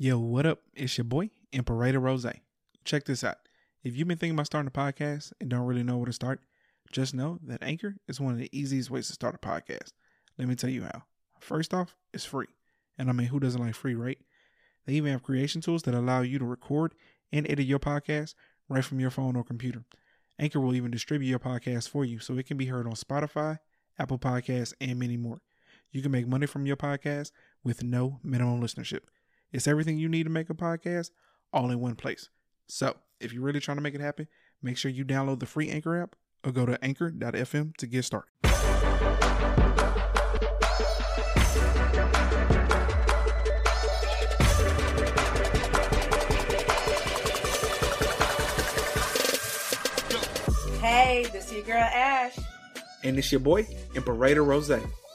Yo, what up? It's your boy, Imperator Rose. Check this out. If you've been thinking about starting a podcast and don't really know where to start, just know that Anchor is one of the easiest ways to start a podcast. Let me tell you how. First off, it's free. And I mean, who doesn't like free, right? They even have creation tools that allow you to record and edit your podcast right from your phone or computer. Anchor will even distribute your podcast for you so it can be heard on Spotify, Apple Podcasts, and many more. You can make money from your podcast with no minimum listenership. It's everything you need to make a podcast all in one place. So, if you're really trying to make it happen, make sure you download the free Anchor app or go to anchor.fm to get started. Hey, this is your girl Ash. And it's your boy, Imperator Rose.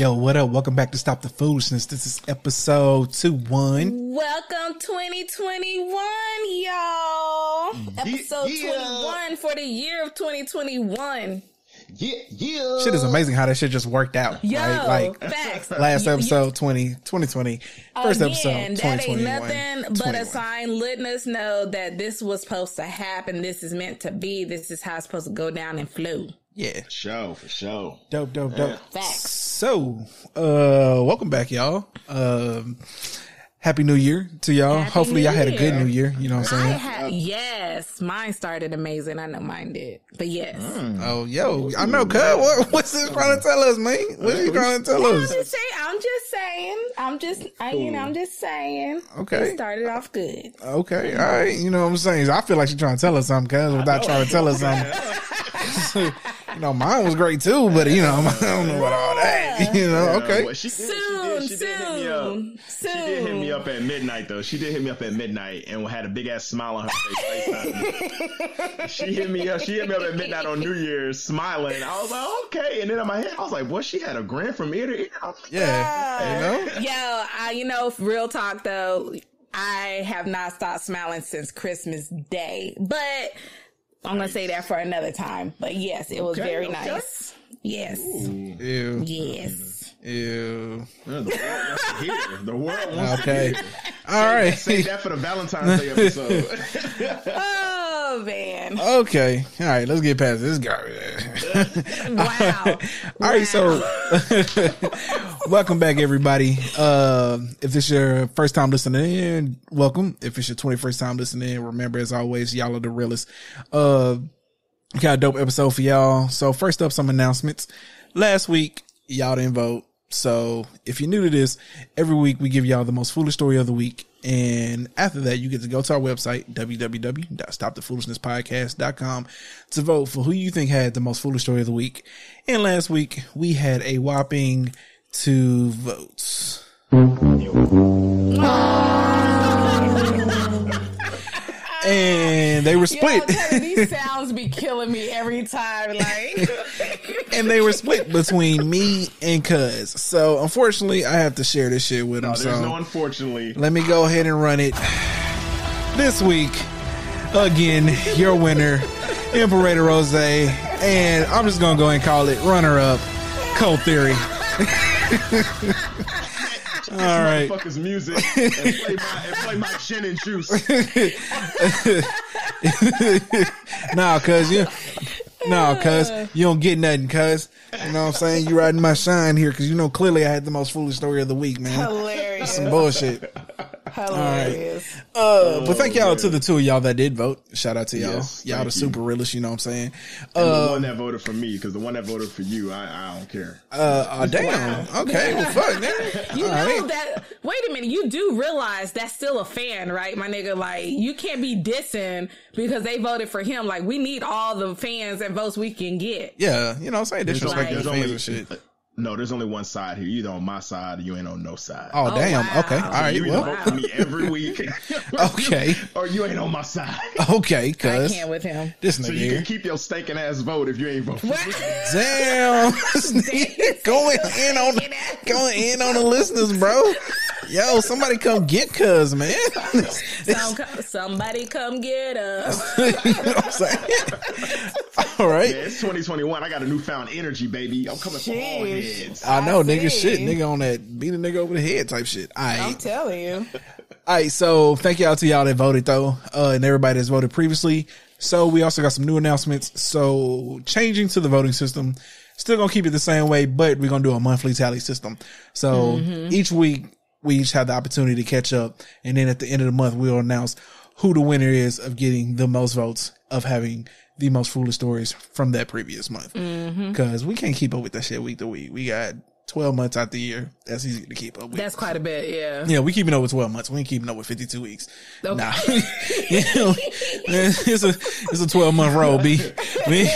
Yo, what up? Welcome back to Stop the Foolishness. This is episode 2 1. Welcome 2021, y'all. Mm. episode yeah. 21 for the year of 2021. Yeah, yeah. Shit is amazing how that shit just worked out. Yo, right? like facts. Last episode 20, 2020. First Again, episode That ain't nothing but a sign letting us know that this was supposed to happen. This is meant to be. This is how it's supposed to go down and flow. Yeah. For sure, for sure. Dope, dope, dope. Yeah. Facts. So, uh, welcome back, y'all. Um, Happy New Year to y'all. Happy Hopefully, y'all had a good New Year. You know what I'm saying? Ha- yes, mine started amazing. I know mine did, but yes. Mm. Oh, yo, I know. Cuz what, what's he trying to tell us, man? What are you trying to tell yeah, us? I'm just saying. I'm just saying. I'm just. I, you know. I'm just saying. Okay. It started off good. Okay. All right. You know what I'm saying? I feel like she's trying to tell us something, cuz without trying to tell us something. you know, mine was great too, but you know, I don't know about all that. You know, okay. Well, she did, soon, she did, she did hit. Soon. She did hit me up at midnight though. She did hit me up at midnight and had a big ass smile on her face. Uh, she hit me up. She hit me up at midnight on New Year's, smiling. I was like, okay. And then in my head, I was like, well, she had a grin from ear to ear. yeah, you know. Yo, I, you know, real talk though. I have not stopped smiling since Christmas Day, but I'm gonna say that for another time. But yes, it was okay, very okay. nice. Yes. Ooh. Ew. Yes. Ew. the world wants to hear. The world wants okay. to hear. All right. Save that for the Valentine's Day episode. oh man. Okay. All right. Let's get past this garbage. wow. All wow. So, welcome back, everybody. Uh, if this is your first time listening in, welcome. If it's your 21st time listening in, remember, as always, y'all are the realest. Uh, got a dope episode for y'all. So, first up, some announcements. Last week, y'all didn't vote. So if you're new to this, every week we give y'all the most foolish story of the week. And after that, you get to go to our website, www.stopthefoolishness.podcast.com to vote for who you think had the most foolish story of the week. And last week we had a whopping two votes. and they were split. Yo, these sounds be killing me every time. Like, and they were split between me and Cuz. So unfortunately, I have to share this shit with them. No, there's so no unfortunately. Let me go ahead and run it this week. Again, your winner, Imperator Rose, and I'm just gonna go and call it runner up, Cold Theory. All right. Motherfuckers music and play my and play my gin and juice. nah, cuz you no, cuz you don't get nothing, cuz. You know what I'm saying? You riding my shine here because you know clearly I had the most foolish story of the week, man. Hilarious. Some bullshit. Hilarious. Uh, but thank y'all to the two of y'all that did vote. Shout out to y'all. Yes, y'all thank the you. super realists, you know what I'm saying? And the Uh, one that voted for me, because the one that voted for you, I, I don't care. uh, uh, damn. Okay, well, fuck, nigga. You All know right. that. Wait a minute. You do realize that's still a fan, right, my nigga? Like you can't be dissing because they voted for him. Like we need all the fans and votes we can get. Yeah, you know what I'm saying? Disrespect There's the only- fans and shit. No, there's only one side here. You either on my side or you ain't on no side. Oh, oh damn. wow. Okay. All right. you either Well, vote for me every week. Okay. Or you ain't on my side. okay, I can't with him. This So you can keep your stinking ass vote if you ain't vote for. Damn. Going in on going in on the listeners, bro. Yo, somebody come get cuz, man. Some, somebody come get us. you know what I'm saying? All right. Yeah, it's 2021. I got a newfound energy, baby. I'm coming for all heads. I know, I nigga, see. shit, nigga on that beat a nigga over the head type shit. All I'm telling you. all right. So thank y'all to y'all that voted though, uh, and everybody that's voted previously. So we also got some new announcements. So changing to the voting system, still gonna keep it the same way, but we're gonna do a monthly tally system. So each week we each have the opportunity to catch up, and then at the end of the month we'll announce who the winner is of getting the most votes of having the most foolish stories from that previous month. Mm-hmm. Because we can't keep up with that shit week to week. We got twelve months out the year. That's easy to keep up with. That's quite a bit. Yeah. Yeah, we keeping up with twelve months. We ain't keeping up with fifty two weeks. Okay. Nah, You know, it's a it's a twelve month roll, b. We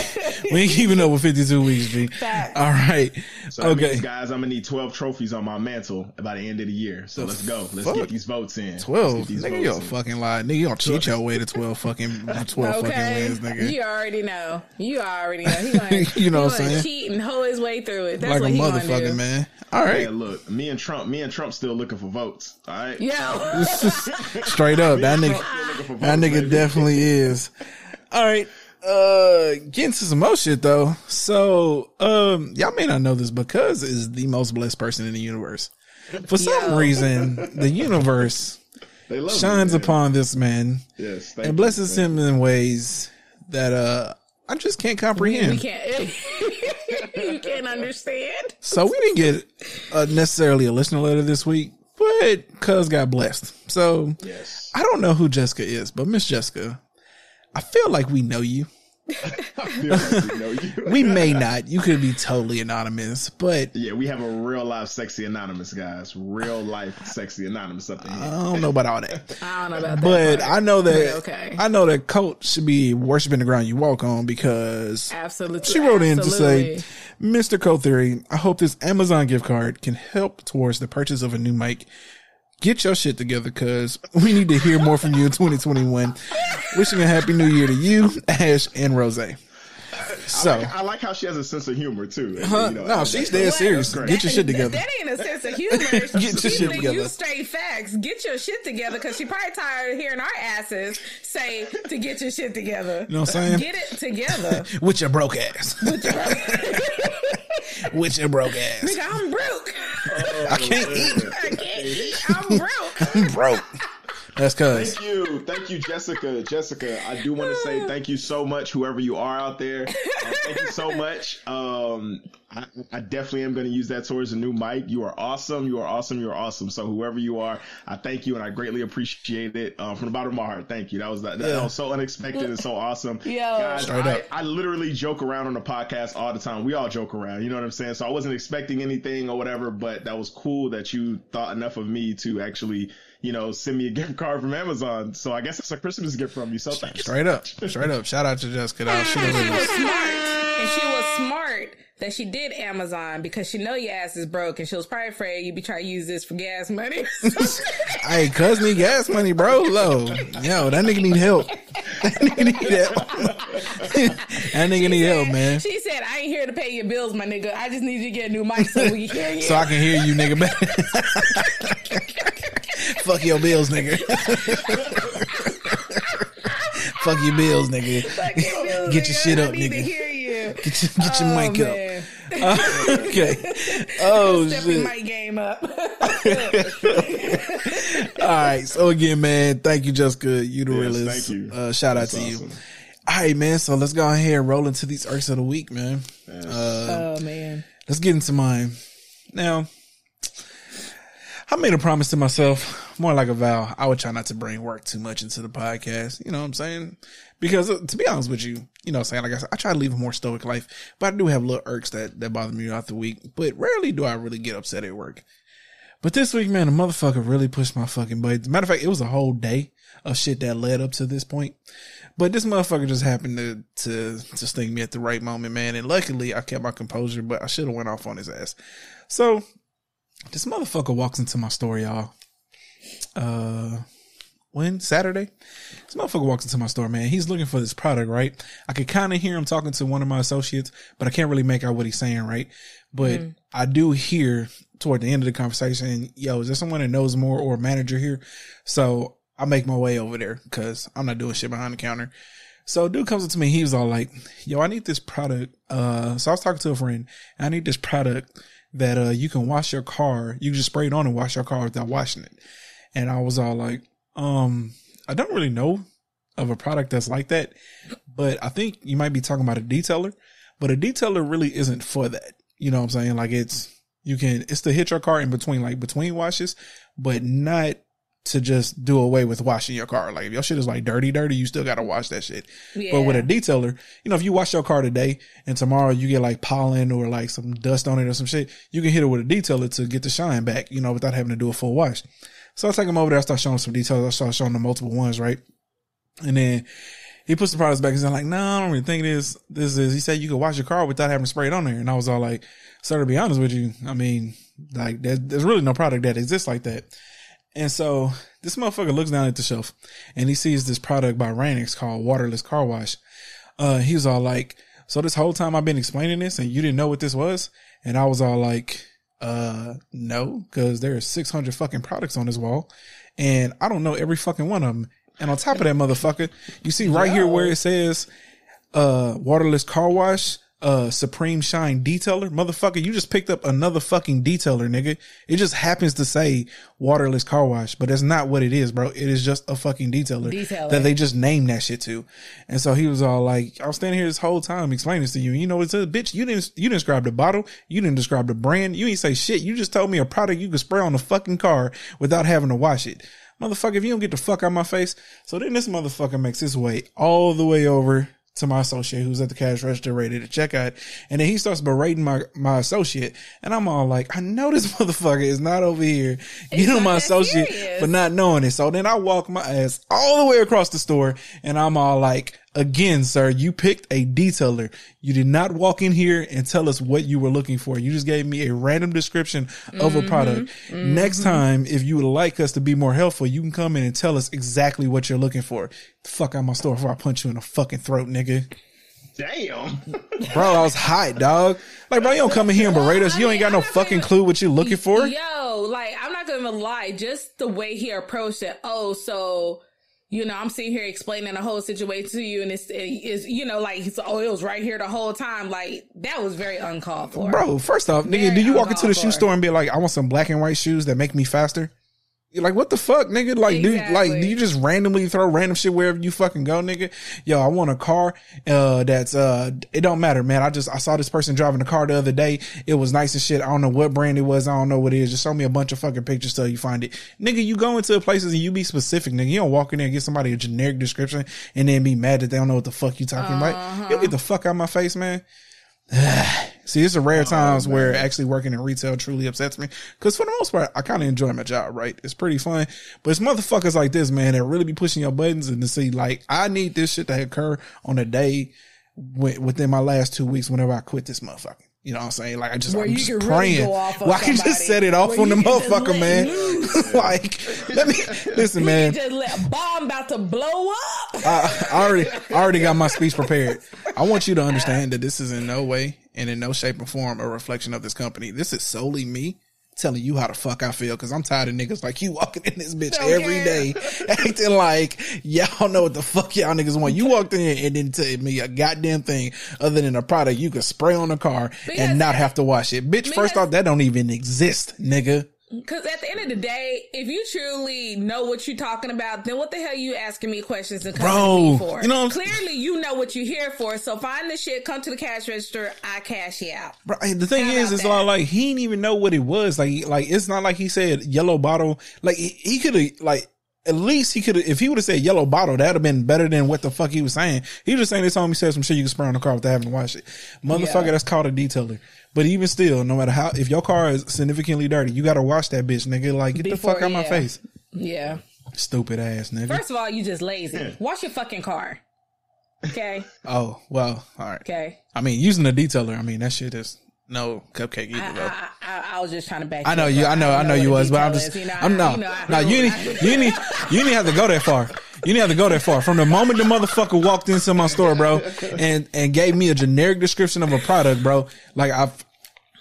we ain't keeping up with fifty two weeks, b. Facts. All right, So okay, means, guys, I'm gonna need 12 trophies on my mantle by the end of the year. So let's go. Let's fuck? get these votes in. Twelve. Nigga, votes you a fucking lie. Nigga, you gonna cheat your way to twelve fucking twelve fucking wins, nigga. You already know. You already know. He gonna, You know he what I'm saying? cheat and hoe his way through it. That's like a what he gonna motherfucker, do. man. All right, Yeah, look, me and Trump, me and Trump still looking for votes. All right. Yo. straight up, that nigga. Still looking for That nigga baby. definitely is. All right. Uh getting to some more shit though. So um y'all may not know this, but Cuz is the most blessed person in the universe. For some Yo. reason, the universe They love me, shines man. upon this man Yes, thank and blesses thank him in ways that uh I just can't We comprehend. can't. you can't understand. So we didn't get uh, necessarily a listener letter this week, but Cuz got blessed. So. Yes. I don't know who Jessica is, but Miss Jessica, I feel like we know you. I feel like we know you. We may not. You could be totally anonymous, but Yeah, we have a real life sexy anonymous, guys. Real life sexy anonymous up in I don't know about all that. I don't know about that. But part. I know that Okay. I know that Colt should be worshiping the ground you walk on because Absolutely. she wrote in to say, Mr. Colt Theory, I hope this Amazon gift card can help towards the purchase of a new mic. Get your shit together, cuz we need to hear more from you in 2021. Wishing a happy new year to you, Ash, and Rose. So, I, like, I like how she has a sense of humor too. huh? You know, no, she's dead serious. Get your shit together. That ain't a sense of humor. Get your She shit together. use straight facts. Get your shit together because she probably tired of hearing our asses say to get your shit together. You know what I'm saying? Get it together. With your broke ass. With your broke ass. Nigga, I'm broke. I can't eat. I can't eat. I'm broke. I'm broke. That's cuz. Thank you, thank you, Jessica. Jessica, I do want to say thank you so much, whoever you are out there. Uh, thank you so much. Um, I, I definitely am going to use that towards a new mic. You are awesome. You are awesome. You are awesome. So whoever you are, I thank you and I greatly appreciate it uh, from the bottom of my heart. Thank you. That was that, that Yeah. was so unexpected and so awesome. Yo. Guys, Straight I, up. I literally joke around on the podcast all the time. We all joke around. You know what I'm saying? So I wasn't expecting anything or whatever, but that was cool that you thought enough of me to actually, you know, send me a gift card from Amazon. So I guess it's a Christmas gift from you. So thanks. Straight up. Straight up. Shout out to Jessica. She And done she really- was smart. And she was smart that she did Amazon because she know your ass is broke and she was probably afraid you'd be trying to use this for gas money. Hey, cuz need gas money, bro. Low. Yo, that nigga need help. That nigga need help. that nigga need help, man. She said, I ain't here to pay your bills, my nigga. I just need you to get a new mic so we can hear you. So I can hear you, nigga. Fuck your bills, nigga. Fuck your bills, nigga. Fuck your bills, Get your nigga. shit I up, need to nigga. hear you. Get your, get your Oh, mic up. man. okay. Oh Step your shit. mic game up. All right. So again, man, thank you, Jessica. You the Yes, realest. thank you. Uh, shout That's out to you. awesome. All right, man. So let's go ahead and roll into these arcs of the week, man. oh man. Let's get into mine. Now, I made a promise to myself more like a vow. I would try not to bring work too much into the podcast. You know what I'm saying? Because uh, to be honest with you, you know, what I'm saying like I said, I try to live a more stoic life, but I do have little irks that that bother me throughout the week. But rarely do I really get upset at work. But this week, man, a motherfucker really pushed my fucking buttons. Matter of fact, it was a whole day of shit that led up to this point. But this motherfucker just happened to to to sting me at the right moment, man. And luckily, I kept my composure, but I should have went off on his ass. So this motherfucker walks into my store, y'all. Uh, when Saturday, this motherfucker walks into my store, man. He's looking for this product, right? I could kind of hear him talking to one of my associates, but I can't really make out what he's saying, right? But mm. I do hear toward the end of the conversation, yo, is there someone that knows more or a manager here? So I make my way over there because I'm not doing shit behind the counter. So dude comes up to me, he was all like, yo, I need this product. Uh, so I was talking to a friend, I need this product that, uh, you can wash your car. You can just spray it on and wash your car without washing it. And I was all like, um, I don't really know of a product that's like that, but I think you might be talking about a detailer, but a detailer really isn't for that. You know what I'm saying? Like it's, you can, it's to hit your car in between, like between washes, but not to just do away with washing your car. Like if your shit is like dirty, dirty, you still gotta wash that shit. Yeah. But with a detailer, you know, if you wash your car today and tomorrow you get like pollen or like some dust on it or some shit, you can hit it with a detailer to get the shine back, you know, without having to do a full wash. So I take him over there, I start showing some details. I start showing the multiple ones, right? And then he puts the products back he's like, no, I don't really think this, this is, he said you could wash your car without having to spray it on there. And I was all like, so to be honest with you, I mean, like there's, there's really no product that exists like that. And so this motherfucker looks down at the shelf and he sees this product by Rain-X called waterless car wash. Uh, he was all like, so this whole time I've been explaining this and you didn't know what this was? And I was all like, uh, no, cause there are 600 fucking products on this wall and I don't know every fucking one of them. And on top of that motherfucker, you see right Yo. here where it says, uh, waterless car wash uh Supreme Shine detailer. Motherfucker, you just picked up another fucking detailer, nigga. It just happens to say waterless car wash, but that's not what it is, bro. It is just a fucking detailer, detailer. that they just named that shit to. And so he was all like, I was standing here this whole time explaining this to you. And you know what it says? Bitch, you didn't you didn't describe the bottle, you didn't describe the brand, you ain't say shit. You just told me a product you could spray on the fucking car without having to wash it. Motherfucker, if you don't get the fuck out of my face. So then this motherfucker makes his way all the way over to my associate who's at the cash register ready to check out. And then he starts berating my, my associate. And I'm all like, I know this motherfucker is not over here you know my associate serious. for not knowing it. So then I walk my ass all the way across the store and I'm all like, Again, sir, you picked a detailer. You did not walk in here and tell us what you were looking for. You just gave me a random description of mm-hmm, a product. Mm-hmm. Next time, if you would like us to be more helpful, you can come in and tell us exactly what you're looking for. Fuck out my store before I punch you in the fucking throat, nigga. Damn. bro, I was hot, dog. Like, bro, you don't come in here and berate us. You ain't got no fucking clue what you're looking for. Yo, like, I'm not gonna lie. Just the way he approached it. Oh, so you know, I'm sitting here explaining the whole situation to you, and it's, it's you know, like, oh, it was right here the whole time. Like, that was very uncalled for. Bro, first off, nigga, do you walk into the shoe store and be like, I want some black and white shoes that make me faster? Like, what the fuck, nigga? Like, exactly. do like do you just randomly throw random shit wherever you fucking go, nigga? Yo, I want a car. Uh, that's uh, it don't matter, man. I just I saw this person driving a car the other day. It was nice and shit. I don't know what brand it was. I don't know what it is. Just show me a bunch of fucking pictures till you find it, nigga. You go into places and you be specific, nigga. You don't walk in there and get somebody a generic description and then be mad that they don't know what the fuck you talking uh-huh. about. You get the fuck out of my face, man. See, it's a rare oh, times man. where actually working in retail truly upsets me. Cause for the most part, I kind of enjoy my job, right? It's pretty fun. But it's motherfuckers like this, man, that really be pushing your buttons and to see like, I need this shit to occur on a day within my last two weeks whenever I quit this motherfucker. You know what I'm saying? Like I just, Where I'm just praying. Really well, I can just set it off on the motherfucker, man. like, let me listen, man. just let bomb about to blow up. I, I already, I already got my speech prepared. I want you to understand that this is in no way and in no shape or form a reflection of this company. This is solely me telling you how the fuck I feel because I'm tired of niggas like you walking in this bitch every day acting like y'all know what the fuck y'all niggas want. You walked in and didn't tell me a goddamn thing other than a product you could spray on a car because and not have to wash it. Bitch, first off, that don't even exist, nigga. Because at the end of the day, if you truly know what you're talking about, then what the hell are you asking me questions and coming Bro, for? You know, clearly you know what you're here for. So find the shit, come to the cash register, I cash you out. Bro, the thing is, it's all like he didn't even know what it was. Like, like it's not like he said yellow bottle. Like he, he could have like at least he could have, if he would have said yellow bottle, that'd have been better than what the fuck he was saying. He was just saying this time he said some shit you can spray on the car without having to wash it. Motherfucker, yeah. that's called a detailer. But even still, no matter how, if your car is significantly dirty, you gotta wash that bitch, nigga. Like, get Before, the fuck out yeah. my face. Yeah. Stupid ass nigga. First of all, you just lazy. Wash your fucking car. Okay. oh, well, all right. Okay. I mean, using a detailer, I mean, that shit is no cupcake either. I, I, I, I, was just trying to back. I know you. I know. I know, know you was, but I'm just. you know, I'm. You know, no, you need. You need. You need have to go that far. You didn't have to go that far. From the moment the motherfucker walked into my store, bro, and and gave me a generic description of a product, bro, like I've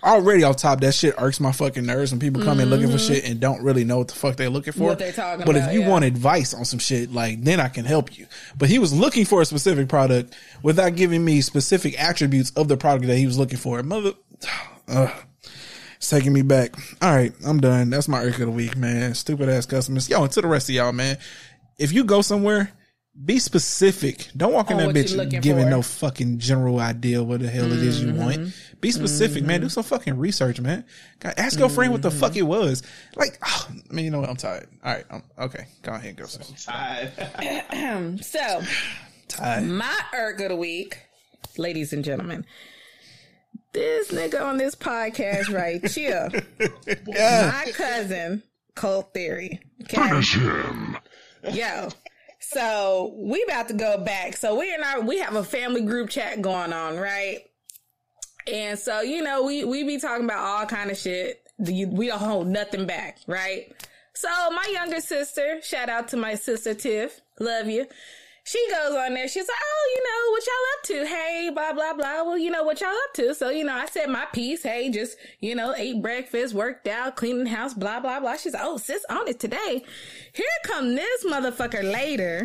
already off top, that shit irks my fucking nerves when people come mm-hmm. in looking for shit and don't really know what the fuck they're looking for. What they're talking but about, if you yeah. want advice on some shit, like then I can help you. But he was looking for a specific product without giving me specific attributes of the product that he was looking for. Mother, uh, it's taking me back. All right, I'm done. That's my irk of the week, man. Stupid ass customers. Yo, and to the rest of y'all, man. If you go somewhere be specific. Don't walk in that bitch giving for. no fucking general idea what the hell mm-hmm. it is you want. Mm-hmm. Be specific, mm-hmm. man. Do some fucking research, man. God, ask your friend what the fuck mm-hmm. it was. Like, oh, I mean, you know what? I'm tired. All right, I'm, okay. Go ahead, and go. I'm tired. so, tired. my irk of the week, ladies and gentlemen. This nigga on this podcast right here, yeah. my cousin, Cold Theory. Okay? Finish him. Yo, so we about to go back. So we in our we have a family group chat going on, right? And so you know we we be talking about all kind of shit. We don't hold nothing back, right? So my younger sister, shout out to my sister Tiff, love you she goes on there. She's like, "Oh, you know what y'all up to? Hey, blah blah blah. Well, you know what y'all up to? So you know, I said my piece. Hey, just you know, ate breakfast, worked out, cleaning house, blah blah blah. She's like, "Oh, sis, on it today." Here come this motherfucker later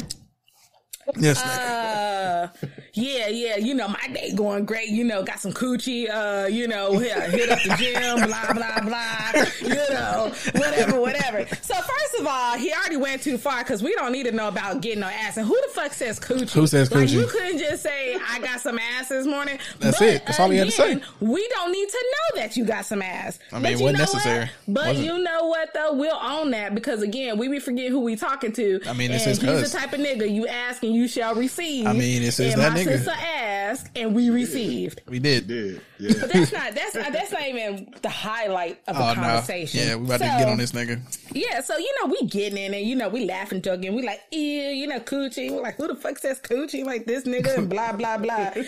Yes. Uh, yeah, yeah. You know, my day going great. You know, got some coochie. Uh, you know, hit up the gym. Blah blah blah. You know, whatever, whatever. So first of all, he already went too far because we don't need to know about getting no ass. And who the fuck says coochie? Who says coochie? Like, you couldn't just say I got some ass this morning. That's but it. That's all he had to say. We don't need to know that you got some ass. I mean, it wasn't necessary. What? But wasn't. you know what though? We'll own that because again, we be forgetting who we talking to. I mean, this is he's the type of nigga you asking and you shall receive. I mean, it says and that my nigga. sister asked, and we received. We did. did. Yeah. But that's not that's not, that's not even the highlight of the oh, conversation. No. Yeah, we about so, to get on this nigga. Yeah, so you know we getting in and you know we laughing, joking. We like, ew, you know, coochie. We're like, who the fuck says coochie like this nigga and blah blah blah. then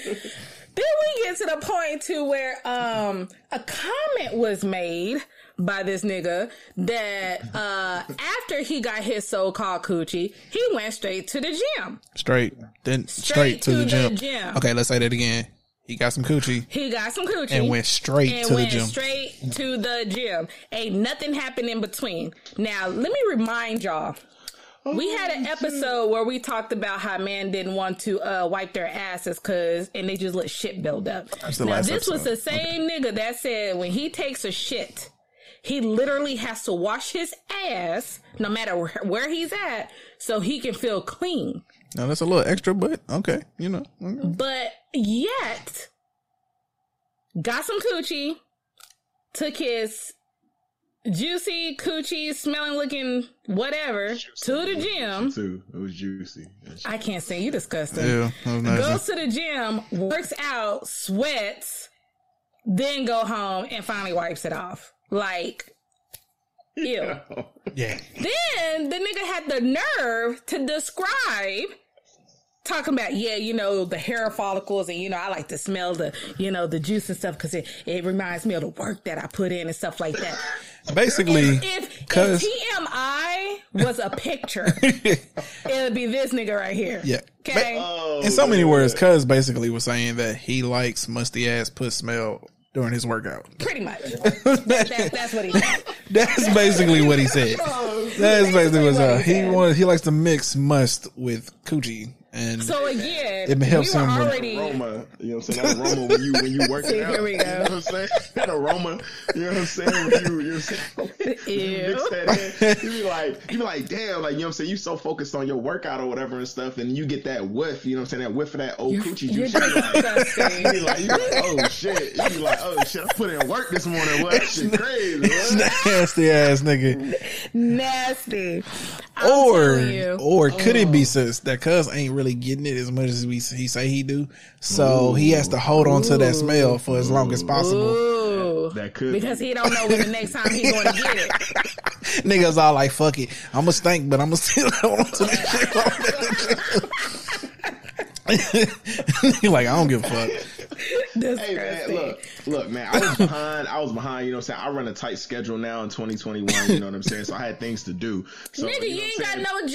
we get to the point to where um a comment was made by this nigga that uh after he got his so-called coochie, he went straight to the gym. Straight. Then straight, straight to, to, the, gym. the gym. Okay, let's say that again. He got some coochie. He got some coochie and went straight and to went the gym. Straight to the gym. Ain't nothing happened in between. Now, let me remind y'all. we had an episode where we talked about how men didn't want to uh, wipe their asses cause and they just let shit build up. Now this episode. was the same okay. nigga that said when he takes a shit, he literally has to wash his ass no matter where, where he's at so he can feel clean. Now that's a little extra, but okay, you know. Okay. But yet, got some coochie, took his juicy coochie, smelling, looking whatever to the gym. Too, it was juicy. I can't say you disgusting. Yeah, goes to the gym, works out, sweats, then go home and finally wipes it off. Like, ew. Yeah. Then the nigga had the nerve to describe talking about yeah you know the hair follicles and you know i like to smell the you know the juice and stuff because it, it reminds me of the work that i put in and stuff like that basically if, if, if tmi was a picture it would be this nigga right here yeah okay oh, in so many words cuz basically was saying that he likes musty ass puss smell during his workout. Pretty much. that, that, that's what he said. that's basically what he said. That's basically what uh, he wants. He likes to mix must with coochie And so again, it helps we were him already. aroma. You know what I'm saying? That aroma when you when you work See, out. here we go. You know what I'm saying? That aroma. You know what I'm saying? When you, you know what I'm saying? You mix that in. You be like, you be like, damn, like you know what I'm saying? You so focused on your workout or whatever and stuff, and you get that whiff. You know what I'm saying? That whiff of that old coochie You're juice. You be like, disgusting. you be like, you be like, oh shit. You be like, oh shit. I put in work this morning. What? That shit crazy. What? nasty ass nigga. Nasty. I'm Or telling you. or could it Oh. be sis that cuz ain't really getting it as much as we he say he do, so he has to hold on to that smell for as long as possible. Ooh. That could because be. he don't know when the next time he's going to get it. Niggas all like fuck it, I'm gonna stink, but I'm gonna still hold on to this shit. like I don't give a fuck. Hey man, look, look, man. I was behind. I was behind. You know what I'm saying? I run a tight schedule now in 2021. You know what I'm saying? So I had things to do. So, Nigga, know you ain't got no job.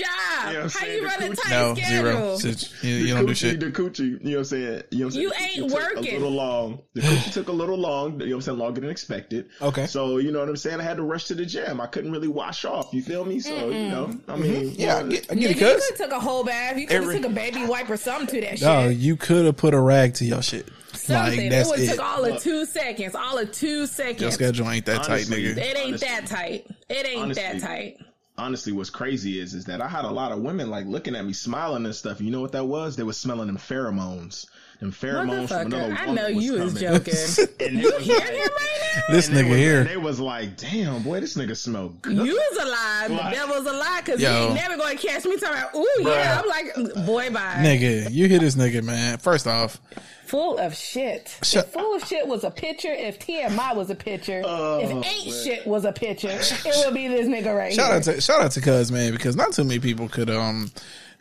You know How saying? you run a tight No schedule? zero. Shit, You, you don't do shit. The coochie, you know what I'm saying? You know what I'm saying? You The ain't took working. A little long. The coochie took a little long. You know what I'm saying? Longer than expected. Okay. So you know what I'm saying? I had to rush to the gym. I couldn't really wash off. You feel me? So you know, I mm-hmm. mean, Yeah, I you get, I get it, you could have took a whole bath. You could have took a baby wipe or something to that shit. No, you could have put a rag to your shit. Something. Like that's it it. took all of two seconds. All of two seconds. Your schedule ain't that tight, nigga. It ain't Honestly. that tight. It ain't that tight. honestly, what's crazy is is that I had a lot of women like looking at me, smiling and stuff. You know what that was? They were smelling them pheromones. Them pheromones from another woman. I know was you is coming. joking. And you was hear like- him right now? This nigga was- here. They was like, damn, boy, this nigga smell good. You was a lie. The What? devil's a lie because you ain't never going to catch me talking about, ooh, yeah. I'm like, boy, bye. Nigga, you hear this nigga, man. First off, Full of shit. If full of shit was a picture, if TMI was a picture, if ain't shit was a picture, it would be this nigga right shout here. out to shout out to Cuz man because not too many people could um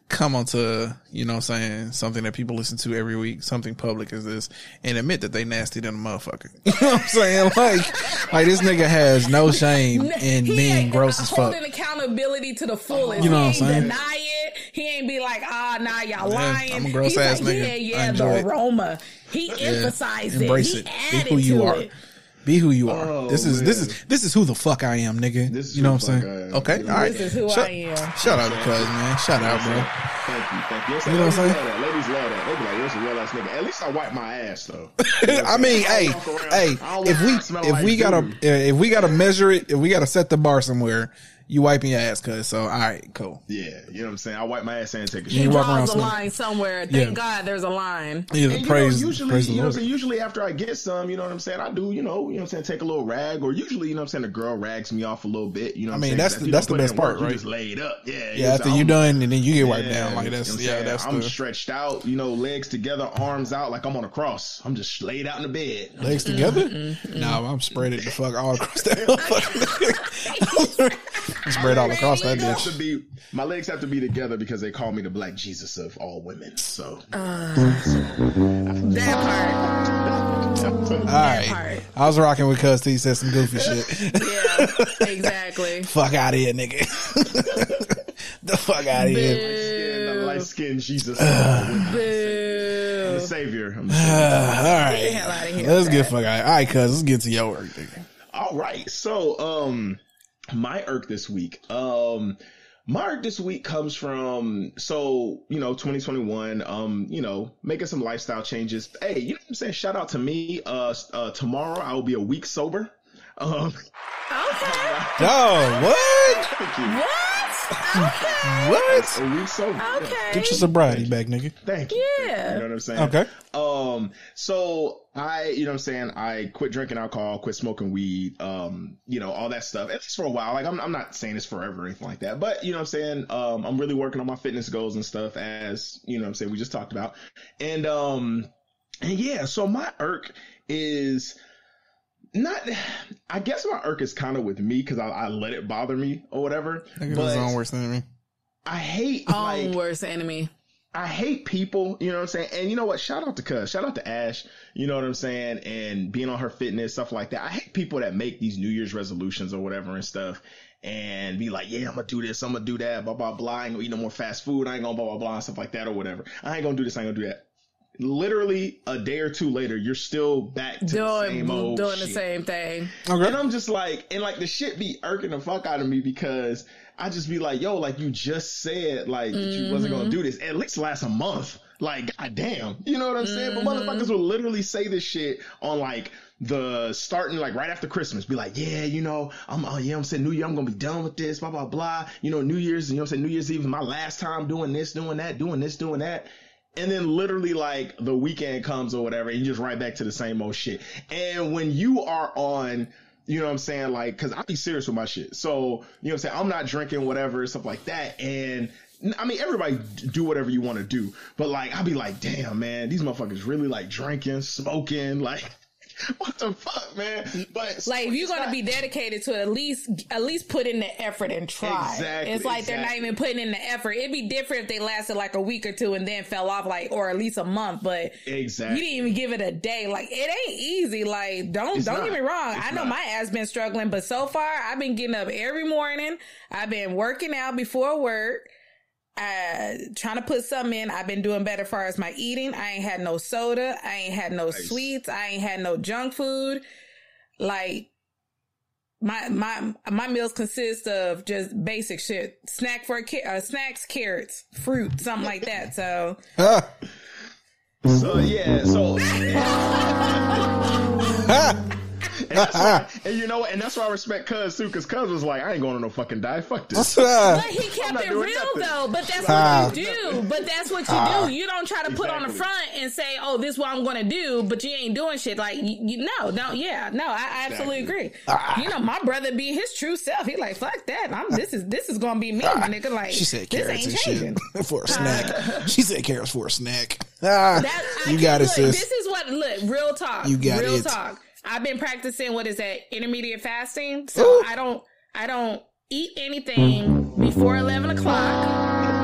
come onto you know what I'm saying something that people listen to every week, something public as this, and admit that they nasty than a motherfucker. You know what I'm saying? Like like this nigga has no shame in He being gross as fuck. Holding accountability to the fullest. You know he what I'm ain't saying? deny it. He ain't be like, ah, nah, y'all lying. I'm a gross He's ass like, nigga. Yeah, yeah, the it. aroma. He Yeah. emphasized Embrace it. it. He Be added who you to are. it. Be who you are. Oh, this is this is this is who the fuck I am, nigga. This is you know what I'm saying? am. Okay, all right. This is who shout, I am. Shout out to Cuz man. Shout out, bro. Thank you, thank you. You know what I'm Ladies saying? Love that. Ladies love that. They be like, "Where's a real ass nigga?" At least I wipe my ass though. I mean, hey, hey, if we around smelling if like we gotta uh, if we gotta measure it, if we gotta set the bar somewhere, you wiping your ass, cuz. So, all right, cool. Yeah, you know what I'm saying. I wipe my ass and take a You shit. walk around Draws a smelling- line somewhere. Thank Yeah. God there's a line. Either And praise, know, usually, praise you know, what I'm Lord. saying, usually after I get some, you know what I'm saying, I do, you know, you know what I'm saying, take a little rag, or usually, you know what I'm saying, the girl rags me off a little bit, you know. What I I'm mean, saying? that's 'Cause the- that's the best part, work, you right? just laid up, yeah. Yeah, after I'm you saying? done, and then you get wiped Yeah, down. Like you know that's yeah, saying? that's I'm the stretched out, you know, legs together, arms out, like I'm on a cross. I'm just laid out in the bed. legs mm-hmm. together. Mm-hmm. No, I'm spread it the fuck all across that motherfucker. Spread all across that bitch. to be, my legs have to be together because they call me the Black Jesus of all women. So, That part. All right, part. I was rocking with Cuz. He said some goofy shit. Yeah, exactly. fuck out of here, nigga. the fuck out of here. yeah, the light skinned Jesus of all women. Boo. the Savior. I'm the Savior. Uh, all right, hell outta here let's get that. fuck out. All right, Cuz. Let's get to your work, nigga. All right. So, um, my irk this week. Um, my irk this week comes from so you know 2021. Um, you know, making some lifestyle changes. Hey, you know what I'm saying? Shout out to me. Uh, uh tomorrow I will be a week sober. Um, Okay. Oh, what? thank you. What? Okay. What? A week sober. Okay. Get your sobriety back, nigga. Thank you. Yeah. You know what I'm saying? Okay. Um, so I, you know what I'm saying? I quit drinking alcohol, quit smoking weed, um, you know, all that stuff. At least for a while. Like I'm, I'm not saying this forever or anything like that, but you know what I'm saying? Um, I'm really working on my fitness goals and stuff as, you know what I'm saying? We just talked about. And, um, and yeah, so my irk is not, I guess my irk is kind of with me because I, I let it bother me or whatever. Nigga, but his own worst enemy. I hate Own like, worst enemy. I hate people, you know what I'm saying? And you know what? Shout out to Cuz, shout out to Ash, you know what I'm saying? And being on her fitness, stuff like that. I hate people that make these New Year's resolutions or whatever and stuff and be like, yeah, I'm gonna do this, I'm gonna do that, blah, blah, blah. I ain't gonna eat no more fast food. I ain't gonna blah, blah, blah, and stuff like that or whatever. I ain't gonna do this, I ain't gonna do that. Literally a day or two later, you're still back to the Doing, same old doing the same thing. Okay. And I'm just like, and like the shit be irking the fuck out of me because I just be like, yo, like you just said, like mm-hmm. you wasn't gonna do this. At least last a month. Like, goddamn, you know what I'm saying? Mm-hmm. But motherfuckers will literally say this shit on like the starting like right after Christmas, be like, yeah, you know, I'm, uh, yeah, I'm saying New Year, I'm gonna be done with this, blah blah blah. You know, New Year's, you know, I'm saying New Year's Eve is my last time doing this, doing that, doing this, doing that. And then literally like the weekend comes or whatever, and you just right back to the same old shit. And when you are on you know what I'm saying? Like, cause I be serious with my shit. So, you know what I'm saying? I'm not drinking whatever, stuff like that. And I mean, everybody do whatever you want to do, but like, I'll be like, damn, man, these motherfuckers really like drinking, smoking, like, what the fuck, man? But like, if you're gonna be dedicated to it, at least at least put in the effort and try. Exactly. It's like exactly. they're not even putting in the effort. It'd be different if they lasted like a week or two and then fell off, like or at least a month. But exactly, you didn't even give it a day. Like it ain't easy. Like don't it's don't not. get me wrong. It's I know not. my ass been struggling, but so far I've been getting up every morning. I've been working out before work uh trying to put something in. I've been doing better as far as my eating. I ain't had no soda. I ain't had no nice. sweets. I ain't had no junk food. Like my my my meals consist of just basic shit. Snack for a uh, snacks, carrots, fruit, something like that. So. so yeah, so. And, why, and you know what? And that's why I respect Cuz too, because Cuz was like, I ain't going on no fucking diet. Fuck this. but he kept it real nothing. though. But that's what you do. But that's what you do. You don't try to exactly. put on the front and say, "Oh, this is what I'm going to do," but you ain't doing shit. Like you, you no, no, yeah, no. I, I absolutely agree. Ah. You know, my brother be his true self. He like, fuck that. I'm this is this is gonna be me, my nigga. Like she said carrots and shit for a snack. she said carrots for a snack. Ah, that, you got it, sis. This is what look. Real talk. You got real it. talk I've been practicing what is that intermediate fasting. So Ooh. I don't I don't eat anything before eleven o'clock,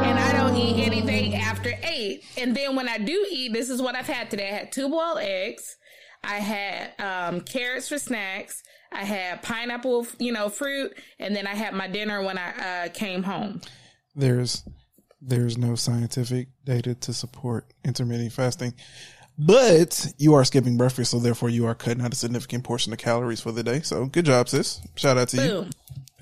and I don't eat anything after eight. And then when I do eat, this is what I've had today. I had two boiled eggs. I had um, carrots for snacks. I had pineapple, you know, fruit, and then I had my dinner when I uh, came home. There's there's no scientific data to support intermittent fasting. But you are skipping breakfast, so therefore you are cutting out a significant portion of calories for the day. So good job, sis. Shout out to Boom. you.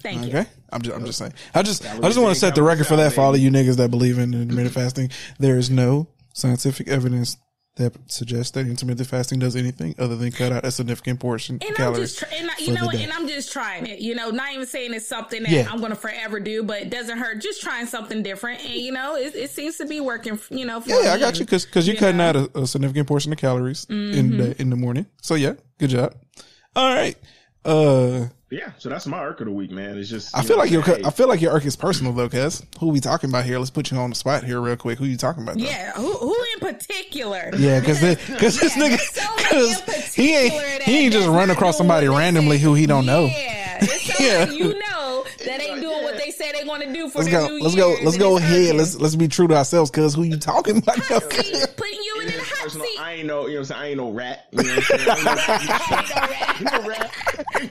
Thank okay. you. I'm just, I'm just saying. I just, I just want to set the record for that for all of you niggas that believe in intermittent fasting. There is no scientific evidence that suggests that intermittent fasting does anything other than cut out a significant portion and of calories. I'm just, and I, you know, and I'm just trying it. You know, not even saying it's something that yeah. I'm going to forever do, but it doesn't hurt. Just trying something different, and you know, it, it seems to be working. You know, yeah, yeah I got you because because you're you cutting know? out a, a, significant portion of calories mm-hmm. in the in the morning. So yeah, good job. All right. Uh yeah, so that's my irk of the week, man. It's just I feel know, like your hey. I feel like your irk is personal though, cuz who we talking about here? Let's put you on the spot here real quick. Who you talking about? Though? Yeah, who, who in particular? Yeah, because because this nigga so he ain't he ain't just run across somebody randomly who he don't know. Yeah, yeah. you know that ain't doing what they say they want to do for let's go, let's go, let's go ahead. Let's let's be true to ourselves, cuz who you talking about? Seat, Putting you in the hot seat. I ain't no, you know, what I'm saying I ain't no rat. You know what I'm saying? I ain't no rat.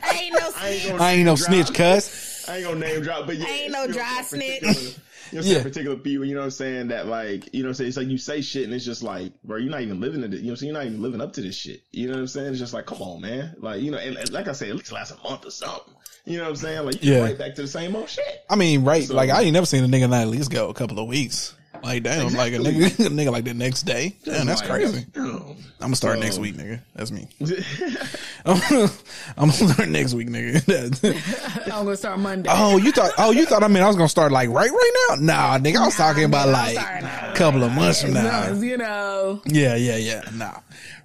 I ain't no. I ain't, I ain't no snitch, cuss. I ain't gonna name drop, but yeah, I ain't no dry snitch. You know, yeah. particular people, you know what I'm saying, that like, you know what I'm saying, it's like you say shit and it's just like, bro, you're not even living in it, you know what I'm saying, you're not even living up to this shit. You know what I'm saying? It's just like, come on, man. Like, you know, and, and like I said, at least last a month or something. You know what I'm saying? Like, you yeah. right back to the same old shit. I mean, right, so, like I ain't never seen a nigga not at least go a couple of weeks. Like damn, exactly. like a nigga, a nigga like the next day. Damn, that's crazy. I'm gonna start um, next week, nigga. That's me. I'm, gonna, start next week, nigga. I'm gonna start Monday. Oh, you thought? Oh, you thought? I mean, I was gonna start like right, right now. Nah, nigga, I was talking about like a couple of months from now. You know. Yeah, yeah, yeah. Nah,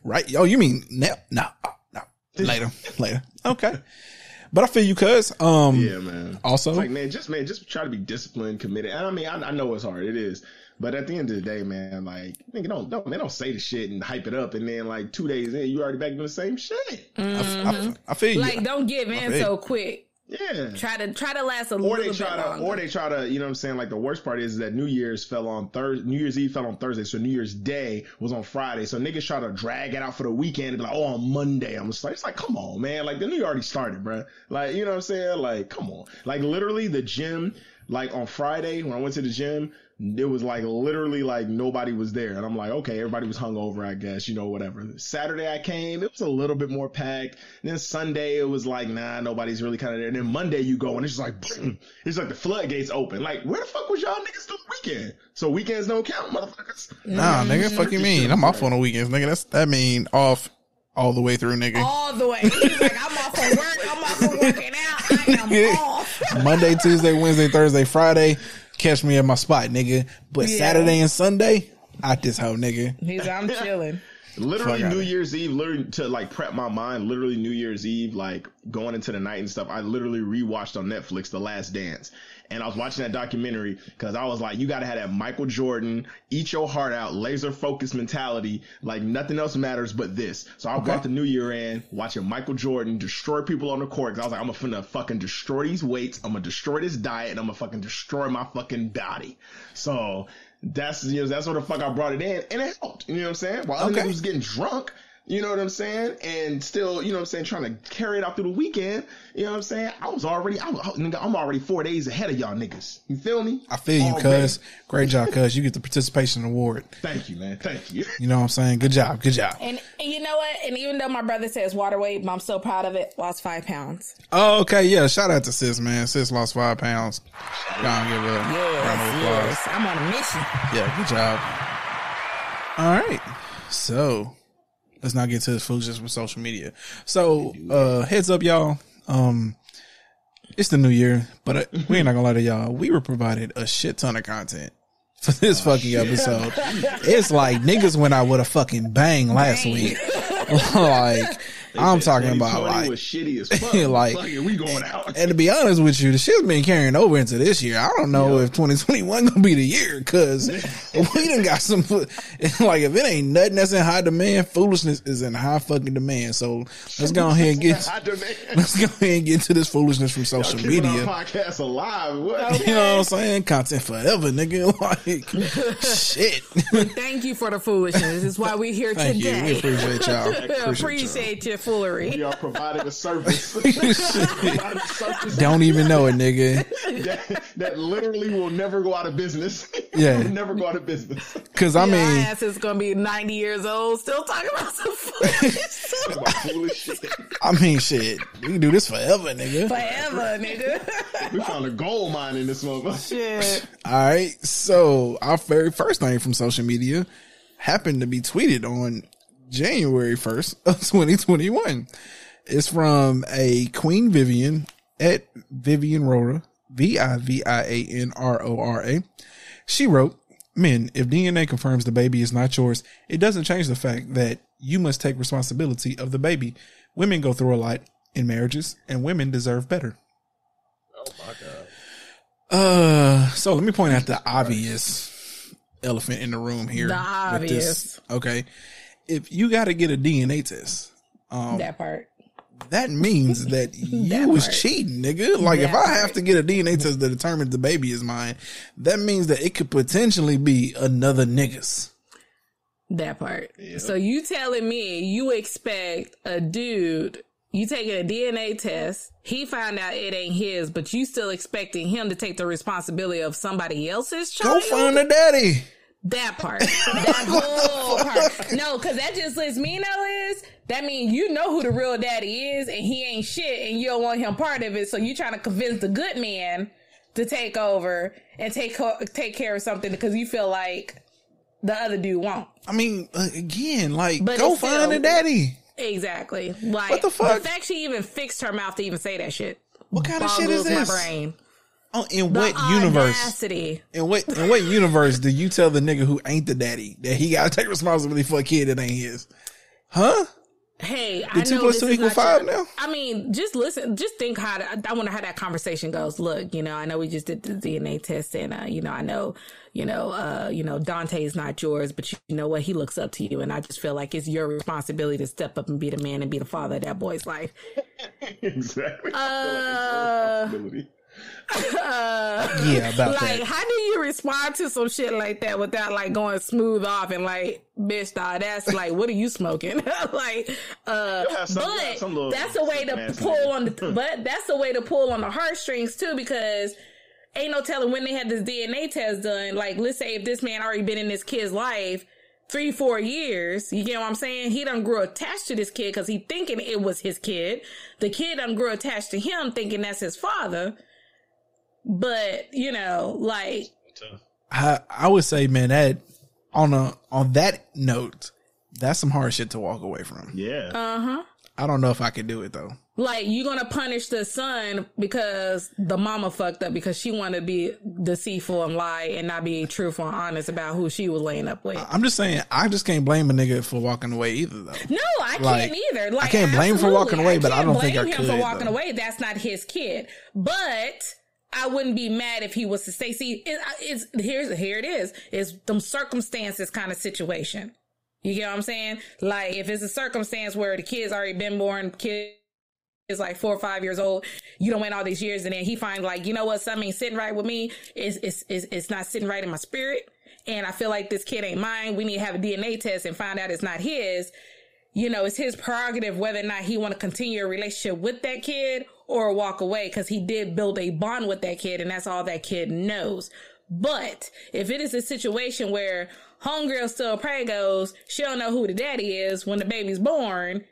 right? Oh, you mean now? Nah, no, later, later. Okay. But I feel you, cuz. Um, yeah, man. Also, like, man, just man, just try to be disciplined, committed. And I mean, I, I know it's hard. It is. But at the end of the day, man, like nigga, don't don't they don't say the shit and hype it up, and then like two days in, you already back doing the same shit. Mm-hmm. I, I, I, feel you. Like, don't give in so quick. Yeah. Try to try to last a or little they try bit to, longer. Or they try to, you know what I'm saying? Like the worst part is that New Year's fell on Thursday. New Year's Eve fell on Thursday, so New Year's Day was on Friday. So niggas try to drag it out for the weekend and be like, oh, on Monday. I'm just like, it's like, come on, man. Like the New Year already started, bro. Like, you know what I'm saying? Like, come on. Like literally the gym, like on Friday when I went to the gym, it was like literally like nobody was there. And I'm like, okay, everybody was hungover, I guess, you know, whatever. Saturday I came, it was a little bit more packed. And then Sunday it was like, nah, nobody's really kind of there. And then Monday you go and it's just like, boom, it's like the floodgates open. Like, where the fuck was y'all niggas the weekend? So weekends don't count, motherfuckers. Nah, nigga, fuck you mm-hmm. mean? I'm off on the weekends, nigga. That's that mean off all the way through, nigga. All the way. He's like, I'm off from work. I'm off from working out. I am off. Monday, Tuesday, Wednesday, Thursday, Friday. Catch me at my spot, nigga. But yeah. Saturday and Sunday, out this hoe, nigga. He's I'm chilling. Literally Fuck New Year's Eve, literally to like prep my mind. Literally New Year's Eve, like going into the night and stuff. I literally rewatched on Netflix The Last Dance, and I was watching that documentary because I was like, you got to have that Michael Jordan, eat your heart out, laser focus mentality. Like nothing else matters but this. So I okay. brought the new year in watching Michael Jordan destroy people on the court. Cause I was like, I'm gonna fucking destroy these weights. I'm gonna destroy this diet and I'm gonna fucking destroy my fucking body. So that's, you know, that's what the fuck I brought it in and it helped. You know what I'm saying? While okay. other niggas was getting drunk, you know what I'm saying? And still, you know what I'm saying, trying to carry it out through the weekend. You know what I'm saying? I was already, I was, I'm already four days ahead of y'all niggas. You feel me? I feel you, cuz. Great job, cuz. You get the participation award. Thank you, man. Thank you. You know what I'm saying? Good job. Good job. And, and you know what? And even though my brother says water weight, I'm so proud of it. Lost five pounds. Oh, okay. Yeah. Shout out to sis, man. Sis lost five pounds. Go on, give a yes, round of applause. Yes. I'm on a mission. Yeah. Good job. All right. So let's not get to this foolishness with social media. So, uh, heads up, y'all. Um, it's the new year, but uh, we ain't not gonna lie to y'all. We were provided a shit ton of content for this oh, fucking shit. episode. it's like niggas went out with a fucking bang last bang. week. like I'm talking about like was shitty as fuck. like we going out. And to be honest with you, the shit's been carrying over into this year. I don't know yeah. if 2021 gonna be the year because we done got some. Like if it ain't nothing that's in high demand, foolishness is in high fucking demand. So let's go ahead and get. let's go ahead and get to this foolishness from social media. podcast alive. What? You know what I'm saying? Content forever, nigga. Like shit. Thank you for the foolishness. This is why we're here Thank today. You. We appreciate y'all. Appreciate, appreciate you foolery. We are providing a service. Don't even know it, nigga. That, that, literally will never go out of business. Yeah, never go out of business. Because I mean, ass is gonna be ninety years old, still talking about some foolish shit. I mean, shit, we can do this forever, nigga. Forever, nigga. we found a gold mine in this motherfucker. Shit. All right, so our very first thing from social media happened to be tweeted on January 1st of 2021. It's from a Queen Vivian at Vivian Rora, V I V I A N R O R A. She wrote, Men, if DNA confirms the baby is not yours, it doesn't change the fact that you must take responsibility of the baby. Women go through a lot in marriages, and women deserve better. Oh my god. Uh, so let me point out the obvious elephant in the room here. The obvious. Okay if you got to get a DNA test, um, that part. That means that you that was part. cheating, nigga. Like that if I have to get a DNA test to determine the baby is mine, that means that it could potentially be another niggas. That part. Yep. So you telling me you expect a dude you taking a DNA test, he found out it ain't his, but you still expecting him to take the responsibility of somebody else's child? Go find a daddy. That part. That whole part. No, because that just lets me know is that means you know who the real daddy is and he ain't shit and you don't want him part of it. So you trying to convince the good man to take over and take take care of something because you feel like the other dude won't. I mean, again, like but go find still, a daddy. Exactly. Like what the fuck? The fact she even fixed her mouth to even say that shit. What kind of shit is this? My brain. Oh, in the what universe? In what in what universe do you tell the nigga who ain't the daddy that he gotta take responsibility for a kid that ain't his? Huh? Hey, the I two plus two equal five your, now. I mean, just listen, just think how to, I wonder how that conversation goes. Look, you know, I know we just did the DNA test, and uh, you know, I know, you know, uh, you know, Dante is not yours, but you, you know what? He looks up to you, and I just feel like it's your responsibility to step up and be the man and be the father of that boy's life. exactly. Uh, uh, yeah, about like, that. how do you respond to some shit like that without like going smooth off and like, bitch, dog, that's like, what are you smoking? like, uh, some, but some that's a way to pull on the, but that's a way to pull on the heartstrings too, because ain't no telling when they had this DNA test done. Like, let's say if this man already been in this kid's life three, four years, you get what I'm saying? He done grew attached to this kid because he thinking it was his kid. The kid done grew attached to him thinking that's his father. But, you know, like. I, I would say, man, that on a, on that note, that's some hard shit to walk away from. Yeah. Uh huh. I don't know if I could do it though. Like you're gonna punish the son because the mama fucked up because she wanted to be deceitful and lie and not be truthful and honest about who she was laying up with. I'm just saying, I just can't blame a nigga for walking away either though. No, I Like, can't either. Like I can't blame him for walking absolutely. away, but I can't don't think blame I him could, for walking though. away. That's not his kid. But I wouldn't be mad if he was to say, see, it, it's here's here it is. It's them circumstances kind of situation. You get what I'm saying? Like if it's a circumstance where the kid's already been born, kid is like four or five years old, you don't wait all these years, and then he finds like, you know what, something ain't sitting right with me. It's it's it's, it's not sitting right in my spirit, and I feel like this kid ain't mine. We need to have a DNA test and find out it's not his. You know, it's his prerogative whether or not he want to continue a relationship with that kid or walk away because he did build a bond with that kid, and that's all that kid knows. But if it is a situation where homegirl still pregos, she don't know who the daddy is when the baby's born,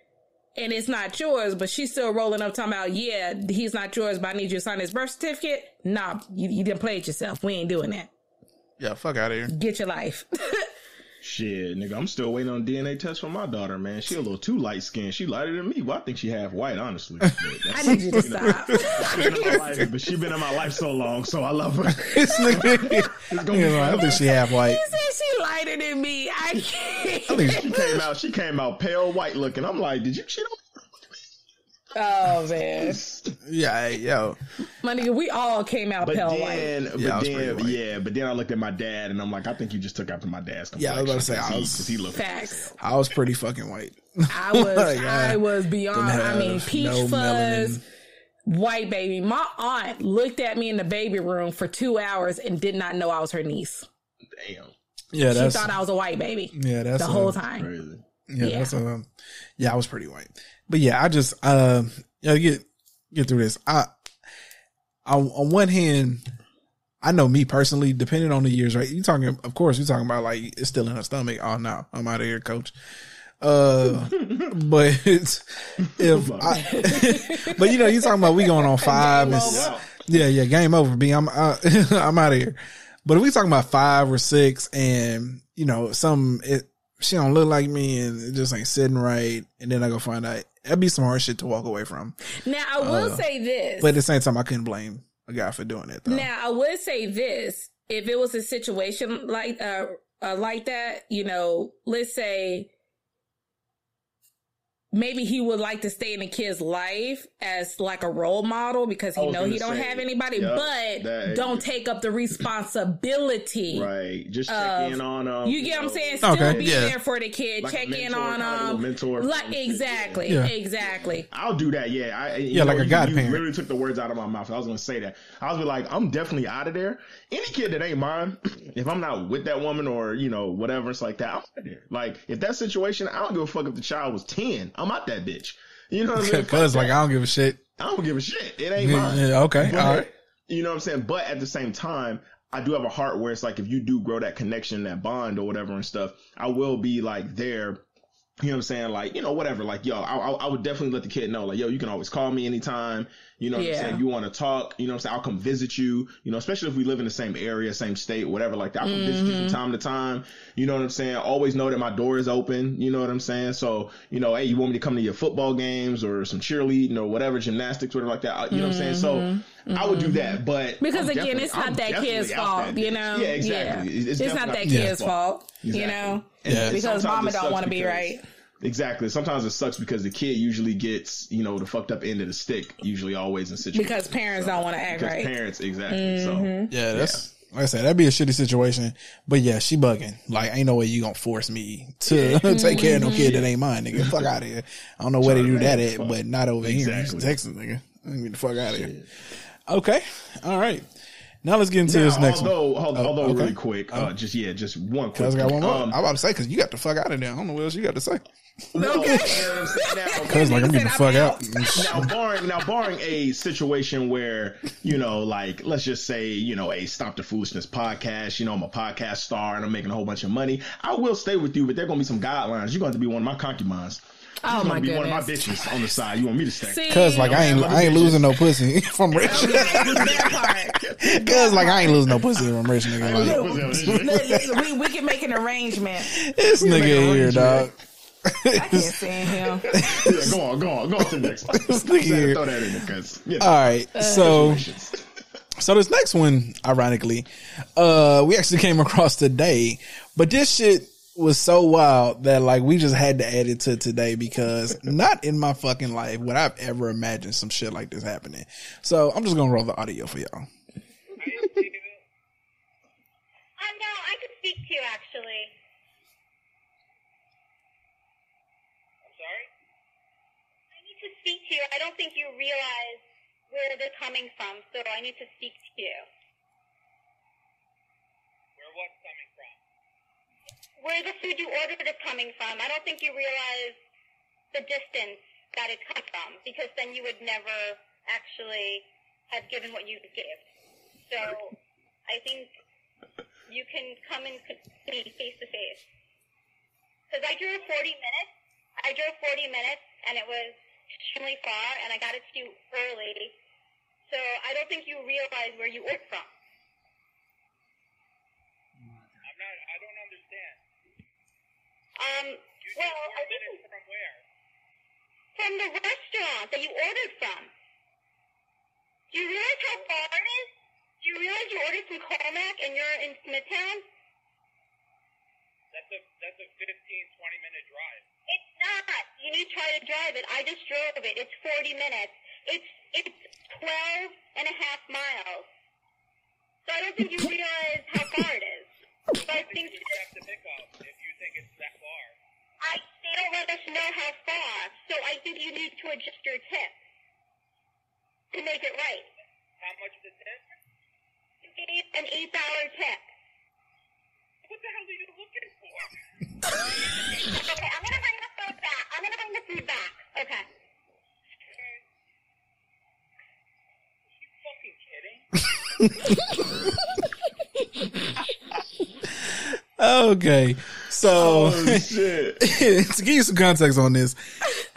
and it's not yours, but she's still rolling up talking about, yeah, he's not yours, but I need you to sign his birth certificate. Nah, you, you didn't play it yourself. We ain't doing that. Yeah, fuck out of here. Get your life. Shit, nigga, I'm still waiting on DNA test from my daughter, man. She a little too light skinned. She lighter than me. Well, I think she half white, honestly. I need you to stop. she been in life, but she been in my life so long, so I love her. This nigga, It's gonna you be know, I think she half white. He said she lighter than me. I can't. She came out. She came out pale white looking. I'm like, did you cheat on? Oh man, Yeah, yo, my nigga, we all came out But pale white. then, but Yeah, I then, white. yeah, but then I looked at my dad and I'm like, I think you just took after my dad's complexion. Yeah, complexion. I was about to say, I was- 'cause he looked Facts. I was pretty fucking white. I was, Like, I I was beyond. I mean, peach no fuzz, melanin. white baby. My aunt looked at me in the baby room for two hours and did not know I was her niece. Damn, Yeah, She thought I was a white baby yeah, that's the uh, whole time. crazy. Yeah, Yeah. that's um, yeah, I was pretty white, but yeah, I just uh, get get through this. I, I on one hand, I know me personally, depending on the years, right? You talking, of course, you talking about like it's still in her stomach. Oh no, I'm out of here, coach. Uh, but it's, if I, but you know, you talking about we going on five, and, yeah, yeah, game over. B, I'm uh, I'm out of here. But if we talking about five or six, and you know, some it she don't look like me, and it just ain't sitting right, and then I go find out that'd be some hard shit to walk away from. Now I will say this. Uh, But at the same time, I couldn't blame a guy for doing it. Though. Now I would say this: if it was a situation like uh, uh like that, you know, let's say maybe he would like to stay in the kid's life as like a role model because he know he don't say, have anybody, yep, but that- don't take up the responsibility. Right, just check Of- in on um, them. You get what I'm saying? Still Okay, be yeah. there for the kid, Like a check in on kinda like a them. mentor Like from the kid, exactly, yeah. exactly. I'll do that. Yeah, I, you Yeah, like a you- godparent. You literally took the words out of my mouth. I was gonna say that. I was be like, I'm definitely out of there. Any kid that ain't mine, if I'm not with that woman or you know whatever, it's like that. I'm out of there. Like if that situation, I don't give a fuck if the child was ten. I'm out that bitch. You know what I mean? Cause like. I don't give a shit. I don't give a shit. It ain't mine. yeah, okay, But, all right. You know what I'm saying? But at the same time, I do have a heart where it's like if you do grow that connection, that bond or whatever and stuff, I will be like there. You know what I'm saying? Like, you know, whatever. Like, yo, I, I, I would definitely let the kid know, like, yo, you can always call me anytime. You know what Yeah. I'm saying? You want to talk, you know what I'm saying? I'll come visit you, you know, especially if we live in the same area, same state, whatever like that. I'll come visit you Mm-hmm. from time to time. You know what I'm saying? Always know that my door is open. You know what I'm saying? So, you know, hey, you want me to come to your football games or some cheerleading or whatever, gymnastics, whatever like that. You know what I'm saying? So I would do that. But Mm-hmm. Because I'm again, it's not I'm that kid's fault, you know? Yeah, exactly. Yeah. It's, not that kid's kid's fault, you know? Yeah. Because mama don't want to be right. Exactly. Sometimes it sucks because the kid usually gets, you know, the fucked up end of the stick. Usually, always in situations Because parents don't want to act because right. parents exactly. So Mm-hmm. Yeah, that's like I said, that'd be a shitty situation. But yeah, she bugging. Like, ain't no way you gonna force me to take care of no kid that ain't mine, nigga. Fuck out of here. I don't know where they do that at, but not over here in Texas, nigga. Get the fuck out of here. Okay, all right. Now let's get into Now, this next although, one. although, Oh, although okay. really quick, uh, just yeah, just one quick. Cause I got one more. Um, I'm about to say because you got the fuck out of there. I don't know what else you got to say. Well, Okay. you know what I'm saying? Now, Cause like I'm getting the fuck out. now barring now barring a situation where you know like let's just say you know a stop the foolishness podcast you know i'm a podcast star and i'm making a whole bunch of money i will stay with you but there are gonna be some guidelines you're going to have to be one of my concubines Oh you're my gonna be one of my bitches on the side you want me to stay Cause like I ain't I ain't losing no pussy if I'm rich. Cause like I ain't losing no pussy if I'm rich, nigga. Like, What's up with this shit? Look, look, we, we can make an arrangement. this nigga here, dog. I can't stand him. Yeah, go on go on go on to the next one This nigga here. throw that in there because you know, All right, so so this next one, ironically, uh, we actually came across today, but this shit was so wild that like we just had to add it to today because not in my fucking life would I've ever imagined some shit like this happening. So I'm just gonna roll the audio for y'all. Um, no, I could speak to you actually. I'm sorry? I need to speak to you. I don't think you realize where they're coming from, so I need to speak to you. Where what's coming from? Where the food you ordered is coming from. I don't think you realize the distance that it's come from, because then you would never actually have given what you gave. So I think you can come and see face to face. Because I drove 40 minutes. I drove 40 minutes, and it was extremely far, and I got it to you early. So I don't think you realize where you ordered from. I'm not, I don't understand. Um, You well, I think minutes from where? from the restaurant that you ordered from. Do you realize how far it is? Do you realize you ordered from Commack and you're in Smithtown? That's a, that's a 15, 20 minute drive. It's not. You need to try to drive it. I just drove it. It's 40 minutes. It's it's 12 and a half miles. So I don't think you realize how far it is. So I think You have to pick up if you think it's that far. I they don't let us know how far. So I think you need to adjust your tip to make it right. How much of the tip? You gave an eight dollar tip. What the hell are you looking for? Okay, I'm gonna bring the food back. I'm gonna bring the food back. Okay. Okay. Are you fucking kidding? Okay, so oh shit to give you some context on this,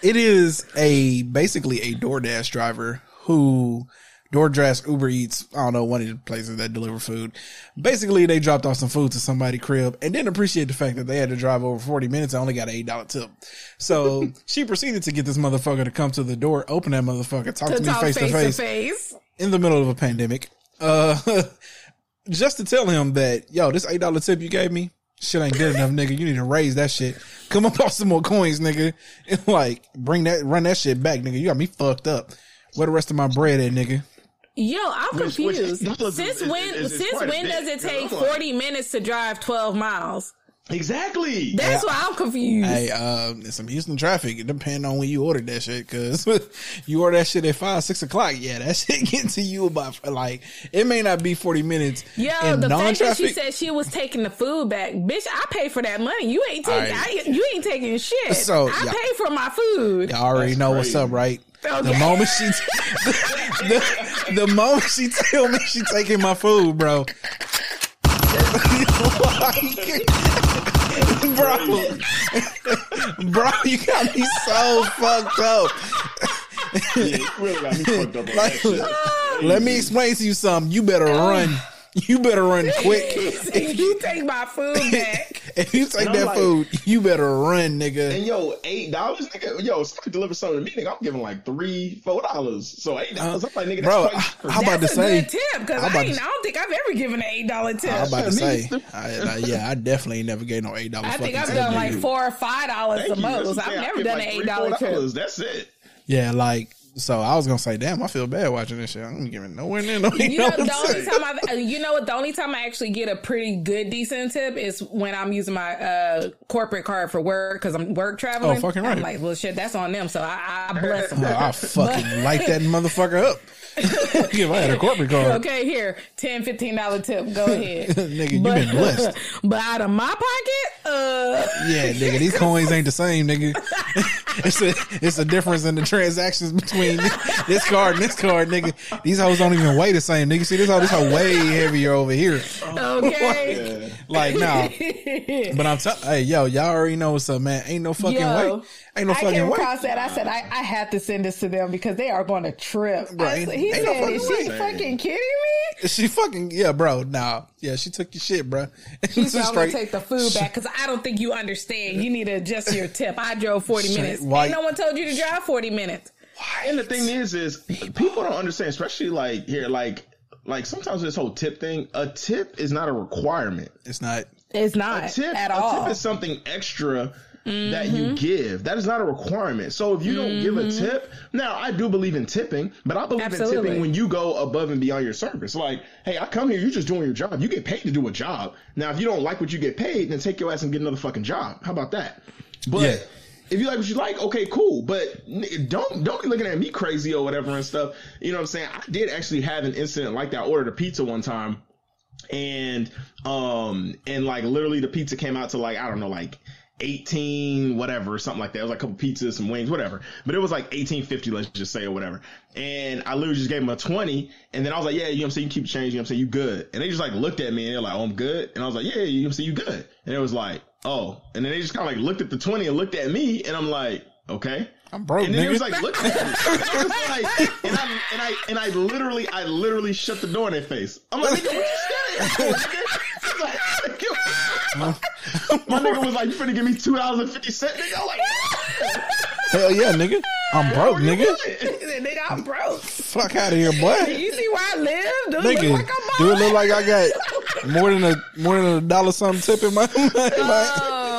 it is a basically a DoorDash driver who DoorDash Uber Eats. I don't know one of the places that deliver food. Basically, they dropped off some food to somebody crib and didn't appreciate the fact that they had to drive over forty minutes and only got an eight dollar tip. So she proceeded to get this motherfucker to come to the door, open that motherfucker, talk to, To me talk face to face face. in the middle of a pandemic. Uh, just to tell him that, yo, this eight dollar tip you gave me, shit ain't good enough, nigga. You need to raise that shit. Come up off some more coins, nigga. And like, bring that, run that shit back, nigga. You got me fucked up. Where the rest of my bread at, nigga? Yo, I'm Which- which- confused. that was- since is- when? is- is since when does it take I'm like- 40 minutes to drive 12 miles? exactly That's why I'm confused. Hey, uh, some Houston traffic. It depends on when you ordered that shit. Cause you order that shit at five, six o'clock. Yeah, that shit get to you about like, it may not be 40 minutes. Yo, in the fact that she said she was taking the food back, bitch, I pay for that money. You ain't taking, Alright. I, you ain't taking shit. So, I yeah. pay for my food. Y'all already That's know what's up, right? The Okay. moment she, the, the moment she tell me she taking my food, bro. bro, bro, you got me so fucked up. yeah, really got me fucked up Like, let me explain to you something. You better run. You better run quick. if you take my food back, If you take And I'm that like- food, you better run, nigga. And yo, eight dollars, nigga. Yo, somebody deliver something to me, nigga. I'm giving like three, four dollars. So eight dollars. Uh, I'm like, nigga, that's Bro, quite how about to that's a say? good tip because I'm I, about ain't, to- I don't think I've ever given an eight dollar tip. I'm about to Me say. I, I, yeah, I definitely ain't never gave no eight dollars. I think I've tip, done nigga. like four or five dollars Thank the you. Most. I've I'm saying. I never done like an eight dollar tip. That's it. Yeah, like So I was gonna say, damn, I feel bad watching this shit. I'm giving nowhere near no. You know, the only time I, you know what, the only time I actually get a pretty good decent tip is when I'm using my uh, corporate card for work because I'm work traveling. Oh, fucking right. I'm like, well, shit, that's on them. So I, I bless them. I fucking light that motherfucker up. if I had a corporate card, Okay, here, 10 $15 tip. Go ahead. nigga, you been blessed. but out of my pocket, uh, Yeah, nigga, these coins ain't the same, nigga. It's a it's a difference in the transactions between this card and this card, nigga. These hoes don't even weigh the same, nigga. See this hoe, this hoe way heavier over here. okay. Like now, but I'm telling, hey, yo, y'all already know what's up, man. Ain't no fucking Yo, way. Ain't no I fucking came way. across that. I said, I, I have to send this to them because they are going to trip. I Right. said- he Ain't no said, fucking is she way. fucking kidding me? She fucking yeah, bro. Nah, yeah, she took your shit, bro. She said, I'm going to take the food back because I don't think you understand. You need to adjust your tip. I drove 40 Straight minutes. White. Ain't no one told you to drive 40 minutes. Why? And the thing is, is people don't understand, especially like here, like like sometimes this whole tip thing. A tip is not a requirement. It's not. It's not A tip, at a all. tip is something extra that you Mm-hmm. give. That is not a requirement. So if you don't give a tip, now I do believe in tipping, but I believe in tipping when you go above and beyond your service. Like, hey, I come here, you're just doing your job. You get paid to do a job. Now, if you don't like what you get paid, then take your ass and get another fucking job. How about that? But Yeah. If you like what you like, okay, cool. But don't don't be looking at me crazy or whatever and stuff. You know what I'm saying? I did actually have an incident like that. I ordered a pizza one time and um and like literally the pizza came out to like I don't know like 18 whatever something like that. It was like a couple pizzas, some wings, whatever. But it was like 1850 let's just say or whatever. And I literally just gave him a 20 and then I was like, "Yeah, you know what I'm saying? You keep changing, you know what I'm saying? You good." And they just like looked at me and they're like, "Oh, I'm good." And I was like, "Yeah, you know what I'm saying? You good." And it was like, "Oh." And then they just kind of like looked at the 20 and looked at me and I'm like, "Okay." I'm broke, And then nigga. it was like, look at me. And I like, and I, and I, and I literally, I literally shut the door in their face. I'm like, nigga, what you staring at? for, nigga? He's like, My nigga was like, you finna give me two dollars and fifty cent, nigga. I'm like, Hell yeah, nigga. I'm broke, where you nigga. going? Nigga, I'm broke. Fuck out of here, boy. You see where I live? Do it Nigga, look like I'm do it look like I got more than a more than a dollar something tip in my, my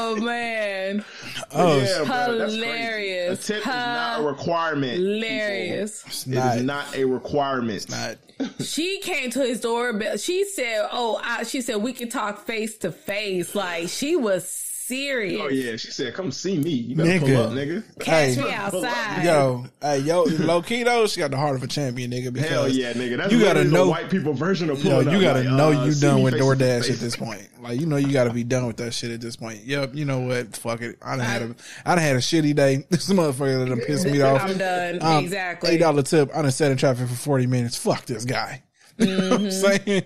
Oh, man. Oh, Yeah, bro, that's crazy. Hilarious. A tip is not a requirement. people. Hilarious. it's not, is not a requirement. not. She came to his doorbell. She said, "Oh, I, she said we can talk face to face." Like she was serious. Oh yeah, she said, "Come see me. You better Nigga. pull up, nigga." Catch Hey. me outside. Yo, hey, yo, low key though, she got the heart of a champion, nigga. Because Hell yeah, nigga. That's you gotta know- white people version of Yo, you up, gotta like, know uh, you done with face to DoorDash at this point. Like you know you gotta be done with that shit at this point. Yep, you know what? Fuck it. I done had a I done had a shitty day. This motherfucker that done pissed me off. I'm done. Um, exactly. Eight dollar tip. I done sat in traffic for forty minutes. Fuck this guy. You know what I'm saying?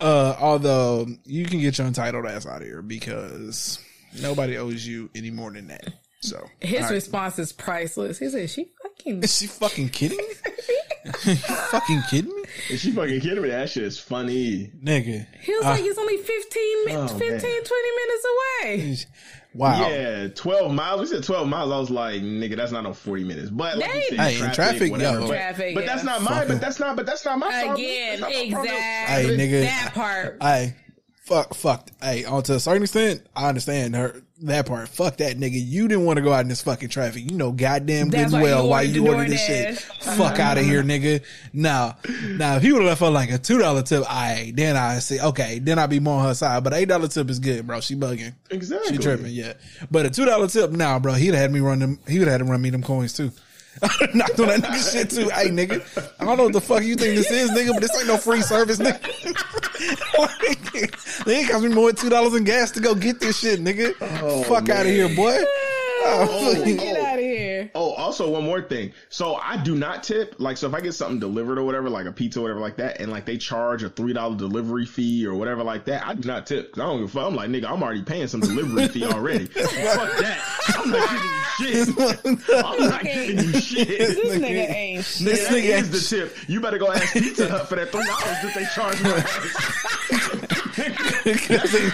Uh, although you can get your entitled ass out of here because nobody owes you any more than that. So His all right. response is priceless. He said, "She fucking." is she fucking kidding me? fucking kidding me, Is she fucking kidding me? That shit is funny. nigga? He was Uh, like, "It's only 15, Oh, 15 man. 20 minutes away." Wow. Yeah, twelve miles. We said twelve miles. I was like, nigga, that's not no forty minutes. But like you Hey. said, Hey, in traffic, whatever. yo. But, Traffic, but yeah. that's not my. But that's not. But that's not my problem. Again, That's not my problem. exactly. Hey, nigga. That part. Hey, fuck, fucked. Hey, on to a certain extent, I understand her that part. Fuck that nigga. You didn't want to go out in this fucking traffic. You know, goddamn good That's and well why you the ordered this shit. Fuck out of here, nigga. Now, now, if he would have left her like a two dollar tip, I then I say okay, then I'd be more on her side. But eight dollar tip is good, bro. She bugging. Exactly. She tripping, yeah. But a two dollar tip, nah, bro. He'd have had me run them. He would have had to run me them coins too. Knocked on that nigga shit too. Hey, nigga. I don't know what the fuck you think this is, nigga, but this ain't no free service, nigga. like, they ain't cost me more than two dollars in gas to go get this shit, nigga. Oh, fuck out of here, boy. Oh, oh. out of here. Oh, also one more thing. So I do not tip. Like, so if I get something delivered or whatever, like a pizza or whatever like that, and like they charge a three dollar delivery fee or whatever like that, I do not tip. 'Cause I don't give a fuck. I'm like, nigga, I'm already paying some delivery fee already. fuck that. I'm not giving you shit. I'm not giving you shit. This nigga ain't shit. This nigga is the tip. You better go ask Pizza Hut for that three dollars that they charge my ass. Cause ain't,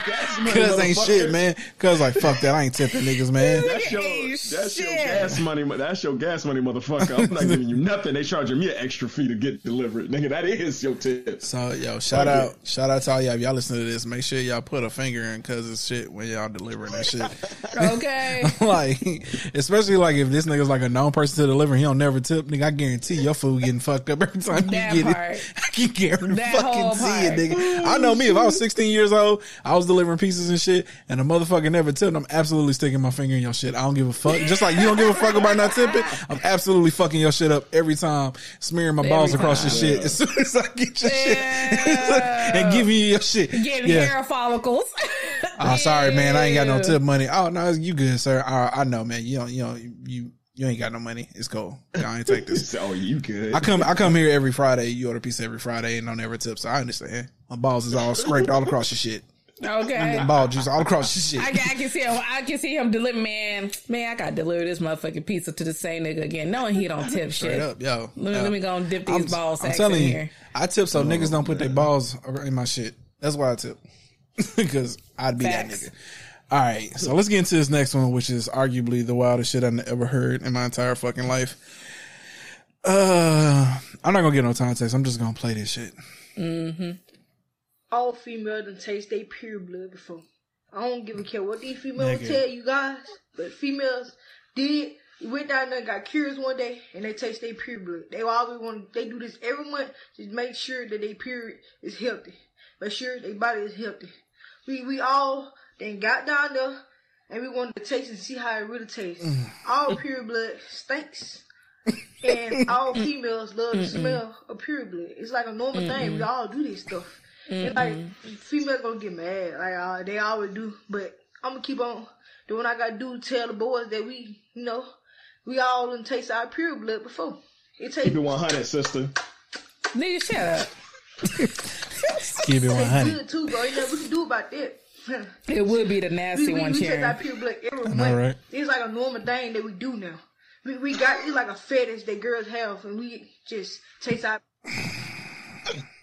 cause ain't shit, man. Cause like fuck that, I ain't tipping niggas, man. That's your Hey, that's your gas money. mo- That's your gas money, motherfucker. I'm not giving you nothing. They charging me an extra fee to get delivered, nigga. That is your tip. So yo, shout Fuck out, it. shout out to all y'all. If y'all listen to this, make sure y'all put a finger in cuz it's shit when y'all delivering that shit. Okay. like, especially like if this nigga's like a known person to deliver, he don't never tip. Nigga, I guarantee your food getting fucked up every time That you get part. it. I can guarantee That whole fucking see it, nigga. I know me. If I was 16 years old, I was delivering pieces and shit, and a motherfucker never tipped. I'm absolutely sticking my finger in your shit. I don't give a fuck. Just like you don't give a fuck about not tipping, I'm absolutely fucking your shit up every time, smearing my balls Every across your time. shit as soon as I get your Yeah. shit and giving you your shit. Getting Yeah. hair follicles. Oh, sorry, man. I ain't got no tip money. Oh no, you good, sir. I, I know, man. You don't, you know, you you ain't got no money. It's cool. I ain't take this. Oh, you good? I come I come here every Friday. You order pizza every Friday and don't ever tip. So I understand. My balls is all scraped all across your shit. Okay. Ball juice all across your I, shit. can- I can see him. I can see him deliver. Man, man, I got to deliver this motherfucking pizza to the same nigga again, knowing he don't tip Straight shit. up, yo. Let me, yo. let me go and dip these I'm, ball I'm telling in you, here. I tip so niggas don't put their oh. balls in my shit. That's why I tip. Because I'd be that nigga. All right, so let's get into this next one, which is arguably the wildest shit I've ever heard in my entire fucking life. Uh, I'm not gonna get no context. I'm just gonna play this shit. Mhm. all females done taste their pure blood before. I don't give a care what these females Nigga. tell you guys, but females did. Went down there and got curious one day, and they taste their pure blood. They always want. They do this every month to make sure that their period is healthy. Make sure their body is healthy. We we all then got down there, and we wanted to taste and see how it really tastes. all pure blood stinks. and all females love the smell of pure blood. It's like a normal thing. We all do this stuff. And like females gonna get mad, like uh, they always do. But I'm gonna keep on doing what I gotta do. Tell the boys that we, you know, we all done taste our pure blood before. It tastes Keep it 100, sister. Nigga, shut up. Keep it 100. good too, bro. You know we can do about that. It would be the nasty we, one, we taste our Sharon. pure blood every month. know, right? It's like a normal thing that we do now. We we got it's like a fetish that girls have, and we just taste our.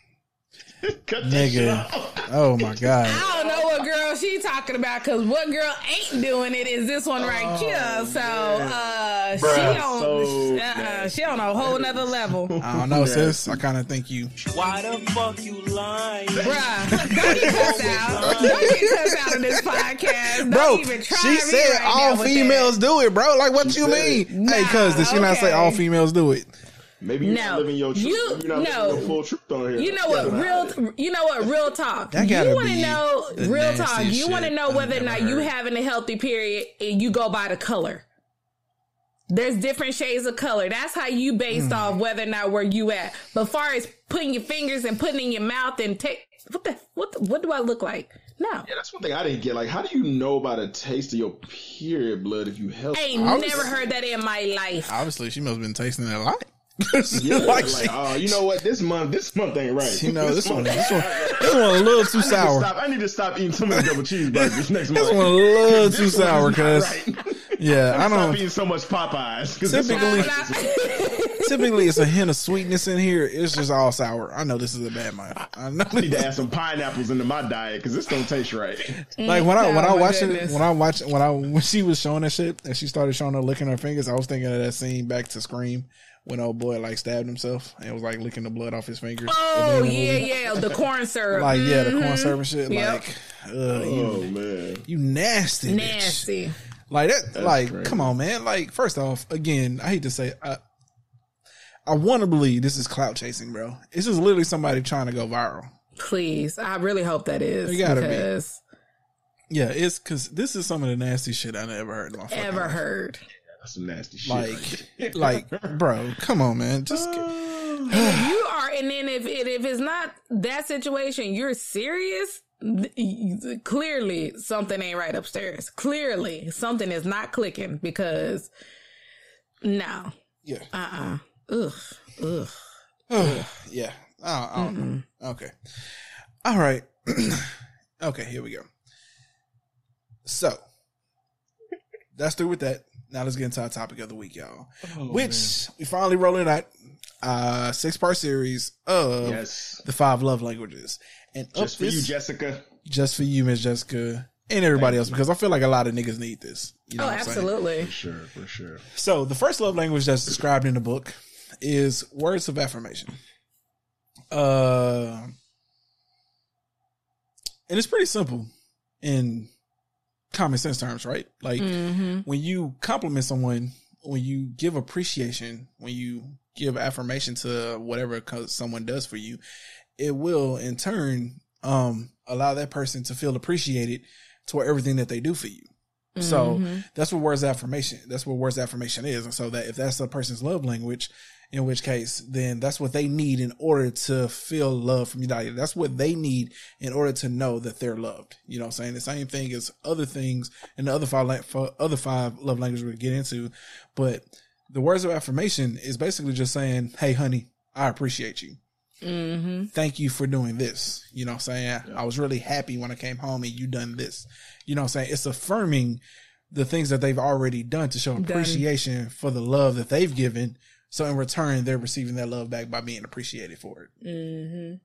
Cut that shit Nigga. off. Oh my god. I don't know what girl she talking about because what girl ain't doing it is this one right here. So uh, she on so uh, she on a whole nother level, I don't know, sis. I kind of think you. Why the fuck you lying? bruh. Don't get cussed out. Don't get cussed out in this podcast. Don't Bro, even try she said right all females do it, bro. Like, what you mean? it. hey, cuz, did she not say all females do it? Maybe you're No. not living your truth. You- Maybe you're not no. living your full truth on here. You know what real you know what real talk. You want to know real talk. You want to know whether or ever not you having a healthy period and you go by the color. There's different shades of color. That's how you based Hmm. off whether or not where you at. But far as putting your fingers and putting in your mouth and take what the what the, what do I look like? No. Yeah, that's one thing I didn't get. Like, how do you know about a taste of your period blood if you healthy? Ain't I was- never heard that in my life. Obviously, she must have been tasting it a lot. Yeah, like, like, she, oh, you know what? This month, this month ain't right. you know, this one, month- this one, this one a little too I need, to sour. stop, I need to stop eating too many double cheeseburgers next month. This one a little too one's sour, not cuz. right. Yeah, I Stop don't. eating so much Popeyes. Typically- Typically, it's a hint of sweetness in here. It's just all sour. I know this is a bad month. I know. I need to add some pineapples into my diet because this don't taste right. Mm, like when I when Oh, I my watched it when I watched when I when she was showing that shit and she started showing her licking her fingers, I was thinking of that scene back to Scream when old boy like stabbed himself and was like licking the blood off his fingers. Oh at the end of the yeah, movie. yeah, the corn syrup. Like yeah, the corn syrup and shit. Yep. Like, uh, you Oh man, you nasty, bitch. nasty. Like that. like, crazy. come on, man. Like, first off, again, I hate to say, I, I want to believe this is clout chasing, bro. This is literally somebody trying to go viral. Please, I really hope that is It gotta be. Yeah, it's because this is some of the nasty shit I never heard in my fucking ever life. heard. That's some nasty shit. right Like, like, bro, come on, man. Just If you are, and then if if it's not that situation, you're serious. Clearly, something ain't right upstairs. Clearly, something is not clicking because no, yeah, uh, uh ugh, ugh. Ugh. yeah. Oh, I don't know. Okay, all right. okay, here we go. So that's through with that. Now let's get into our topic of the week, y'all. Which we finally rolling out uh six part series of yes, the five love languages. And up just for this, you, Jessica. just for you, Miss Jessica, and everybody else, because I feel like a lot of niggas need this. You know oh, what I'm saying? absolutely. For sure, for sure. So the first love language that's described in the book is words of affirmation. Uh, and it's pretty simple in common sense terms, right? Like Mm-hmm. when you compliment someone, when you give appreciation, when you give affirmation to whatever someone does for you, it will in turn um allow that person to feel appreciated for everything that they do for you. So Mm-hmm. that's what words affirmation. That's what words affirmation is. And so that if that's a person's love language, in which case, then that's what they need in order to feel love from you. That's what they need in order to know that they're loved. You know what I'm saying? The same thing as other things and the other five, other five love languages we get into. But the words of affirmation is basically just saying, Hey, honey, I appreciate you. Mm-hmm. Thank you for doing this. You know what I'm saying? I was really happy when I came home and you done this. You know what I'm saying? It's affirming the things that they've already done to show Done. appreciation for the love that they've given. So in return, they're receiving that love back by being appreciated for it. Mm-hmm.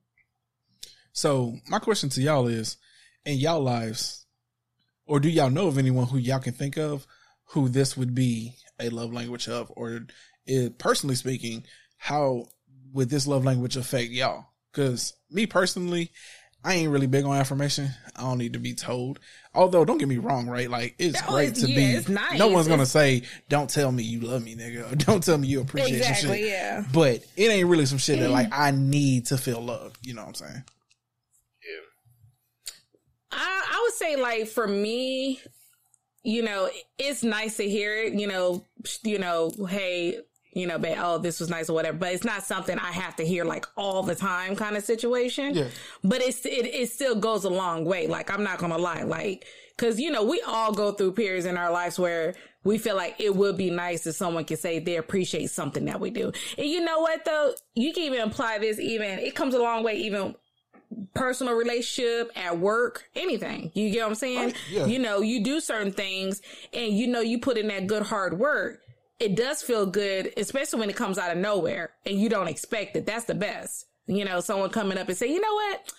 So my question to y'all is, in y'all lives, or do y'all know of anyone who y'all can think of who this would be a love language of, or it, personally speaking, how would this love language affect y'all? Because me personally, I ain't really big on affirmation. I don't need to be told. Although, don't get me wrong, right? Like it's Oh, great it's- to yeah, be. it's nice. No one's gonna say, "Don't tell me you love me, nigga," or "Don't tell me you appreciate some shit." Yeah. But it ain't really some shit that like I need to feel love. You know what I'm saying? Yeah. I, I would say like for me, you know, it's nice to hear it, you know, you know, hey, you know, but oh, this was nice or whatever, but it's not something I have to hear like all the time kind of situation. Yeah. But it's, it, it still goes a long way. Like, I'm not going to lie. Like, cause you know, we all go through periods in our lives where we feel like it would be nice if someone could say they appreciate something that we do. And you know what though? You can even apply this even, it comes a long way even personal relationship, at work, anything. You get what I'm saying? Right, yeah. You know, you do certain things and you know you put in that good hard work. It does feel good, especially when it comes out of nowhere and you don't expect it. That's the best. You know, someone coming up and say, you know what?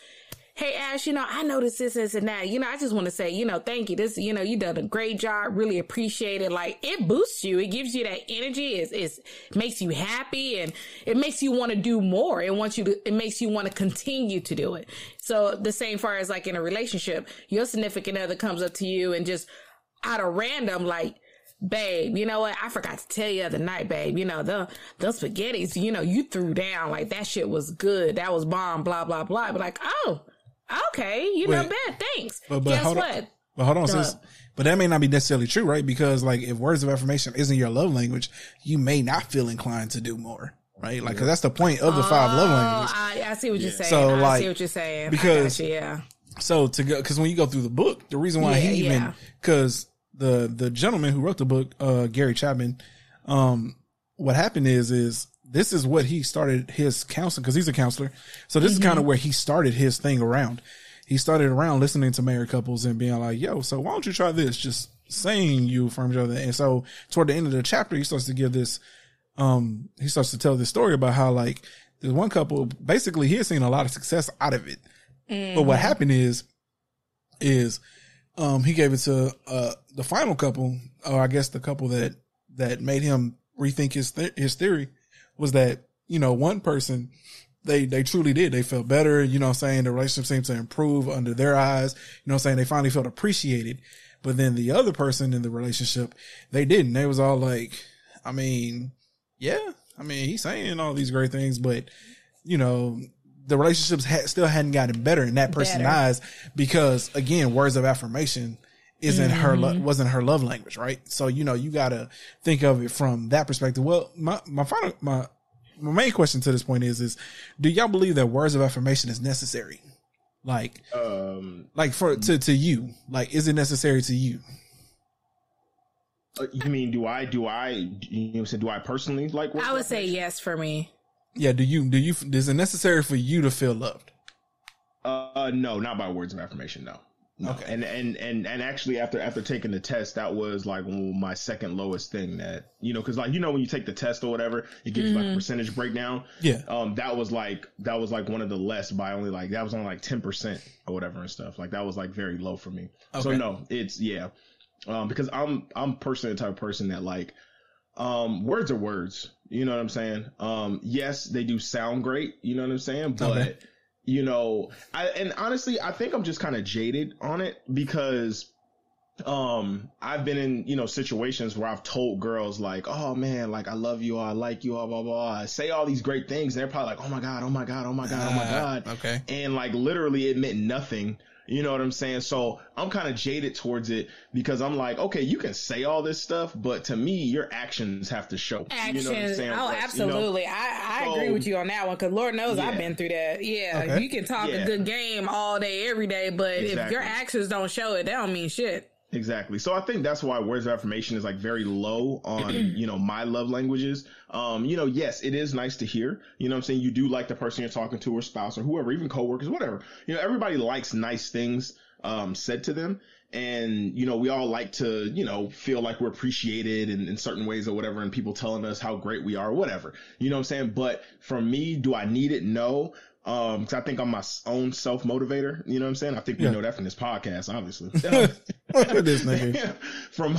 Hey Ash, you know, I noticed this, this, and that. You know, I just want to say, you know, thank you. This, you know, you done a great job. Really appreciate it. Like it boosts you. It gives you that energy. It's, it's makes you happy and it makes you want to do more. It wants you to, it makes you want to continue to do it. So the same far as like in a relationship, your significant other comes up to you and just out of random, like, babe, you know what? I forgot to tell you the other night, babe. You know, the the spaghettis, you know, you threw down. Like that shit was good. That was bomb, blah, blah, blah. But like, oh, okay, you know bad. Thanks. But but Guess hold what? on. But hold on, Duh. sis. But that may not be necessarily true, right? Because like if words of affirmation isn't your love language, you may not feel inclined to do more, right? Like, cause that's the point of the five love Oh, languages. I, I see what you're saying. So, I like, see what you're saying. because- you, yeah. So to go, because when you go through the book, the reason why Yeah, he even yeah. because the the gentleman who wrote the book, uh, Gary Chapman, um, what happened is is this is what he started his counseling because he's a counselor. So this is kind Mm-hmm. of where he started his thing around. He started around listening to married couples and being like, "Yo, so why don't you try this?" Just saying you affirm each other. And so toward the end of the chapter, he starts to give this um he starts to tell this story about how like there's one couple basically he had seen a lot of success out of it but what happened is is um he gave it to uh the final couple or i guess the couple that that made him rethink his th- his theory was that you know one person they they truly did. They felt better you know i'm saying? The relationship seemed to improve under their eyes. You know i'm saying? They finally felt appreciated. But then the other person in the relationship they didn't. They was all like i mean yeah i mean he's saying all these great things but you know the relationships ha- still hadn't gotten better in that person's Better. eyes because again words of affirmation isn't her lo- wasn't her love language right so you know you gotta think of it from that perspective well my my final my my main question to this point is is do y'all believe that words of affirmation is necessary like Um, like for to to you like is it necessary to you uh, you mean do I do I you know said do I personally like? words I of would say yes for me. Yeah do you do you is it necessary for you to feel loved Uh, no, not by words of affirmation. No. No. Okay. And and and and actually, after after taking the test, that was like my second lowest thing. That you know, because like you know, when you take the test or whatever, it gives you like a percentage breakdown. Yeah. Um, that was like that was like one of the less by only like that was only like ten percent or whatever and stuff. Like that was like very low for me. Okay. So no, it's yeah. Um, because I'm I'm personally the type of person that like um words are words. You know what I'm saying? Um, yes, they do sound great. You know what I'm saying? But Okay. you know, I and honestly, I think I'm just kind of jaded on it because um I've been in, you know, situations where I've told girls like, "Oh man, like I love you, I like you, blah blah blah." I say all these great things, and they're probably like, "Oh my god, oh my god, oh my god, oh my god." Okay. And like literally it meant nothing. You know what I'm saying? So I'm kind of jaded towards it because I'm like, okay, you can say all this stuff, but to me, your actions have to show. Actions. You know what I'm saying? oh, Like, you know? absolutely. I, I So- agree with you on that one because Lord knows I've been through that. Yeah, Okay. you can talk Yeah. a good game all day, every day, but if your actions don't show it, that don't mean shit. Exactly. So I think that's why words of affirmation is like very low on, you know, my love languages. Um, you know, yes, it is nice to hear. You know what I'm saying? You do like the person you're talking to or spouse or whoever, even coworkers, whatever. You know, everybody likes nice things um said to them. And, you know, we all like to, you know, feel like we're appreciated in, in certain ways or whatever, and people telling us how great we are, whatever. You know what I'm saying? But for me, do I need it? No. Um, cause I think I'm my own self motivator. You know what I'm saying? I think we Yeah. know that from this podcast, obviously. this nigga. from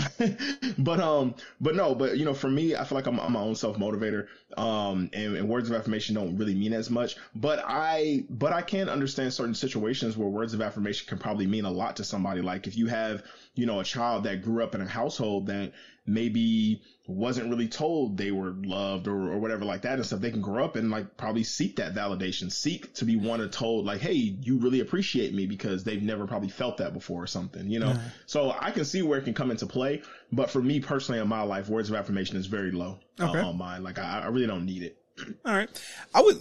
but um but no but you know for me i feel like i'm, I'm my own self motivator um and, and words of affirmation don't really mean as much but i but i can understand certain situations where words of affirmation can probably mean a lot to somebody like if you have you know a child that grew up in a household that maybe wasn't really told they were loved or, or whatever like that and stuff they can grow up and like probably seek that validation seek to be wanted told like hey you really appreciate me because they've never probably felt that before or something you know so i can see where it can come into play but for me personally in my life words of affirmation is very low uh, on mine like I, I really don't need it All right. I would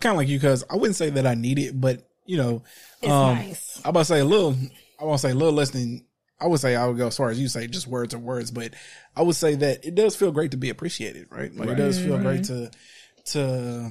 kind of like you because I wouldn't say that I need it, but you know, It's um, nice. I'm about to say a little. I want to say a little less than. I would say I would go as far as you say, just words are words, but I would say that it does feel great to be appreciated, right? Like it does feel great to to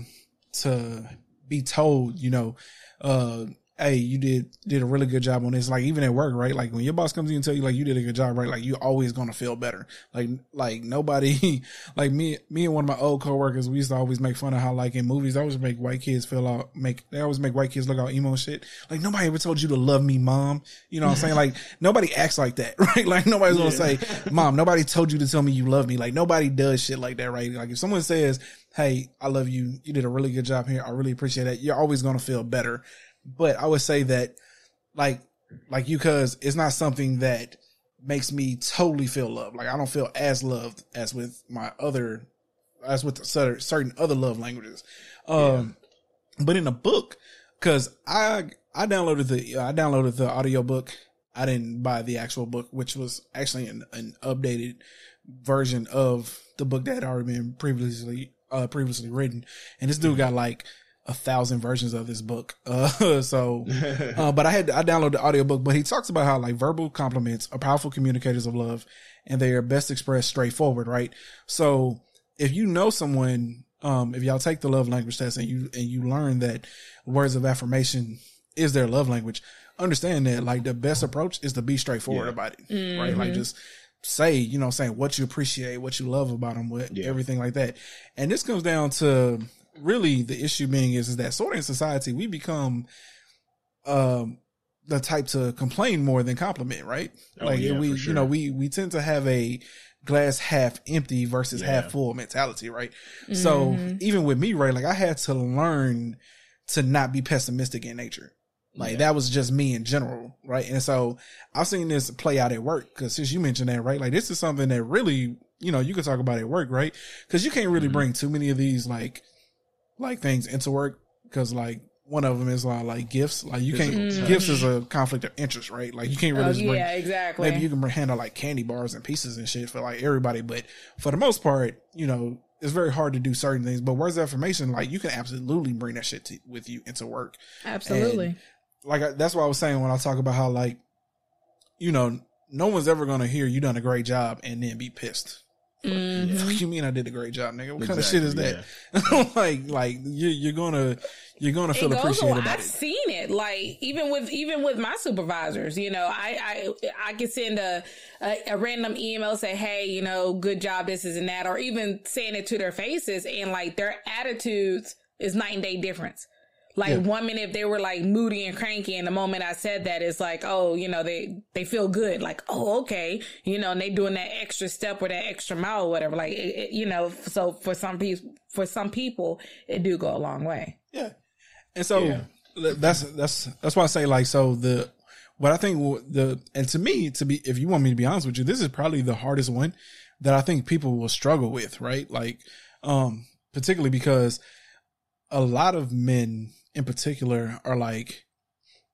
to be told, you know, uh, hey, you did did a really good job on this. Like even at work, right? Like when your boss comes in and tell you like you did a good job, right? Like you're always gonna feel better. Like like nobody like me me and one of my old coworkers, we used to always make fun of how like in movies they always make white kids feel out make they always make white kids look out emo shit. Like nobody ever told you to love me, mom. You know what I'm saying? Like nobody acts like that, right? Like nobody's gonna say, Mom, nobody told you to tell me you love me. Like nobody does shit like that, right? Like if someone says, Hey, I love you, you did a really good job here, I really appreciate that, you're always gonna feel better. But I would say that like like you cause it's not something that makes me totally feel loved. Like I don't feel as loved as with my other as with certain other love languages. Um but in a book, cause I I downloaded the I downloaded the audio book. I didn't buy the actual book, which was actually an, an updated version of the book that had already been previously uh previously written. And this dude got like a thousand versions of this book. Uh so uh, but I had I downloaded the audiobook, but he talks about how like verbal compliments are powerful communicators of love and they are best expressed straightforward, right? So if you know someone, um, if y'all take the love language test and you and you learn that words of affirmation is their love language, understand that like the best approach is to be straightforward Yeah. about it, right? Like just say, you know, saying what you appreciate, what you love about them, what Yeah. everything like that. And this comes down to really the issue being is, is that sort of in society we become um the type to complain more than compliment, right? Oh, like yeah, we for you know, we we tend to have a glass half empty versus Yeah. half full mentality, right? So even with me, right, like I had to learn to not be pessimistic in nature. Like Yeah. that was just me in general, right? And so I've seen this play out at work because since you mentioned that, right? Like this is something that really, you know, you could talk about at work, right? Because you can't really Mhm. bring too many of these like, like things into work because like one of them is uh, like gifts. Like you can't gifts is a conflict of interest, right? Like you can't really Oh, just bring yeah, exactly. maybe you can handle like candy bars and pieces and shit for like everybody, but for the most part, you know, it's very hard to do certain things. But words of affirmation, like you can absolutely bring that shit to, with you into work. Absolutely. Like I, that's what I was saying when I talk about how like, you know, no one's ever gonna hear you done a great job and then be pissed. Mm-hmm. Fuck you mean I did a great job, nigga? What kind of shit is that? like, like you're, you're gonna you're gonna feel it appreciated about I've it. seen it. Like even with even with my supervisors, you know, I I I can send a, a a random email say, hey, you know, good job, this is and that, or even saying it to their faces, and like their attitudes is night and day difference. Like Yeah. one minute if they were like moody and cranky, and the moment I said that, it's like, oh, you know, they they feel good, like, oh, okay, you know, and they doing that extra step or that extra mile or whatever. Like, it, it- you know, so for some people, for some people, it do go a long way. Yeah. And so that's that's that's why I say like so the what I think w- the and to me to be if you want me to be honest with you this is probably the hardest one that I think people will struggle with right like um particularly because a lot of men in particular are like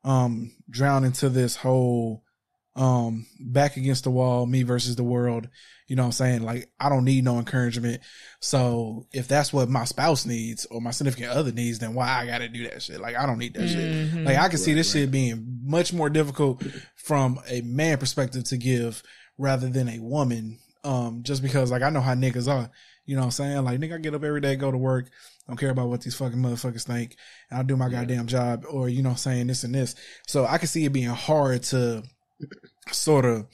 um drowned into this whole um back against the wall me versus the world you know what I'm saying like I don't need no encouragement so if that's what my spouse needs or my significant other needs, then why I gotta do that shit? Like I don't need that shit. Like I can see this shit being much more difficult from a man perspective to give rather than a woman. Um, just because like I know how niggas are. You know what I'm saying? Like nigga, I get up every day, go to work, don't care about what these fucking motherfuckers think, and I'll do my goddamn job, or you know saying, this and this. So I can see it being hard to sort of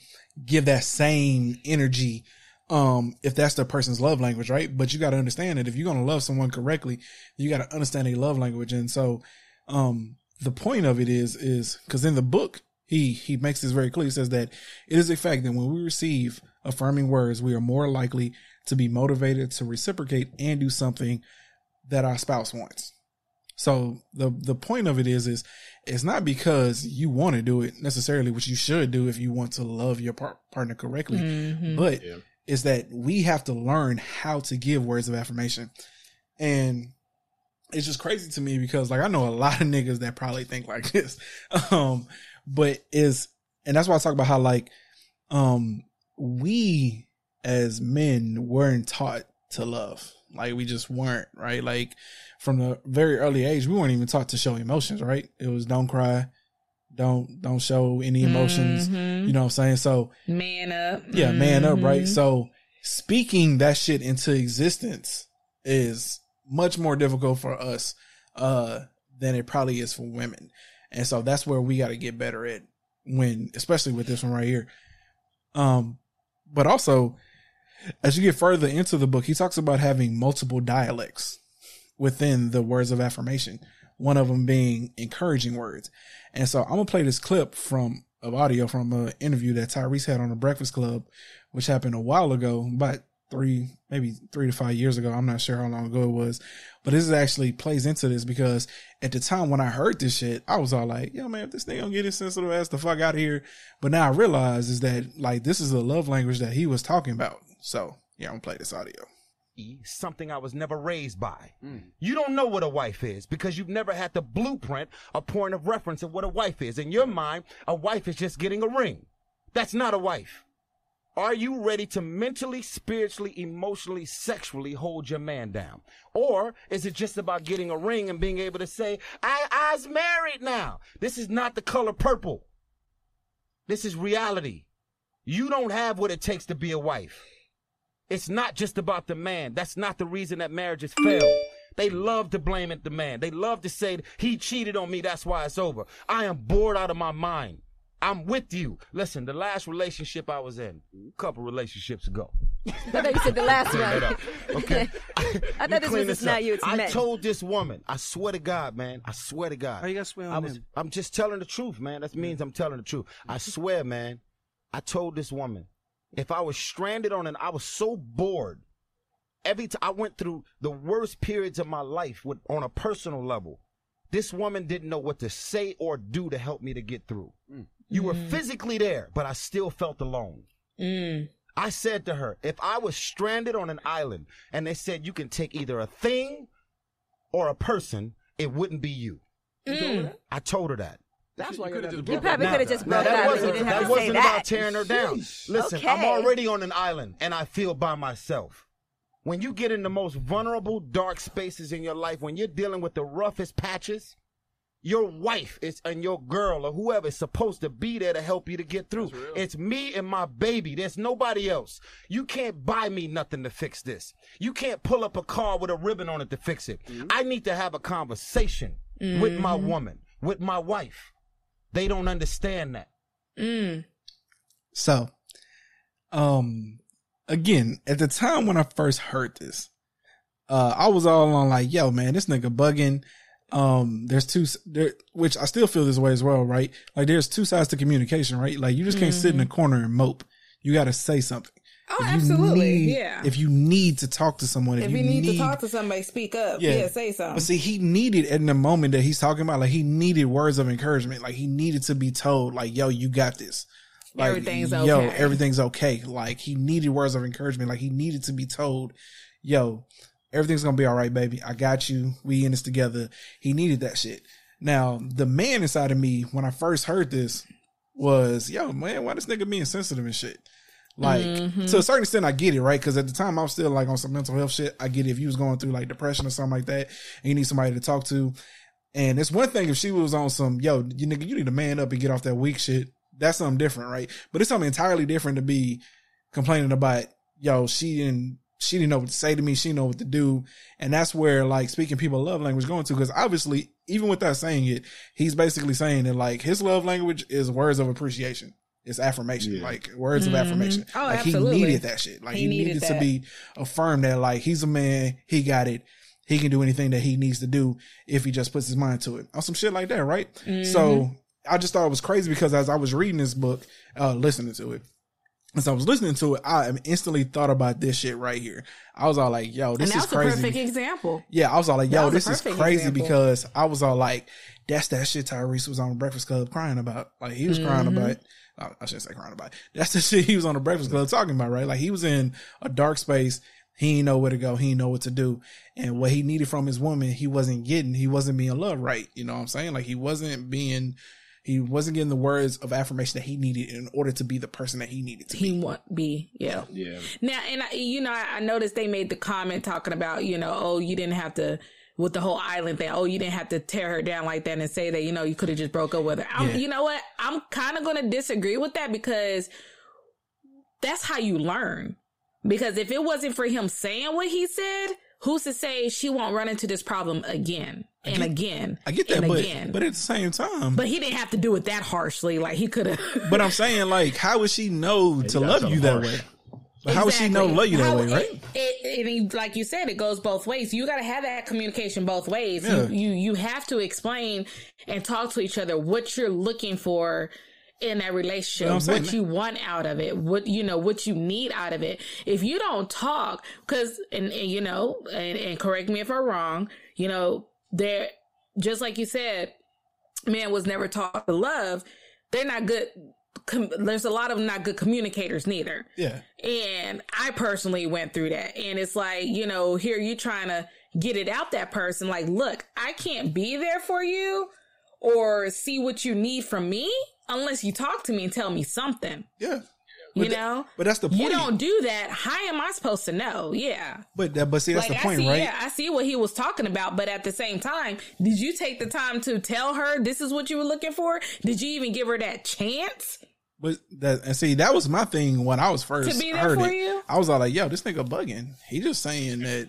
give that same energy um if that's the person's love language right? But you got to understand that if you're going to love someone correctly you got to understand their love language. And so um the point of it is is because in the book he he makes this very clear. He says that it is a fact that when we receive affirming words we are more likely to be motivated to reciprocate and do something that our spouse wants so the the point of it is is it's not because you want to do it necessarily, which you should do if you want to love your par- partner correctly, Mhm. but Yeah. is that we have to learn how to give words of affirmation, and it's just crazy to me because like I know a lot of niggas that probably think like this, um, but is and that's why I talk about how like um we as men weren't taught to love. Like we just weren't, right? Like from the very early age, we weren't even taught to show emotions, right? It was don't cry, don't don't show any emotions. Mhm. You know what I'm saying? So Man up. yeah, man up, right? Mhm. So speaking that shit into existence is much more difficult for us uh than it probably is for women. And so that's where we got to get better at when especially with this one right here. Um but also as you get further into the book, he talks about having multiple dialects within the words of affirmation. One of them being encouraging words. And so I'm gonna play this clip from of audio from an interview that Tyrese had on the Breakfast Club, which happened a while ago, about three, maybe three to five years ago. I'm not sure how long ago it was, but this actually plays into this because at the time when I heard this shit, I was all like, "Yo, man, if this nigga don't get his sensitive ass the fuck out of here." But now I realize is that like this is the love language that he was talking about. So yeah, I'm gonna play this audio. something I was never raised by. Hmm. You don't know what a wife is because you've never had the blueprint, a point of reference of what a wife is. In your mind, a wife is just getting a ring. That's not a wife. Are you ready to mentally, spiritually, emotionally, sexually hold your man down? Or is it just about getting a ring and being able to say, I, I's married now? This is not the color purple. This is reality. You don't have what it takes to be a wife. It's not just about the man. That's not the reason that marriages fail. They love to blame it the man. They love to say he cheated on me. That's why it's over. I am bored out of my mind. I'm with you. Listen, the last relationship I was in, a couple relationships ago. I thought you said the last one. Okay. I Let thought this was just now you. It's I men. told this woman, I swear to God, man, I swear to God. Why you gotta swear on I was, them? I'm just telling the truth, man. That means I'm telling the truth. I swear, man. I told this woman, if I was stranded on an, I was so bored. Every time I went through the worst periods of my life with, on a personal level, this woman didn't know what to say or do to help me to get through. Mm. You were physically there, but I still felt alone. Mm. I said to her, if I was stranded on an island and they said you can take either a thing or a person, it wouldn't be you. Mm. I told her that. That's why you You probably could have just Now, brought it that out, you wasn't, didn't that have to wasn't that. about tearing her down. Listen, I'm already on an island and I feel by myself. When you get in the most vulnerable, dark spaces in your life, when you're dealing with the roughest patches, Your wife is and your girl or whoever is supposed to be there to help you to get through. It's me and my baby. There's nobody else. You can't buy me nothing to fix this. You can't pull up a car with a ribbon on it to fix it. I need to have a conversation with my woman, with my wife. They don't understand that. Mm. So, um, again, at the time when I first heard this, uh, I was all on like, yo, man, this nigga bugging. Um, there's two, there, which I still feel this way as well, right? Like there's two sides to communication, right? Like you just can't sit in a corner and mope. You got to say something. Oh, If absolutely. need- yeah. If you need to talk to someone, if, If you need, to talk to somebody, speak up. Yeah, say something. But see, he needed in the moment that he's talking about, like he needed words of encouragement. Like he needed to be told, like, yo, you got this. Like, Everything's Yo, okay. everything's okay. Like he needed words of encouragement. Like he needed to be told, yo, everything's gonna be all right, baby. I got you. We in this together. He needed that shit. Now, the man inside of me, when I first heard this, was, yo, man, why this nigga being sensitive and shit? Like, Mm-hmm. to a certain extent, I get it, right? Because at the time, I was still like on some mental health shit. I get it. If you was going through like depression or something like that, and you need somebody to talk to, and it's one thing if she was on some, yo, you nigga, you need to man up and get off that weak shit. That's something different, right? But it's something entirely different to be complaining about, yo, she didn't, she didn't know what to say to me. She didn't know what to do. And that's where like speaking people love language going to. Cause obviously, even without saying it, he's basically saying that like his love language is words of appreciation. It's affirmation, Yeah. like words of Mhm. affirmation. Oh, like absolutely. he needed that shit. Like He he, needed needed, to be affirmed that like he's a man, he got it. He can do anything that he needs to do if he just puts his mind to it. On some shit like that, right? Mm-hmm. So I just thought it was crazy because as I was reading this book, uh, listening to it, as I was listening to it, I instantly thought about this shit right here. I was all like, yo, this and is a perfect crazy. example. Yeah, I was all like, yo, this is crazy example. because I was all like, that's that shit Tyrese was on the Breakfast Club crying about. Like he was crying Mm-hmm. about. uh, I shouldn't say crying about. it. That's the shit he was on the Breakfast Club talking about, right? Like he was in a dark space. He didn't know where to go. He didn't know what to do. And what he needed from his woman, he wasn't getting. He wasn't being loved right. You know what I'm saying? Like he wasn't being. He wasn't getting the words of affirmation that he needed in order to be the person that he needed to He be. want be yeah. Yeah. Now, and I, you know, I, I noticed they made the comment talking about, you know, oh, you didn't have to with the whole island thing. Oh, you didn't have to tear her down like that and say that, you know, you could have just broke up with her. I'm, Yeah. You know what? I'm kind of going to disagree with that because that's how you learn. Because if it wasn't for him saying what he said, who's to say she won't run into this problem again and get- again? I get that, and but again. but at the same time, but he didn't have to do it that harshly. Like he could have. But I'm saying, like, how would she know to love you something that harsh. way? But how would she know to love you that How- way, right? It, it, it- like you said, it goes both ways. You got to have that communication both ways. Yeah. You, you you have to explain and talk to each other what you're looking for in that relationship, Well, I'm saying what you want out of it, what you know, what you need out of it. If you don't talk, because and, and you know, and, and correct me if I'm wrong, you know, there just like you said, man was never taught to love. They're not good. Com- there's a lot of them not good communicators neither. Yeah. And I personally went through that. And it's like, you know, here you trying to get it out that person. Like, look, I can't be there for you or see what you need from me unless you talk to me and tell me something. Yeah. You But know? but that's the point. You don't do that. How am I supposed to know? Yeah. But that, but see, that's like the point, I see, right? yeah, I see what he was talking about, but at the same time, did you take the time to tell her this is what you were looking for? Did you even give her that chance? But that and see, that was my thing when I was first To be there heard for it. you? I was all like, "Yo, this nigga bugging." He just saying that,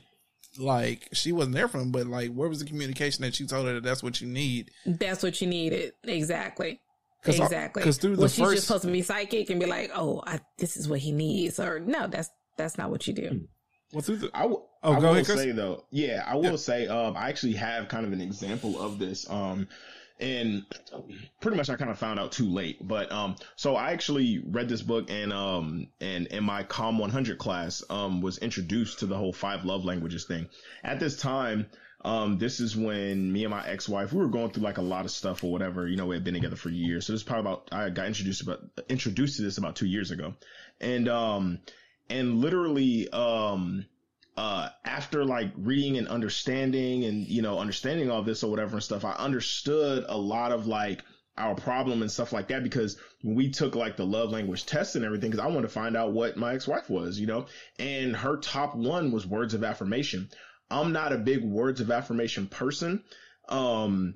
like, she wasn't there for him, but like, where was the communication that you told her that that's what you need? That's what you needed. Exactly. 'Cause I- exactly. 'cause through the was she first- just supposed to be psychic and be like, "Oh, I, this is what he needs," or no? That's that's not what you do. Well, through the I w- Oh, I go will ahead, Chris. say though, yeah, I will say, um, I actually have kind of an example of this, um, and pretty much I kind of found out too late, but um, so I actually read this book and um, and in my Com 100 class, um, was introduced to the whole five love languages thing. At this time, um, this is when me and my ex-wife we were going through like a lot of stuff or whatever. You know, we had been together for years, so this is probably about I got introduced about introduced to this about two years ago, and um, and literally um uh after like reading and understanding and you know understanding all this or whatever and stuff i understood a lot of like our problem and stuff like that because we took like the love language test and everything because i wanted to find out what my ex-wife was you know? And her top one was words of affirmation i'm not a big words of affirmation person um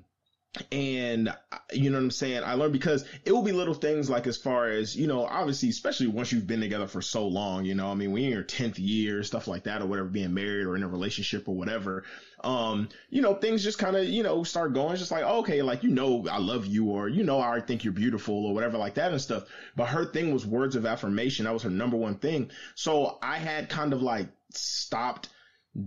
and you know what I'm saying? I learned because it will be little things like as far as, you know, obviously, especially once you've been together for so long, you know, I mean, when you're in your 10th year, stuff like that, or whatever, being married or in a relationship or whatever, um, you know, things just kind of, you know, start going. It's just like, okay, like, you know, I love you, or, you know, I think you're beautiful, or whatever, like that and stuff. But her thing was words of affirmation. That was her number one thing. So I had kind of like stopped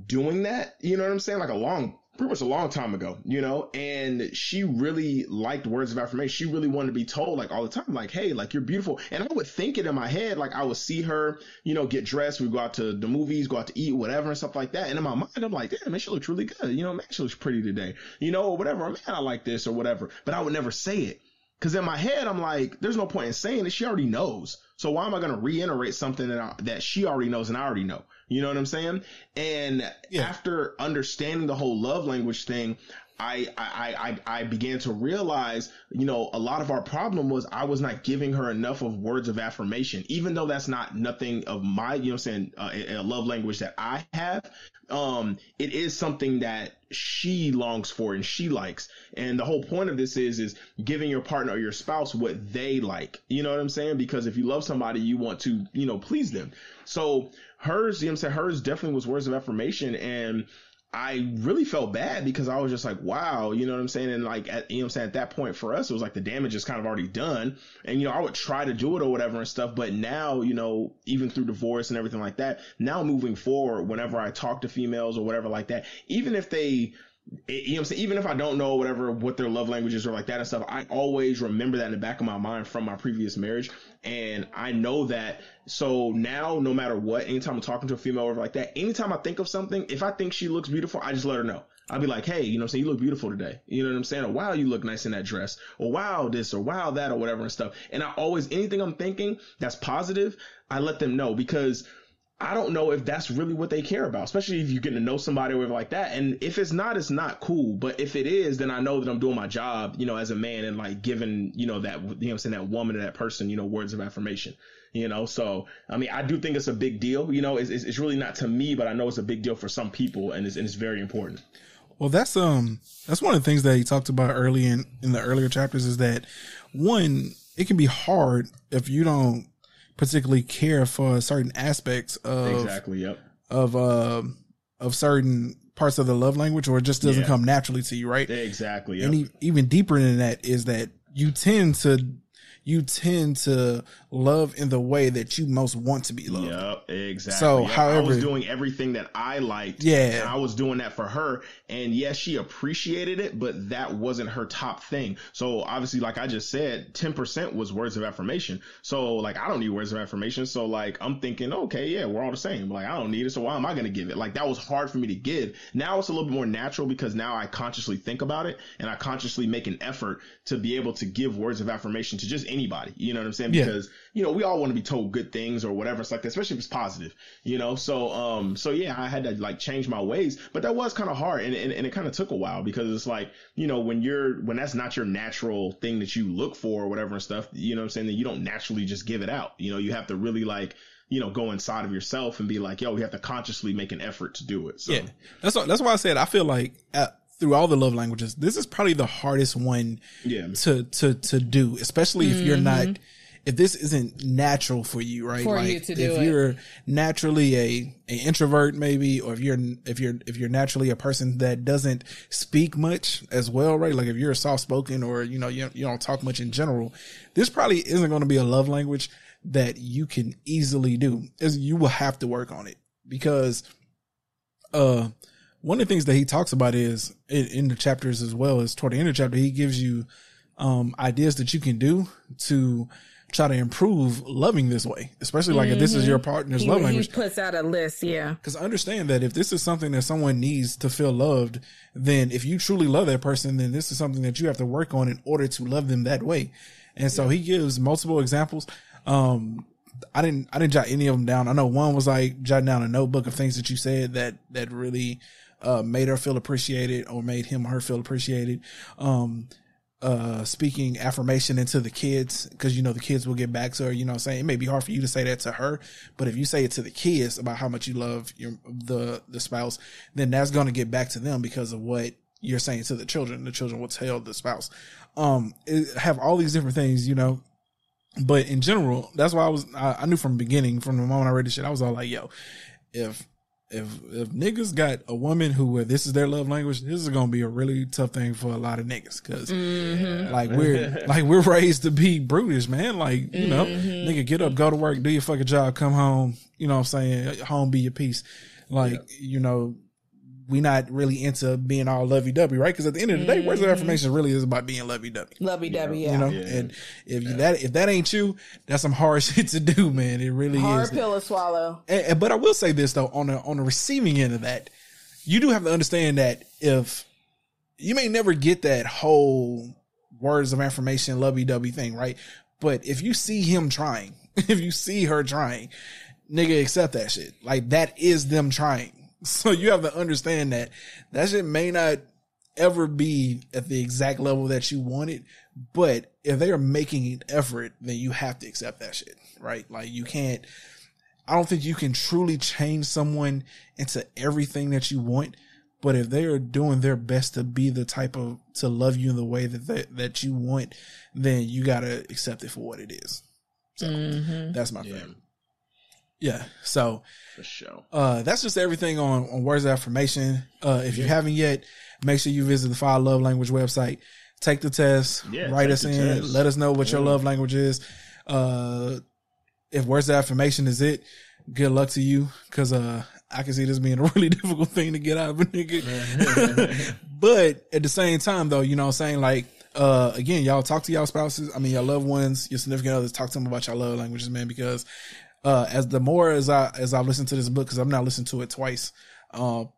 doing that, you know what I'm saying? Like a long pretty much a long time ago, you know, and she really liked words of affirmation. She really wanted to be told like all the time, like, Hey, like you're beautiful. And I would think it in my head, like I would see her, you know, get dressed. We go out to the movies, go out to eat, whatever and stuff like that. And in my mind, I'm like, damn, man, she looks really good. You know, man, she looks pretty today, you know, or whatever. Man, I like this or whatever, but I would never say it. Cause in my head, I'm like, there's no point in saying it. She already knows. So why am I going to reiterate something that I, that she already knows and I already know? You know what I'm saying? And yeah. after understanding the whole love language thing, I, I, I, I began to realize, you know, a lot of our problem was I was not giving her enough of words of affirmation, even though that's not nothing of my, you know, I'm saying uh, a love language that I have. Um, it is something that she longs for and she likes. And the whole point of this is, is giving your partner or your spouse what they like. You know what I'm saying? Because if you love somebody, you want to, you know, please them. So hers, you know I'm saying? Hers definitely was words of affirmation. And I really felt bad because I was just like, wow, you know what I'm saying? And like, at, you know what I'm saying? At that point for us, it was like the damage is kind of already done. And, you know, I would try to do it or whatever and stuff. But now, you know, even through divorce and everything like that, now moving forward, whenever I talk to females or whatever like that, even if they, you know what I'm saying? Even if I don't know whatever, what their love languages are like that and stuff, I always remember that in the back of my mind from my previous marriage. And I know that. So now, no matter what, anytime I'm talking to a female or like that, anytime I think of something, if I think she looks beautiful, I just let her know. I'll be like, hey, you know what I'm saying? You look beautiful today. You know what I'm saying? Or wow, you look nice in that dress. Or wow, this or wow, that or whatever and stuff. And I always, anything I'm thinking that's positive, I let them know because I don't know if that's really what they care about, especially if you're getting to know somebody or like that. And if it's not, it's not cool. But if it is, then I know that I'm doing my job, you know, as a man and like giving, you know, that, you know, I'm saying that woman or that person, you know, words of affirmation, you know. So, I mean, I do think it's a big deal, you know, it's, it's, it's really not to me, but I know it's a big deal for some people and it's, and it's very important. Well, that's, um, that's one of the things that he talked about early in, in the earlier chapters is that one, it can be hard if you don't particularly care for certain aspects of exactly yep of uh of certain parts of the love language or it just doesn't yeah. come naturally to you right exactly yep. and e- even deeper than that is that you tend to you tend to love in the way that you most want to be loved. Yep, exactly. So, yep. however, I was doing everything that I liked. Yeah, I was doing that for her, and yes, she appreciated it, but that wasn't her top thing. So obviously, like I just said, ten percent was words of affirmation. So like I don't need words of affirmation. So like I'm thinking, okay, yeah, we're all the same. Like I don't need it, so why am I going to give it? Like that was hard for me to give. Now it's a little bit more natural because now I consciously think about it and I consciously make an effort to be able to give words of affirmation to just anybody. You know what I'm saying? Because yeah. You know we all want to be told good things or whatever. It's like that, especially if it's positive. You know, so um, so yeah, I had to like change my ways, but that was kind of hard, and, and and it kind of took a while because it's like you know when you're when that's not your natural thing that you look for or whatever and stuff. You know what I'm saying? That you don't naturally just give it out. You know, you have to really like you know, go inside of yourself and be like, yo, we have to consciously make an effort to do it. So. Yeah, that's what, that's why I said I feel like at, through all the love languages, this is probably the hardest one yeah. to to to do, especially if mm-hmm. you're not if this isn't natural for you, right? For like you to do if it. you're naturally a, a introvert maybe, or if you're if you're if you're naturally a person that doesn't speak much as well, right? Like if you're soft spoken or you know you, you don't talk much in general, this probably isn't going to be a love language that you can easily do. Is you will have to work on it because uh one of the things that he talks about is in, in, the chapters as well as toward the end of the chapter, he gives you um, ideas that you can do to try to improve loving this way, especially like mm-hmm. if this is your mm-hmm. partner's he, love language. He puts out a list, yeah. Because understand that if this is something that someone needs to feel loved, then if you truly love that person, then this is something that you have to work on in order to love them that way. And so he gives multiple examples. Um, I didn't, I didn't jot any of them down. I know one was like jotting down a notebook of things that you said that, that really, uh, made her feel appreciated or made him or her feel appreciated. Um, uh, speaking affirmation into the kids because you know the kids will get back to her. You know, i'm saying it may be hard for you to say that to her, but if you say it to the kids about how much you love your the the spouse, then that's going to get back to them because of what you're saying to the children. The children will tell the spouse. Um, it, have all these different things, you know. But in general, that's why I was. I, I knew from the beginning, from the moment I read this shit, I was all like, "Yo, if if if niggas got a woman who where this is their love language, this is gonna be a really tough thing for a lot of niggas because mm-hmm. like we're like we're raised to be brutish, man. Like you know, mm-hmm. nigga, get up, go to work, do your fucking job, come home. You know what I'm saying? Home be your peace. Like you know, we not really into being all lovey dovey, right? Because at the end of the day, words of mm-hmm. affirmation really is about being lovey dovey. Lovey dovey, yeah. You know, and if you, that if that ain't you, that's some hard shit to do, man. It really Hard is. pill to swallow. And- and- but I will say this though, on the on the receiving end of that, you do have to understand that if you may never get that whole words of affirmation, lovey dovey thing, right? But if you see him trying, if you see her trying, nigga, accept that shit. Like that is them trying. So you have to understand that that shit may not ever be at the exact level that you want it, but if they are making an effort, then you have to accept that shit, right? Like you can't. I don't think you can truly change someone into everything that you want, but if they are doing their best to be the type of to love you in the way that they, that you want, then you gotta accept it for what it is. So mm-hmm. that's my thing. Yeah. So For sure. uh, that's just everything on, on words of affirmation. Uh, if you haven't yet, make sure you visit the Five Love Language website. Take the test. Yeah, write us in. test. Let us know what your love language is. Uh, if words of affirmation is it, good luck to you. Cause, uh, I can see this being a really difficult thing to get out of a nigga. but at the same time though, you know what I'm saying? Like, uh, again, y'all talk to y'all spouses. I mean, your loved ones, your significant others, talk to them about your love languages, man, because, uh, as the more as I, as I listen to this book, cause I'm not listening to it twice, um,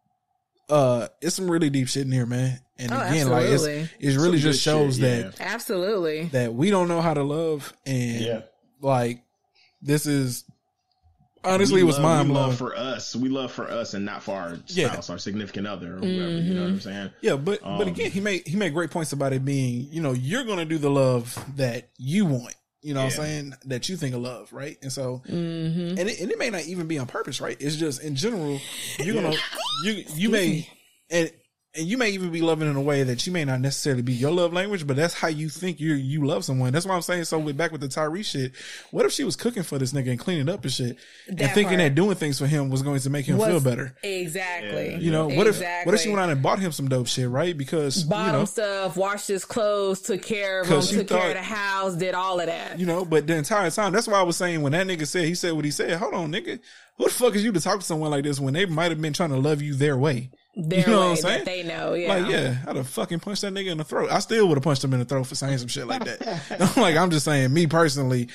uh, it's some really deep shit in here, man. And Oh, again, like it's, absolutely. it really Some just shows shit, that, Absolutely. that we don't know how to love and Yeah. like this is honestly we it was love, mind blowing. love for us. We love for us and not for our Yeah. spouse, our significant other, or whoever. You know what I'm saying? Yeah, but but Um, again, he made he made great points about it being, you know, you're gonna do the love that you want. You know what I'm saying? That you think of love, right? And so Mm-hmm. and it, and it may not even be on purpose, right? It's just in general, you're gonna you you may and and you may even be loving in a way that you may not necessarily be your love language, but that's how you think you you love someone. That's why I'm saying. So with back with the Tyrese shit, what if she was cooking for this nigga and cleaning up and shit, and thinking part. that doing things for him was going to make him feel better? Exactly. You know, what if what if she went out and bought him some dope shit, right? Because Bought you know, him stuff, washed his clothes, took care of him, she took care of the house, did all of that. You know, but the entire time, that's why I was saying when that nigga said, he said what he said, hold on, nigga. Who the fuck is you to talk to someone like this when they might have been trying to love you their way? Their you know what I'm saying? that they know, yeah. Like, yeah, I'd have fucking punched that nigga in the throat. I still would have punched him in the throat for saying some shit like that. I'm like, I'm just saying, me personally,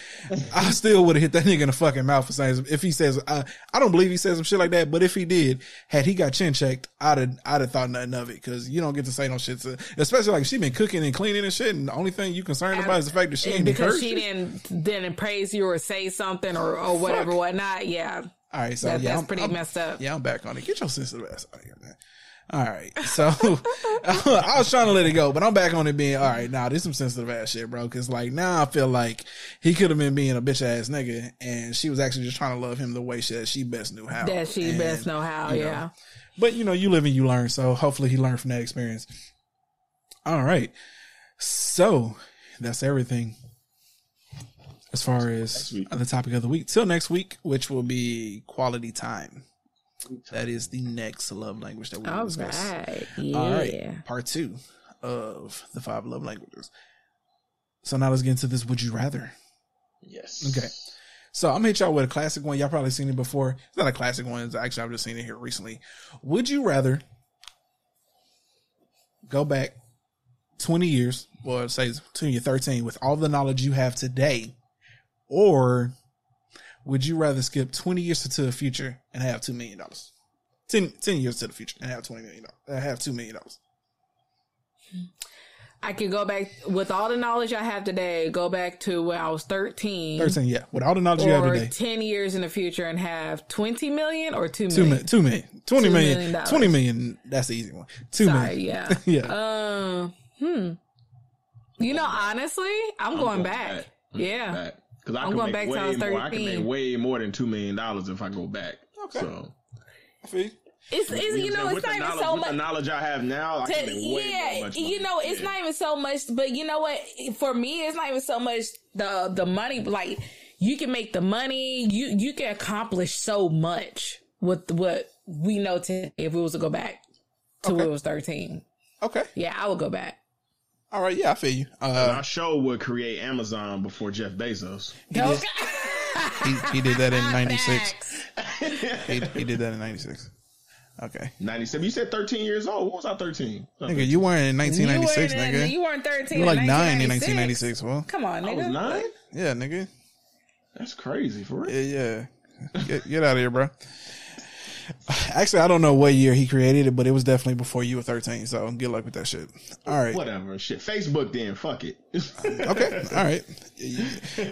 I still would have hit that nigga in the fucking mouth for saying, if he says, I, I don't believe he says some shit like that, but if he did, had he got chin checked, I'd have, I'd have thought nothing of it. Cause you don't get to say no shit to, especially like she been cooking and cleaning and shit. And the only thing you concerned about is the fact that she ain't because she didn't didn't praise you or say something or, or whatever, Fuck. whatnot. Yeah. All right, so That- yeah, that's I'm- pretty I'm- messed up. Yeah, I'm back on it. Get your sensitive ass out of here, man. All right, so I was trying to let it go, but I'm back on it being all right. Now this some sensitive ass shit, bro. Because like now I feel like he could have been being a bitch ass nigga, and she was actually just trying to love him the way she, that she best knew how. That she And, best know how, you know, yeah. But you know, you live and you learn. So hopefully he learned from that experience. All right, so that's everything as far as the topic of the week. Till next week, which will be quality time. That is the next love language that we will All discuss. right. All right, part two of the five love languages. So now let's get into this. Would you rather? Yes. Okay. So I'm gonna hit y'all with a classic one. Y'all probably seen it before. It's not a classic one. It's actually I've just seen it here recently. Would you rather go back 20 years, or say 20 or 13, with all the knowledge you have today, or would you rather skip 20 years into the future and have two million dollars? 10, 10 years to the future and have 20 million dollars. Uh, have two million dollars. I could go back with all the knowledge I have today, go back to when I was 13. 13, yeah. With all the knowledge you have today. 10 years in the future and have 20 million or 2 Two million? million, two million, twenty Two million, million dollars. twenty million. That's the easy one. Two Sorry, million. yeah. yeah. Um, hmm. You know, honestly, I'm, going, back. Yeah. Because I I'm can going make back to I way was more. I can make way more than two million dollars if I go back. Okay. So I feel you. It's, it's you know, it's not even so much. the knowledge I have now, I To- can yeah, much you know, it's Yeah. not even so much. But you know what? For me, it's not even so much the the money. Like you can make the money. You you can accomplish so much with what we know today. If we was to go back to when Okay. it was thirteen, Okay. yeah, I would go back. All right. Yeah, I feel you. And Uh, our show would create Amazon before Jeff Bezos. Okay. he, he did that in '96. He, he did that in '96. Okay. 97. You said 13 years old. What was I 13? Nigga, you weren't in 1996, you weren't, nigga. You weren't thirteen. You were like in nine in 1996. 1996. Well, Come on, I was nine? yeah, nigga. That's crazy, for real. Yeah, yeah. Get, get out of here, bro. Actually, I don't know what year he created it, but it was definitely before you were 13. So good luck with that shit. All right. Whatever. Shit. Facebook then. Fuck it. Okay. All right.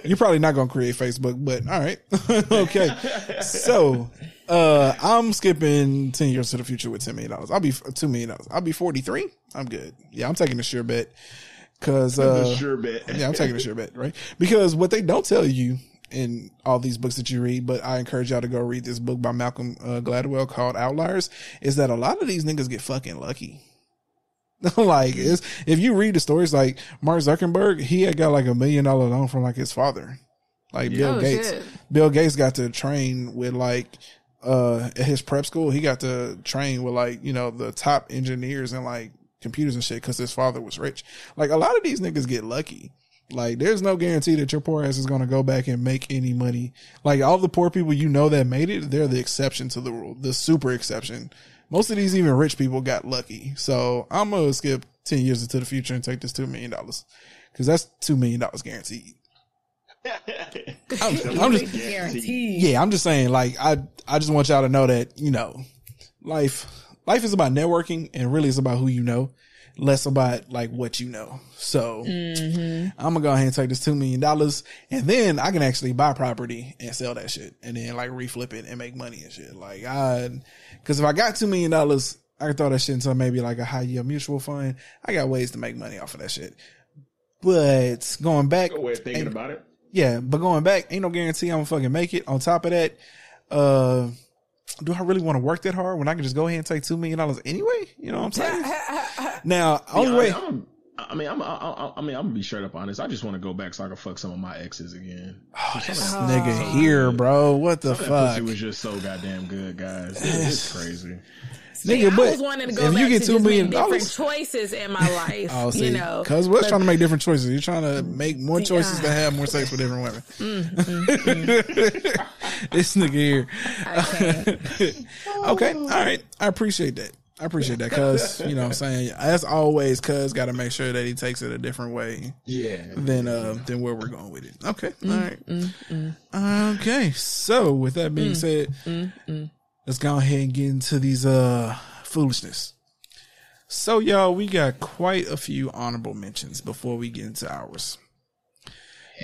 You're probably not going to create Facebook, but all right. okay. So, uh, I'm skipping 10 years to the future with $10 million. I'll be $2 million. I'll be 43. I'm good. Yeah, I'm taking a sure bet. Cause, uh, sure bet. yeah, I'm taking a sure bet, right? Because what they don't tell you in all these books that you read, but I encourage y'all to go read this book by Malcolm uh, Gladwell called Outliers, is that a lot of these niggas get fucking lucky. like, it's, if you read the stories, like Mark Zuckerberg, he had got like a million dollar loan from like his father. Like Bill Oh, Gates. shit. Bill Gates got to train with like, uh, at his prep school, he got to train with like, you know, the top engineers and like computers and shit because his father was rich. Like, a lot of these niggas get lucky. Like, there's no guarantee that your poor ass is going to go back and make any money. Like, all the poor people you know that made it, they're the exception to the rule, the super exception. Most of these even rich people got lucky. So I'm going to skip 10 years into the future and take this $2 million because that's $2 million guaranteed. I'm, I'm just, Guaranteed. yeah, I'm just saying, like, I, I just want y'all to know that, you know, life, life is about networking and really it's about who you know, less about like what you know. So I'm gonna go ahead and take this $2 million and then I can actually buy property and sell that shit and then like reflip it and make money and shit. Like, I, cause if I got $2 million, I can throw that shit into maybe like a high yield mutual fund. I got ways to make money off of that shit. But going back, Good way of thinking about it. yeah, but going back, ain't no guarantee I'm gonna fucking make it. On top of that, uh, do I really want to work that hard when I can just go ahead and take two million dollars anyway? You know what I'm saying? now, only Yeah, way. I, I'm, I mean, I'm, I, I, I mean, I'm gonna be straight up honest. I just want to go back so I can fuck some of my exes again. Oh, This nigga here, bro. What the That pussy fuck, was just so goddamn good, guys. It- It's crazy. Nigga? I But was wanting to go if back you get to two just million make different dollars, choices in my life. oh, see, you know, cause we're trying to make different choices. You're trying to make more choices to have more sex with different women. Mm-hmm. this nigga here. okay, all right. I appreciate that. I appreciate that, cuz you know what I'm saying. As always, cuz got to make sure that he takes it a different way Yeah. than uh than where we're going with it. Okay, all right. Mm, mm, mm. Okay, so with that being said, let's go ahead and get into these uh foolishness. So y'all, we got quite a few honorable mentions before we get into ours.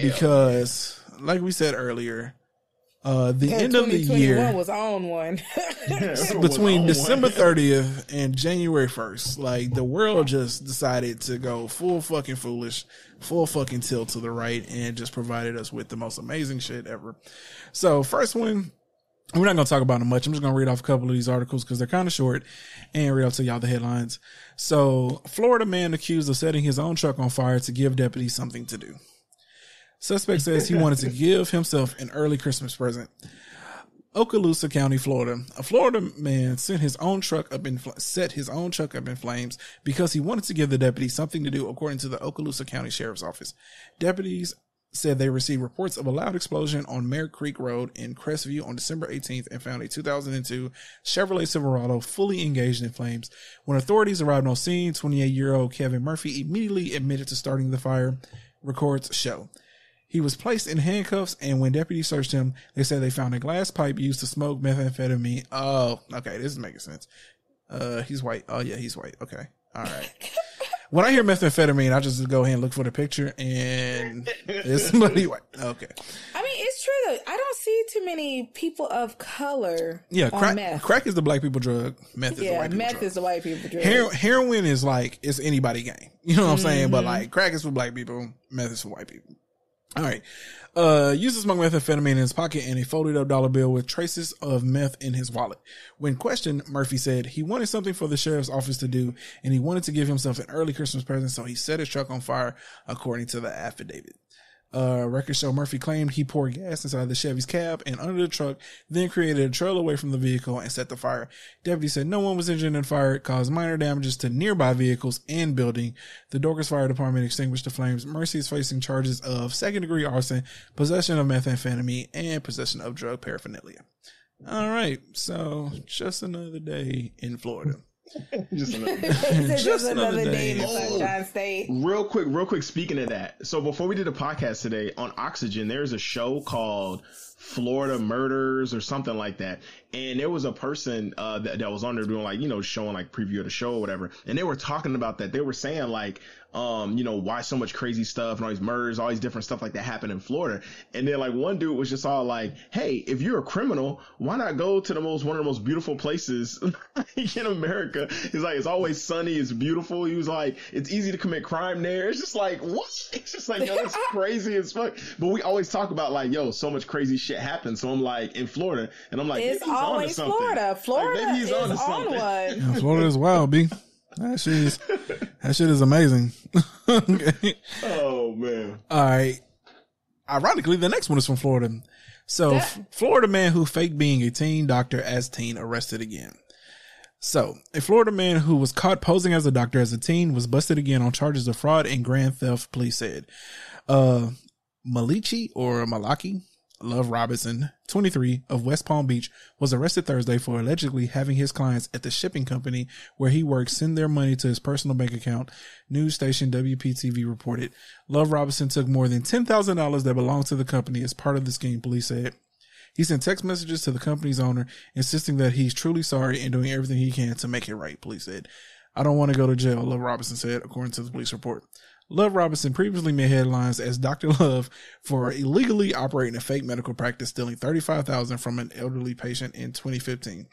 Because like we said earlier, uh the end of the year was on one. between December 30th and January 1st, like the world just decided to go full fucking foolish, full fucking tilt to the right and just provided us with the most amazing shit ever. So first one, we're not going to talk about them much. I'm just going to read off a couple of these articles because they're kind of short and read off to y'all the headlines. So Florida man accused of setting his own truck on fire to give deputies something to do. Suspect says he wanted to give himself an early Christmas present. Okaloosa County, Florida. A Florida man sent his own truck up in fl- set his own truck up in flames because he wanted to give the deputies something to do, according to the Okaloosa County Sheriff's Office. Deputies said they received reports of a loud explosion on Mare Creek Road in Crestview on December 18th and found a 2002 Chevrolet Silverado fully engaged in flames. When authorities arrived on scene, 28-year-old Kevin Murphy immediately admitted to starting the fire. Records show. He was placed in handcuffs, and when deputies searched him, they said they found a glass pipe used to smoke methamphetamine. Oh, okay, this is making sense. Uh, he's white. Oh yeah, he's white. Okay, all right. when I hear methamphetamine, I just go ahead and look for the picture, and it's somebody white. Okay, I mean, it's true though. I don't see too many people of color. yeah, on crack. meth. Crack is the black people drug. Meth is the yeah, white people meth drug. is the white people drug. Hero- heroin is like it's anybody game. You know what I'm saying? But Mhm. like crack is for black people, meth is for white people. All right. Uh, used to smoke methamphetamine in his pocket and a folded up dollar bill with traces of meth in his wallet. When questioned, Murphy said he wanted something for the sheriff's office to do and he wanted to give himself an early Christmas present, so he set his truck on fire, according to the affidavit. Uh, record show Murphy claimed he poured gas inside the Chevy's cab and under the truck, then created a trail away from the vehicle and set the fire. Deputy said no one was injured in the fire. It caused minor damages to nearby vehicles and building. The Dorcas Fire Department extinguished the flames. Murphy is facing charges of second degree arson, possession of methamphetamine, and possession of drug paraphernalia. All right, so just another day in Florida. Just another. Just, Just another another day in the day. Sunshine State. real quick, real quick. Speaking of that, so before we did a podcast today on Oxygen, there's a show called Florida Murders or something like that, and there was a person uh, that, that was on there doing like you know showing like preview of the show or whatever, and they were talking about that. They were saying like, um, you know, why so much crazy stuff and all these murders, all these different stuff like that happened in Florida, and then like one dude was just all like, hey, if you're a criminal, why not go to the most one of the most beautiful places in America? He's like, it's always sunny, it's beautiful. He was like, it's easy to commit crime there. It's just like, what? It's just like, yo, it's crazy as fuck. But we always talk about like, yo, so much crazy shit happens. So I'm like, in Florida, and I'm like, It's maybe on to always something. Florida. Like, Florida maybe he's is on on, one. Yeah, Florida is wild, B. That shit is that shit is amazing. okay. Oh man. All right. Ironically, the next one is from Florida. So, That- F- Florida man who faked being a teen doctor as teen arrested again. So, a Florida man who was caught posing as a doctor as a teen was busted again on charges of fraud and grand theft, police said. Uh, Malichi or Malaki Love Robinson, 23 of West Palm Beach, was arrested Thursday for allegedly having his clients at the shipping company where he works send their money to his personal bank account. News station WPTV reported. Love Robinson took more than $10,000 that belonged to the company as part of the scheme, police said. He sent text messages to the company's owner, insisting that he's truly sorry and doing everything he can to make it right, police said. I don't want to go to jail, Love Robinson said, according to the police report. Love Robinson previously made headlines as Dr. Love for illegally operating a fake medical practice, stealing 35000 from an elderly patient in 2015.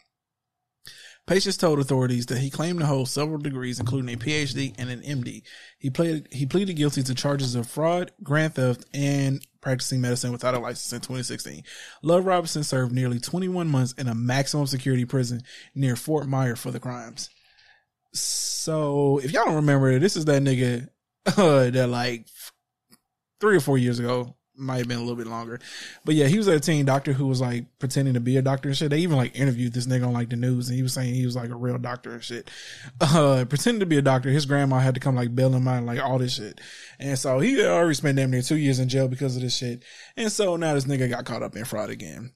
Patients told authorities that he claimed to hold several degrees, including a PhD and an MD. He pleaded, he pleaded guilty to charges of fraud, grand theft, and practicing medicine without a license in 2016. Love Robinson served nearly 21 months in a maximum security prison near Fort Myer for the crimes. So, if y'all don't remember, this is that nigga uh, that like three or four years ago, might have been a little bit longer. But yeah, he was a teen doctor who was like pretending to be a doctor and shit. They even like interviewed this nigga on like the news and he was saying he was like a real doctor and shit. Uh, pretending to be a doctor. His grandma had to come like bail him out and like all this shit. And so he already spent damn near two years in jail because of this shit. And so now this nigga got caught up in fraud again.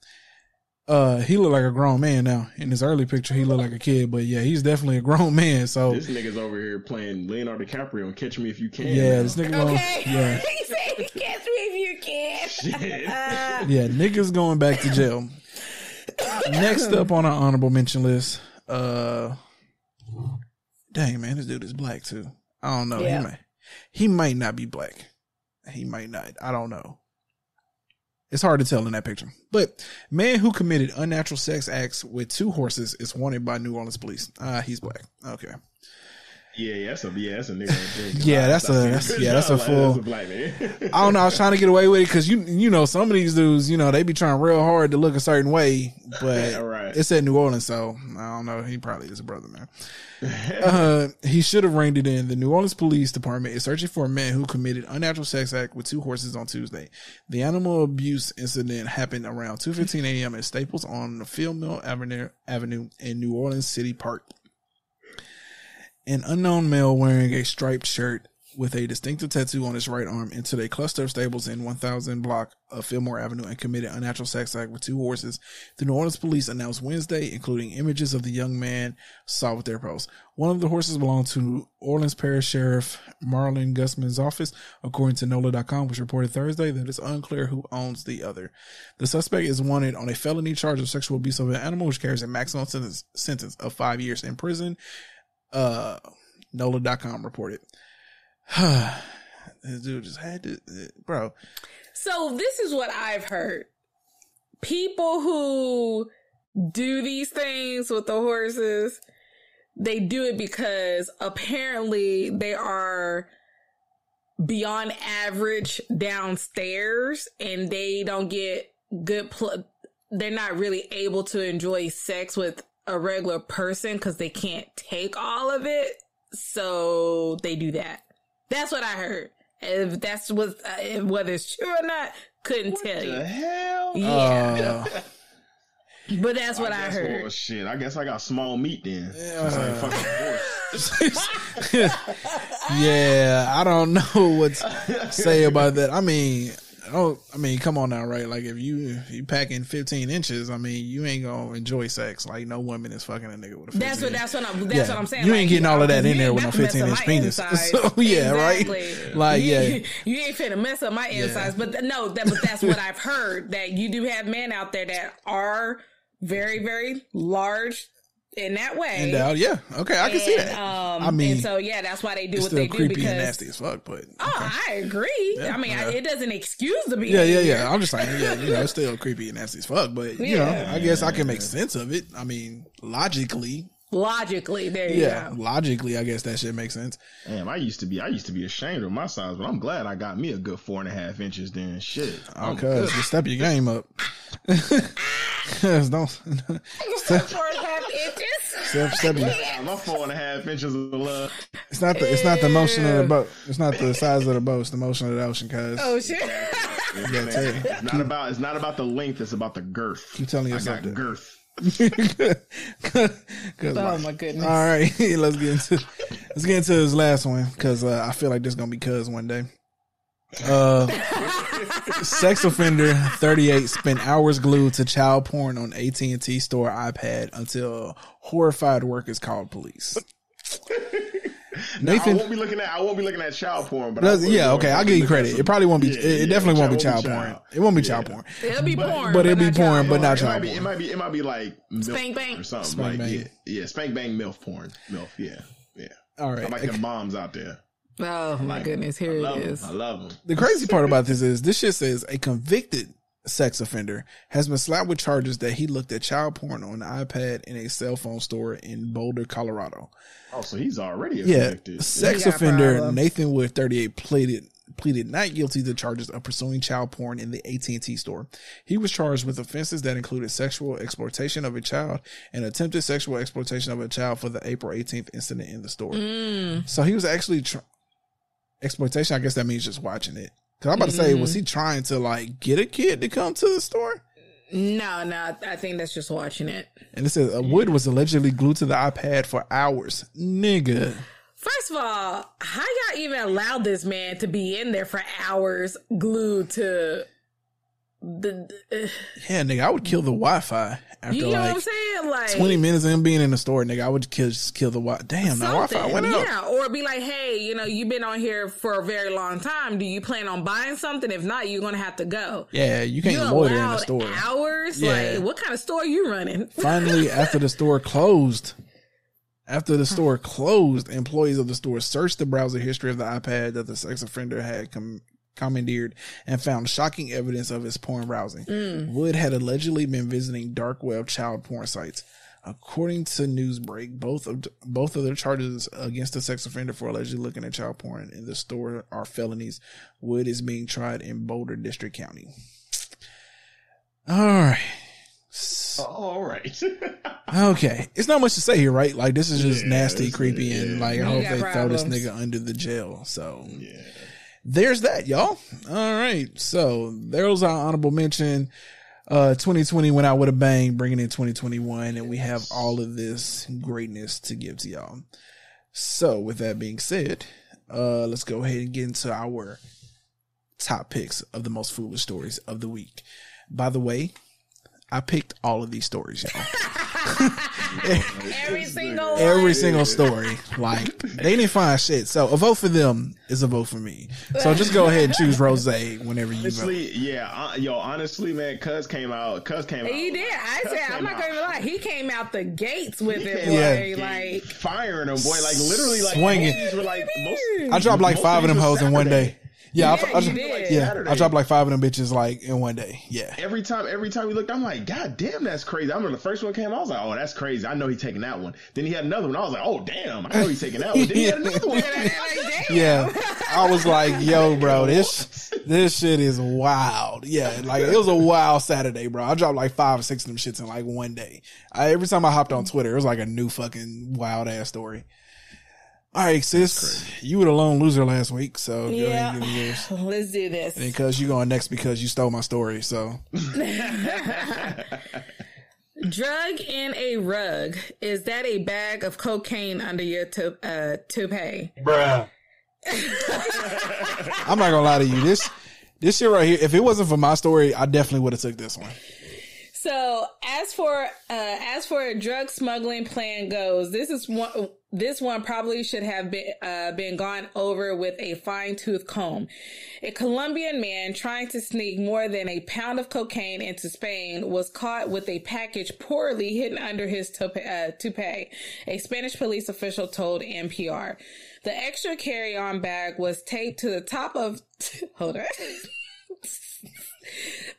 Uh, he looked like a grown man now. In his early picture, he looked like a kid, but yeah, he's definitely a grown man. So This nigga's over here playing Leonardo DiCaprio and Catch Me If You Can. yeah, now. this nigga going, Okay. yeah. he said, catch me if you can. Shit. Uh, yeah, niggas going back to jail. Next up on our honorable mention list, uh, dang man, this dude is black too. I don't know. Yeah. He might, he might not be black. He might not. I don't know. It's hard to tell in that picture. But man who committed unnatural sex acts with two horses is wanted by New Orleans police. Ah, he's black. Okay. Yeah, yeah, that's a yeah, that's a nigga. Yeah, that's a- that's- yeah, that's a full- black man. I don't know. I was trying to get away with it because you you know some of these dudes you know they be trying real hard to look a certain way, but All right. it's at New Orleans, so I don't know. He probably is a brother, man. uh, he should have reined it in. The New Orleans Police Department is searching for a man who committed unnatural sex act with two horses on Tuesday. The animal abuse incident happened around 2:15 a.m. at Staples on the Field Mill Avenue Avenue in New Orleans City Park. An unknown male wearing a striped shirt with a distinctive tattoo on his right arm entered a cluster of stables in 1000 block of Fillmore Avenue and committed unnatural sex act with two horses. The New Orleans police announced Wednesday, including images of the young man saw with their post. One of the horses belonged to New Orleans Parish Sheriff Marlin Gusman's office, according to NOLA.com, which reported Thursday that it's unclear who owns the other. The suspect is wanted on a felony charge of sexual abuse of an animal, which carries a maximum sentence, sentence of five years in prison. Uh, NOLA.com reported. this dude just had to, bro. So this is what I've heard. People who do these things with the horses, they do it because apparently they are beyond average downstairs and they don't get good pl- they're not really able to enjoy sex with a regular person because they can't take all of it so they do that that's what i heard if that's what uh, whether it's true or not couldn't tell you The hell? yeah Uh, but that's what i, guess, heard Oh shit! I guess I got small meat then. I ain't fucking horse. yeah, I don't know what to say about that. I mean, oh, I mean, come on now, right? Like if you if you packing fifteen inches, I mean, you ain't gonna enjoy sex. Like no woman is fucking a nigga with a 15 That's what that's what I'm that's Yeah. what I'm saying. You ain't getting all of that in there with no about to mess 15 up inch penis. So, yeah, right? Exactly. Like, you, yeah. you ain't finna mess up my insides. But th- no, that but that's what I've heard that you do have men out there that are very very large in that way. And uh, yeah, okay, I can see And, that. Um, I mean, and so yeah, that's why they do it's what still they do creepy because. and nasty as fuck, but Oh, I agree. Yeah, I mean, I, it doesn't excuse the yeah, behavior. yeah, yeah. yeah. I'm just saying, yeah, you know, it's still creepy and nasty as fuck, but you know, Yeah. I guess I can make sense of it. I mean, logically, Logically, there you yeah, go. logically, I guess that shit makes sense. Damn, I used to be I used to be ashamed of my size, but I'm glad I got me a good four and a half inches. Then shit. I'm Because you step your game up. don't step, Four and a half inches. step, step your, Yeah, my four and a half inches of love. It's not the it's not the motion of the boat. It's not the size of the boat. It's the motion of the ocean. Cause Oh shit. yeah, tell. It's not about it's not about the length. It's about the girth. Keep telling I yourself got that. girth. Oh luck. my goodness. All right, let's get into let's get into this last one because uh, I feel like this is gonna be cuz one day. Uh, sex offender thirty eight spent hours glued to child porn on AT and T store iPad until horrified workers called police. Now, I Nathan, won't be looking at I won't be looking at child porn, but I yeah, okay, I'll give you credit. some- It probably won't be. Yeah, it, it yeah, definitely won't be child child porn. It won't be child porn. It'll be porn, but it'll be not porn, but not it might child be, porn. it might be it might be like milf Spank bang. or something Spank like bang. yeah, yeah, spank bang milf porn, milf, yeah, yeah. All I like the moms out there. Oh my Like, goodness, here love it 'em. is. I love them. The crazy part about this is this shit says a convicted sex offender has been slapped with charges that he looked at child porn on an iPad in a cell phone store in Boulder, Colorado. Oh, so he's already a Yeah, convicted. sex offender. Nathan Wood, 38, pleaded pleaded not guilty to charges of pursuing child porn in the AT&T store. He was charged with offenses that included sexual exploitation of a child and attempted sexual exploitation of a child for the April 18th incident in the store. Mm. So he was actually tr- exploitation. I guess that means just watching it. Cause I'm about to say, was he trying to like get a kid to come to the store? No, no, I think that's just watching it. And it says uh, Wood was allegedly glued to the iPad for hours. Nigga. First of all, how y'all even allowed this man to be in there for hours glued to the? Uh, Yeah, nigga, I would kill the Wi-Fi after you know like what I'm saying? Like 20 minutes of him being in the store, nigga. I would kill just kill the Wi. Damn, the Wi-Fi went out. Yeah, or be like, hey, you know, you've been on here for a very long time. Do you plan on buying something? If not, you're gonna have to go. Yeah, you can't you loiter in the store. Hours? Yeah. Like, what kind of store are you running? Finally, after the store closed, after the store closed, employees of the store searched the browser history of the iPad that the sex offender had com- commandeered and found shocking evidence of his porn browsing. Mm. Wood had allegedly been visiting dark web child porn sites. According to Newsbreak, both of both of the charges against the sex offender for allegedly looking at child porn in the store are felonies. Wood is being tried in Boulder District County. All right. Oh, all right. Okay, it's not much to say here, right? Like this is just Yeah, nasty, it's- creepy, and like I hope got they throw this nigga under the jail. So yeah. There's that, y'all. All right, so there's our honorable mention. Uh, 2020 went out with a bang, bringing in 2021, and we have all of this greatness to give to y'all. So with that being said, uh, let's go ahead and get into our top picks of the most foolish stories of the week. By the way, I picked all of these stories, y'all. Every single every single story. Like they didn't find shit. So a vote for them is a vote for me. So just go ahead and choose Rose whenever you vote. Yeah, uh, yo, honestly, man, Cuz came out. Cuz came out. He did. I said, I'm not gonna lie. He came out the gates with it, boy. Yeah. Like, firing them, boy. Like literally, like Swinging. most of these were like most. I dropped like five of them hoes in one day. Yeah, Yeah, I, I, you dro- did. yeah, I dropped like five of them bitches like in one day. Yeah, Every time, every time we looked, I'm like, God damn, that's crazy. I remember the first one came, I was like, oh, that's crazy. I know he's taking that one. Then he had another one. I was like, oh damn, I know he's taking that one. Then he had another one. yeah. I was like, yo, bro, this this shit is wild. Yeah, like it was a wild Saturday, bro. I dropped like five or six of them shits in like one day. I, every time I hopped on Twitter, it was like a new fucking wild ass story. All right, sis, you were the lone loser last week, so go ahead Yeah. and give yours. Let's do this. Because you're going next because you stole my story, so Drug in a rug. Is that a bag of cocaine under your to- uh, toupee? Bruh. I'm not gonna lie to you. This this shit right here, if it wasn't for my story, I definitely would have took this one. So as for uh, as for a drug smuggling plan goes, this is one. This one probably should have been uh, been gone over with a fine tooth comb. A Colombian man trying to sneak more than a pound of cocaine into Spain was caught with a package poorly hidden under his toupee. Uh, toupee a Spanish police official told NPR. The extra carry-on bag was taped to the top of. hold on.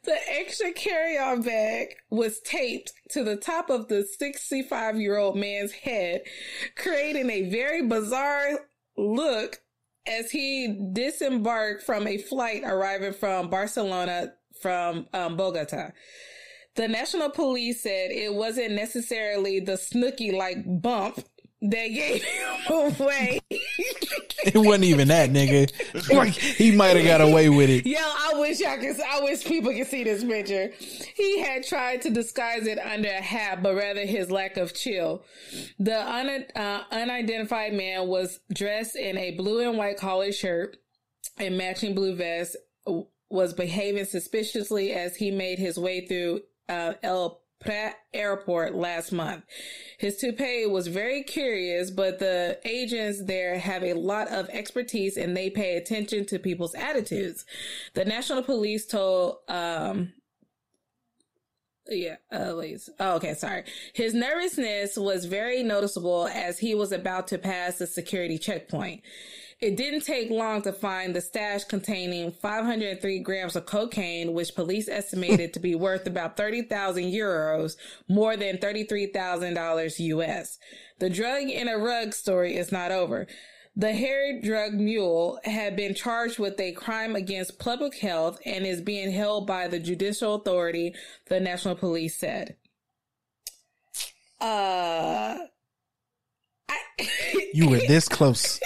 The extra carry-on bag was taped to the top of the 65-year-old man's head, creating a very bizarre look as he disembarked from a flight arriving from Barcelona from um, Bogota. The national police said it wasn't necessarily the Snooki like bump that gave him away. It wasn't even that nigga. Like he might have got away with it. Yo, I wish y'all could. I wish people could see this picture. He had tried to disguise it under a hat, but rather his lack of chill. The un, uh, unidentified man was dressed in a blue and white collared shirt and matching blue vest. Was behaving suspiciously as he made his way through uh, El Prat Airport last month. His toupee was very curious, but the agents there have a lot of expertise and they pay attention to people's attitudes. The National Police told, um, yeah, uh, wait. Oh, okay, sorry. His nervousness was very noticeable as he was about to pass the security checkpoint. It didn't take long to find the stash containing 503 grams of cocaine, which police estimated to be worth about 30,000 euros, more than $33,000 US. The drug in a rug story is not over. The hairy drug mule had been charged with a crime against public health and is being held by the judicial authority, the national police said. Uh, You were this close.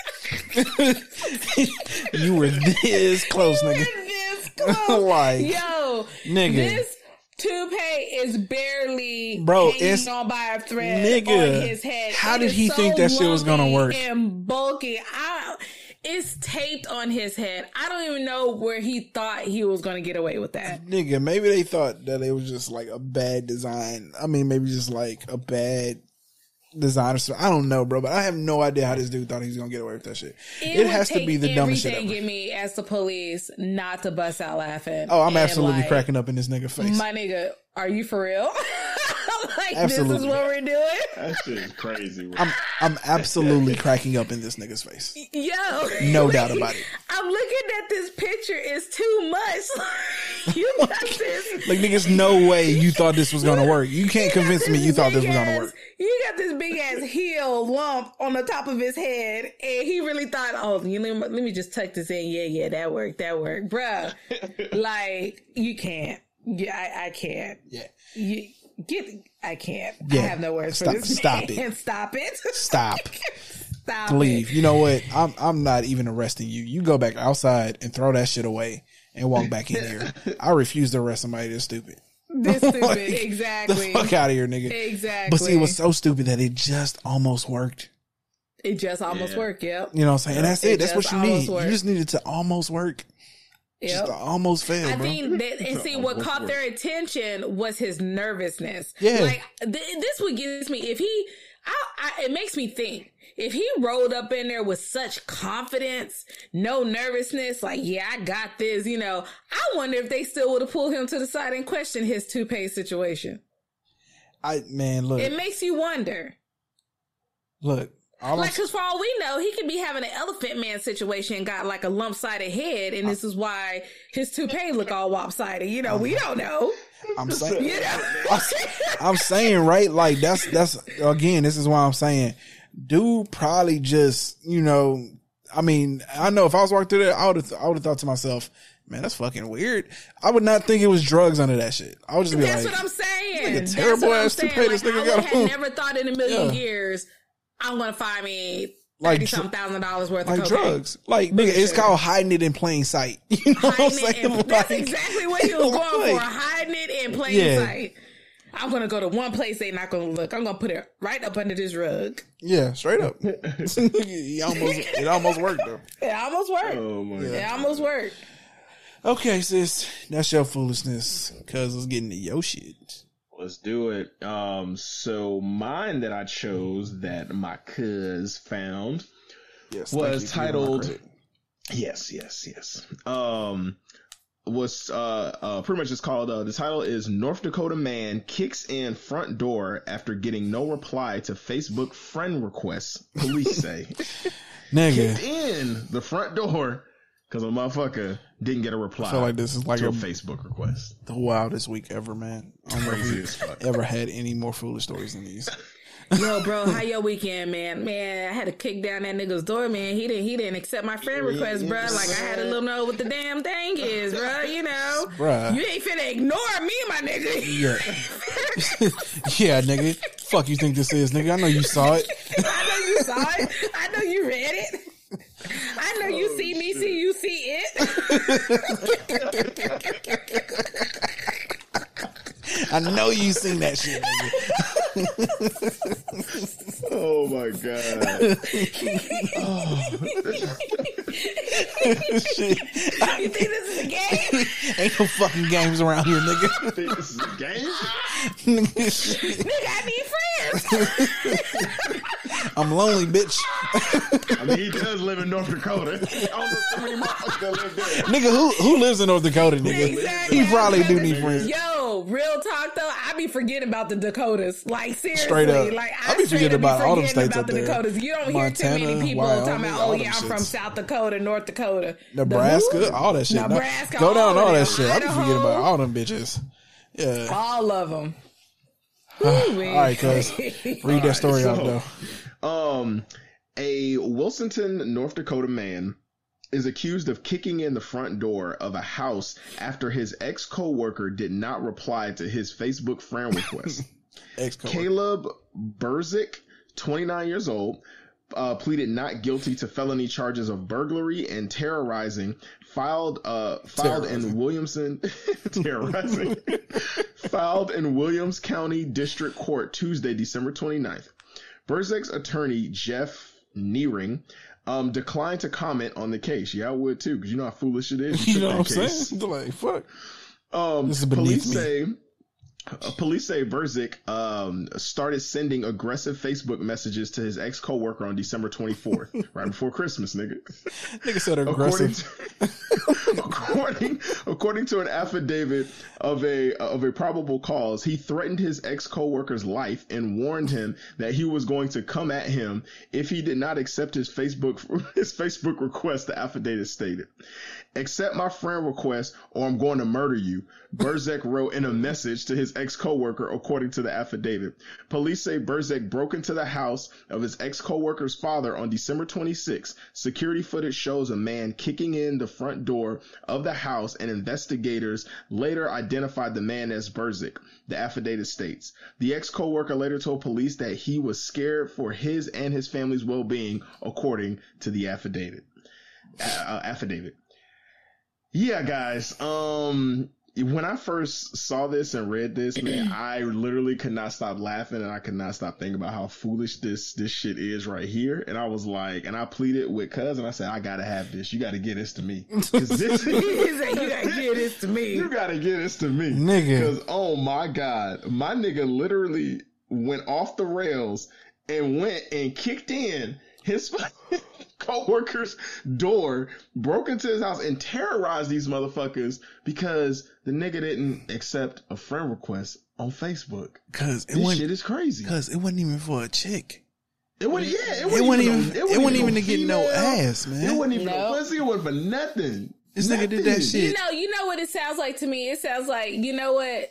you were this close, nigga. this close. like, Yo, nigga. this toupee is barely Bro, it's- on by a thread nigga, on his head. how It did he so think that shit was gonna work? And bulky. I, it's taped on his head. I don't even know where he thought he was going to get away with that. Nigga, maybe they thought that it was just like a bad design. I mean, maybe just like a bad design or something. I don't know, bro, but I have no idea how this dude thought he was gonna get away with that shit. It, would has to be the dumbest shit everything ever. in me as the police not to bust out laughing. Oh, I'm absolutely like, cracking up in this nigga face. My nigga, are you for real? like this is what we're doing? That shit is crazy. I'm I'm absolutely cracking up in this nigga's face. Yo, No doubt about it. I'm looking at this picture. It's too much. you got this. Like niggas, no way you thought this was gonna work. You can't convince me you thought this was gonna work. You got this big ass heel lump on the top of his head, and he really thought, "Oh, you know, let me just tuck this in." Yeah, yeah, that worked. That worked, bruh. like you can't. Yeah, I, I can't. Yeah. You get. I can't. Yeah. I have no words Stop- for this. stop man. it. Stop it. Stop. Stop Leave. You know what? I'm I'm not even arresting you. You go back outside and throw that shit away and walk back in here. I refuse to arrest somebody that's stupid. This stupid. Like, exactly. The fuck out of here, nigga. Exactly. But see, it was so stupid that it just almost worked. It just almost Yeah. worked. Yep. You know what I'm saying? And that's it. That's what you need. worked. You just needed to almost work. Just Yep. almost fail, I bro. think that, and see what caught worked. their attention was his nervousness. Yeah. like th- this would get me if he. I, I, it makes me think if he rolled up in there with such confidence, no nervousness, like yeah, I got this. You know, I wonder if they still would have pulled him to the side and questioned his toupee situation. I man, look, It makes you wonder. look. All like, cause for all we know, he could be having an elephant man situation, and got like a lump sided head, and this is why his toupee look all lopsided. You know, we don't know. I'm saying, You know, I'm saying, right? Like that's that's again. This is why I'm saying, dude, probably just you know. I mean, I know if I was walking through there, I would have I would have thought to myself, man, that's fucking weird. I would not think it was drugs under that shit. I would just be that's like, what I'm saying. nigga That's terrible ass toupee this nigga I got on. never thought in a million Yeah. years I'm gonna find me Like thirty some thousand dollars worth like of cocaine. drugs. Like nigga, it's Sure. called hiding it in plain sight. You know what I'm saying? in- that's Like- exactly what you was going like- for. Hiding it in plain Yeah. sight. I'm gonna go to one place they not gonna look. I'm gonna put it right up under this rug. Yeah, straight up. He almost it almost worked though. It almost worked. Oh my It almost worked. Okay, sis, that's your foolishness. Cause let's get into your shit. Let's do it. Um, so mine that I chose that my cuz found Yes, was for giving my titled. Yes, yes, yes. Um was uh, uh pretty much just called uh the title is North Dakota man kicks in front door after getting no reply to Facebook friend requests, police say. Nigga. Kicked in the front door because a motherfucker didn't get a reply. I feel like this is like to a a- Facebook request. the wildest week ever, man. I don't know if Crazy as fuck. ever had any more foolish stories than these. Yo, bro, how your weekend, man? Man, I had to kick down that nigga's door, man. He didn't he didn't accept my friend request, bro. Like I had to little know what the damn thing is, bro. You know, Bruh. you ain't finna ignore me, my nigga. Yeah. yeah, nigga. Fuck you think this is, nigga? I know you saw it. I know you saw it. I know you read it. I know you oh, see me, see you see it. I know you seen that shit. Oh my god. Shit. you think this is a game? Ain't no fucking games around here, nigga. Think this is a game? Nigga, shit. Nigga, I need friends. I'm lonely, bitch. I mean, he does live in North Dakota. I don't know so many motherfuckers that live there. Nigga, who who lives in North Dakota, nigga? Exactly. He probably do need friends. Yo, real talk though, I be forgetting about the Dakotas. Like seriously, Straight up. like I be straight forgetting about all them states about up the there. Dakotas. You don't Montana, hear too many people Wyoming, talking about, oh yeah, I'm from. South Dakota, North Dakota, The Nebraska, all that shit. Now, Nebraska, Go down all all that shit. I be forgetting about all them bitches. Yeah. all of them. All right, cuz read that story so- out though. Um, a Wilsonton, North Dakota man is accused of kicking in the front door of a house after his ex coworker did not reply to his Facebook friend request. Caleb Berzik, 29 years old, uh, pleaded not guilty to felony charges of burglary and terrorizing. Filed, uh, filed in Williamson, terrorizing, filed in Williams County District Court Tuesday, December 29th. Berzik's attorney Jeff Neering um, declined to comment on the case. Yeah, I would too, because you know how foolish it is. You know what I'm case. saying? Like, fuck. Um, This is beneath police me. say police say Berzik um, started sending aggressive Facebook messages to his ex coworker on December 24th, right before Christmas, nigga. Nigga said According aggressive. to, according according to an affidavit of a of a probable cause, he threatened his ex coworker's life and warned him that he was going to come at him if he did not accept his Facebook his Facebook request. The affidavit stated, "Accept my friend request, or I'm going to murder you." Berzek wrote in a message to his ex coworker, according to the affidavit. Police say Berzek broke into the house of his ex coworker's father on December 26. Security footage shows a man kicking in the front door of the house, and investigators later identified the man as Berzek. The affidavit states the ex coworker later told police that he was scared for his and his family's well being, according to the affidavit. Uh, affidavit. Yeah, guys. Um, when I first saw this and read this, man, I literally could not stop laughing and I could not stop thinking about how foolish this this shit is right here. And I was like, and I pleaded with Cuz and I said, I gotta have this. You gotta get this to me. 'Cause this, "You gotta get this to me." you gotta get this to me, Nigga. Because oh my god, my nigga literally went off the rails and went and kicked in his co-worker's door, broke into his house, and terrorized these motherfuckers because the nigga didn't accept a friend request on Facebook. Cause it This shit is crazy. cause it wasn't even for a chick. It wasn't. Yeah, it It wasn't, wasn't even. even. no- It wasn't even no to get no female. ass, It wasn't even No. no pussy. It wasn't for nothing. This nigga did that shit. You know, you know what it sounds like to me. It sounds like you know what,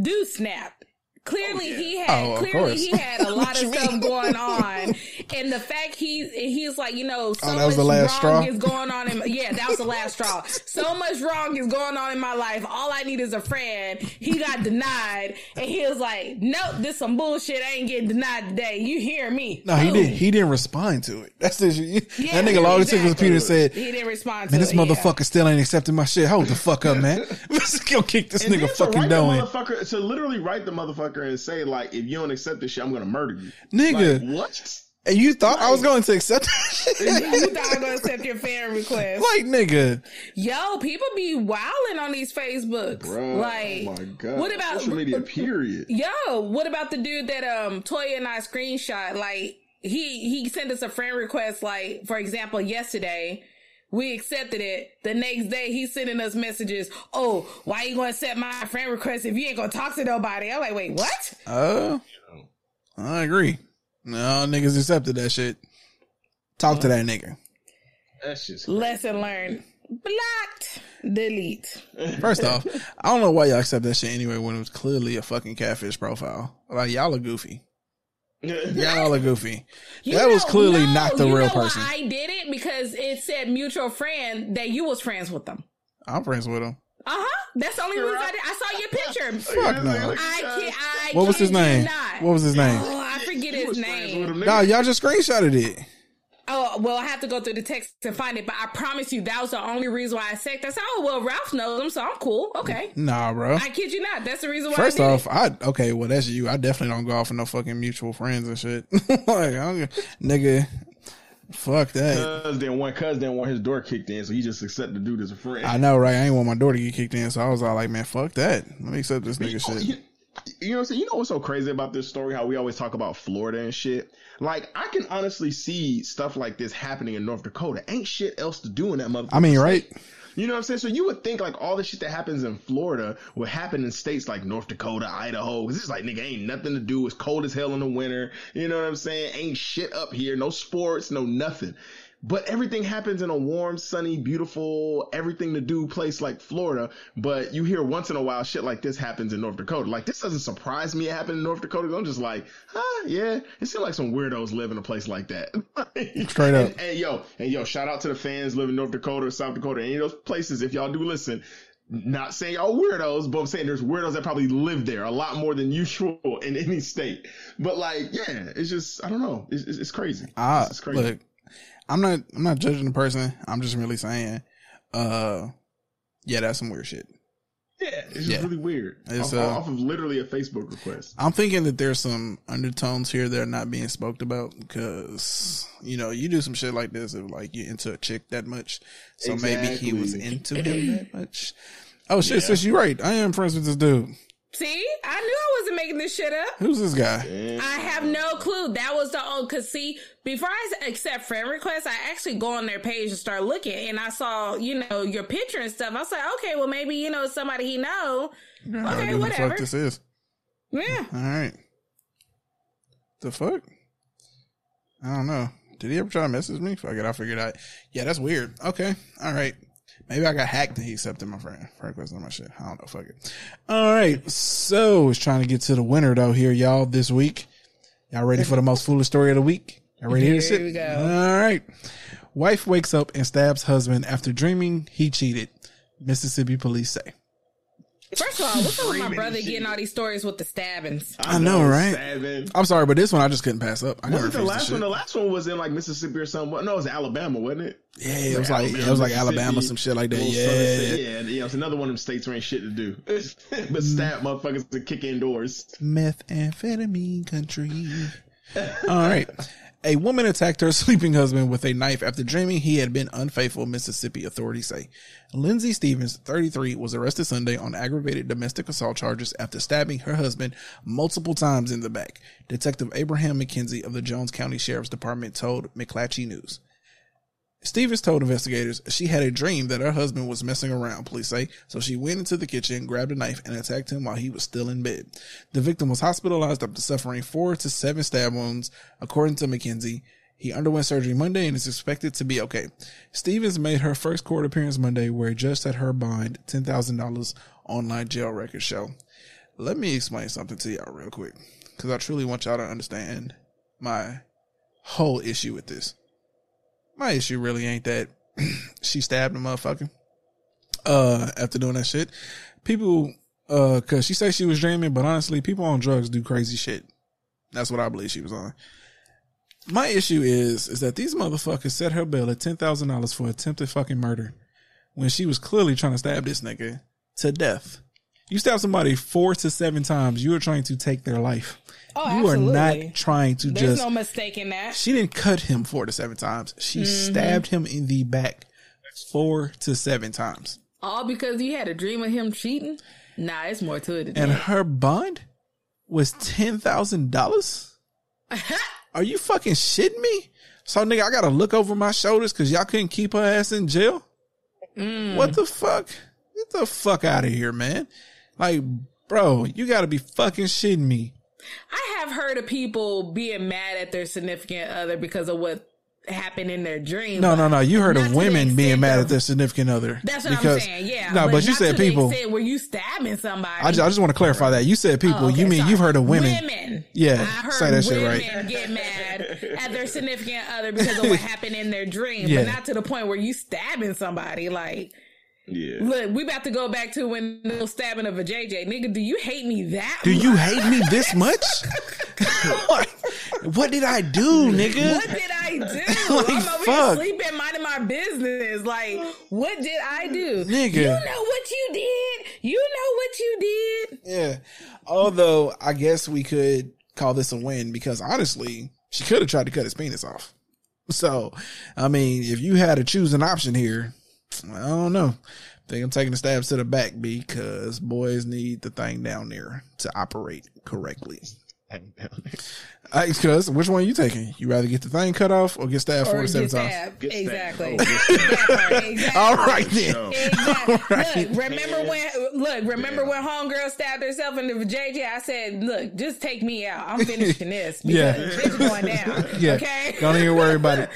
dude snap. Oh, clearly he had Oh, clearly course. he had a lot of stuff mean? going on, and the fact he he's like you know so Oh, that was much the last wrong straw? is going on in yeah that was the last straw. So much wrong is going on in my life. All I need is a friend. He got denied, and he was like, "Nope, this some bullshit. I ain't getting denied today. You hear me?" No, he Boom. did. He didn't respond to it. That's the shit. Yeah, that nigga all he took was a computer and said, He didn't respond. "Man, to this it, yeah. motherfucker still ain't accepting my shit. Hold the fuck up, man. Let's go kick this And nigga fucking write the doing, motherfucker to literally write the motherfucker and say like, if you don't accept this shit, I'm gonna murder you. nigga." Like, what? and you thought I was going to accept that shit? you thought I was gonna accept your fan request. like, nigga, Yo, people be wilding on these Facebooks. Bruh, like, oh my god. what about social media? Period. Yo, what about the dude that um Toya and I screenshot? Like, he he sent us a friend request. Like, for example, yesterday. We accepted it. The next day, he's sending us messages. Oh, why you gonna accept my friend request if you ain't gonna talk to nobody? I'm like, wait, what? uh, I agree. No, niggas accepted that shit. Talk to that nigga. That's just Lesson learned. Blocked. Delete. First off, I don't know why y'all accept that shit anyway when it was clearly a fucking catfish profile. Like, y'all are goofy. Y'all are goofy. You that was clearly no, not the you real know why person. I did it because it said mutual friend that you was friends with them. I'm friends with him. Uh huh. That's the only reason I did. I saw your picture. Fuck no. I can't. I What was his name? Not. What was his name? Oh, I forget his name. Nah, y'all just screenshotted it. Oh well, I have to go through the text to find it. But I promise you, that was the only reason why I said that. I oh well, Ralph knows him, so I'm cool. Okay. Nah, bro. I kid you not. That's the reason why. First I did off, I okay, well that's you. I definitely don't go off with no fucking mutual friends and shit. like, I don't, nigga, fuck that. Cuz didn't want cuz didn't want his door kicked in, so he just accepted the dude as a friend. I know, right? I ain't want my door to get kicked in, so I was all like, man, fuck that. Let me accept this nigga shit. You, know what I'm saying? You know what's so crazy about this story? How we always talk about Florida and shit. Like I can honestly see stuff like this happening in North Dakota. Ain't shit else to do in that motherfucker. I mean, right? You know what I'm saying? So you would think like all the shit that happens in Florida would happen in states like North Dakota, Idaho. Cause it's like nigga ain't nothing to do. It's cold as hell in the winter. You know what I'm saying? Ain't shit up here. No sports, no nothing. But everything happens in a warm, sunny, beautiful, everything to do place like Florida. But you hear once in a while shit like this happens in North Dakota. Like this doesn't surprise me it happened in North Dakota. I'm just like, ah, yeah. It seems like some weirdos live in a place like that. Straight up. And, and yo, and yo, shout out to the fans living in North Dakota or South Dakota, any of those places. If y'all do listen, not saying y'all weirdos, but I'm saying there's weirdos that probably live there a lot more than usual in any state. But like, yeah, it's just I don't know, it's, it's, it's crazy. Ah, it's crazy. look, I'm not, I'm not judging the person. I'm just really saying, uh, yeah, that's some weird shit. yeah, it's just yeah. really weird. It's, off, uh, off of literally a Facebook request. I'm thinking that there's some undertones here that are not being spoke about because you know you do some shit like this if like you're into a chick that much, so maybe he was into him that much. Oh shit, Yeah. sis, you right. I am friends with this dude. See, I knew I wasn't making this shit up. Who's this guy? I have no clue. That was the old. Cause see, before I accept friend requests, I actually go on their page and start looking, and I saw you know your picture and stuff. I was like, okay, well maybe you know somebody he know. I don't Okay, know what the whatever. fuck this is. Yeah. All right. The fuck? I don't know. Did he ever try to message me? Fuck it, I figured out. Yeah, that's weird. Okay. All right. Maybe I got hacked and he accepted my friend. Friend request on my shit. I don't know. Fuck it. All right. So it's trying to get to the winner though here, y'all, this week. Y'all ready for the most foolish story of the week? Y'all ready to Here sit? we go. All right. Wife wakes up and stabs husband after dreaming he cheated. Mississippi police say. First of all, what's up with my brother getting all these stories with the stabbings? I know, right? Seven. I'm sorry, but this one I just couldn't pass up. I never Wasn't the last this one? The last one was in like Mississippi or something. No, it was Alabama, wasn't it? Yeah, it was like yeah, it was like Alabama, some shit like that. little Yeah, state. yeah, yeah. It's another one of them states where ain't shit to do, but stab motherfuckers to kick indoors. methamphetamine country. All right. A woman attacked her sleeping husband with a knife after dreaming he had been unfaithful, Mississippi authorities say. Lindsay Stevens, 33, was arrested Sunday on aggravated domestic assault charges after stabbing her husband multiple times in the back. Detective Abraham McKenzie of the Jones County Sheriff's Department told McClatchy News. Stevens told investigators she had a dream that her husband was messing around, police say. So she went into the kitchen, grabbed a knife, and attacked him while he was still in bed. The victim was hospitalized after suffering four to seven stab wounds, according to McKenzie. He underwent surgery Monday and is expected to be okay. Stevens made her first court appearance Monday, where a judge set her bond $10,000 online jail records show. Let me explain something to y'all real quick, because I truly want y'all to understand my whole issue with this. My issue really ain't that she stabbed a motherfucker uh after doing that shit. People uh cause she said she was dreaming, but honestly, people on drugs do crazy shit. That's what I believe she was on. My issue is is that these motherfuckers set her bill at ten thousand dollars for attempted fucking murder when she was clearly trying to stab this nigga to death. You stab somebody four to seven times, you are trying to take their life. Oh, you are not trying to There's just no mistake in that. she didn't cut him four to seven times. She Mm-hmm. stabbed him in the back four to seven times. All because you had a dream of him cheating? Nah, it's more to it than And that. her bond was ten thousand dollars? Are you fucking shitting me? So nigga, I gotta look over my shoulders because y'all couldn't keep her ass in jail? Mm. What the fuck? Get the fuck out of here, man. Like, bro, you gotta be fucking shitting me. I have heard of people being mad at their significant other because of what happened in their dream. No, no, no. You heard Not of women being mad of- at their significant other. That's what Because- I'm saying. Yeah. No, but, you not said people. where you stabbing somebody. I just, I just want to clarify that. You said people. Oh, okay, you mean sorry. you've heard of women. Women. Yeah, I heard say that shit women right. get mad at their significant other because of what happened in their dream, Yeah. but not to the point where you stabbing somebody. Like, Yeah. look, we about to go back to when the stabbing of a JJ. Nigga, do you hate me that? Do you hate me this much? what, what did I do, nigga? What did I do? Like, I'm over fuck. here sleeping, minding my business. Like, what did I do? Nigga. You know what you did. You know what you did. Yeah. Although I guess we could call this a win because honestly, she could have tried to cut his penis off. So, I mean, if you had to choose an option here, I don't know. think I'm taking the stabs to the back because boys need the thing down there to operate correctly. Because which one are you taking? You rather get the thing cut off or get stabbed Or four to seven get times? stabbed. Get. Exactly. Oh, get That part, exactly. All right then. No. Exactly. Right. Look, remember when? Look, remember when homegirl stabbed herself in the JJ? I said, "Look, just take me out. I'm finishing this because Yeah. it's going down. Yeah. Okay, Don't even worry about it.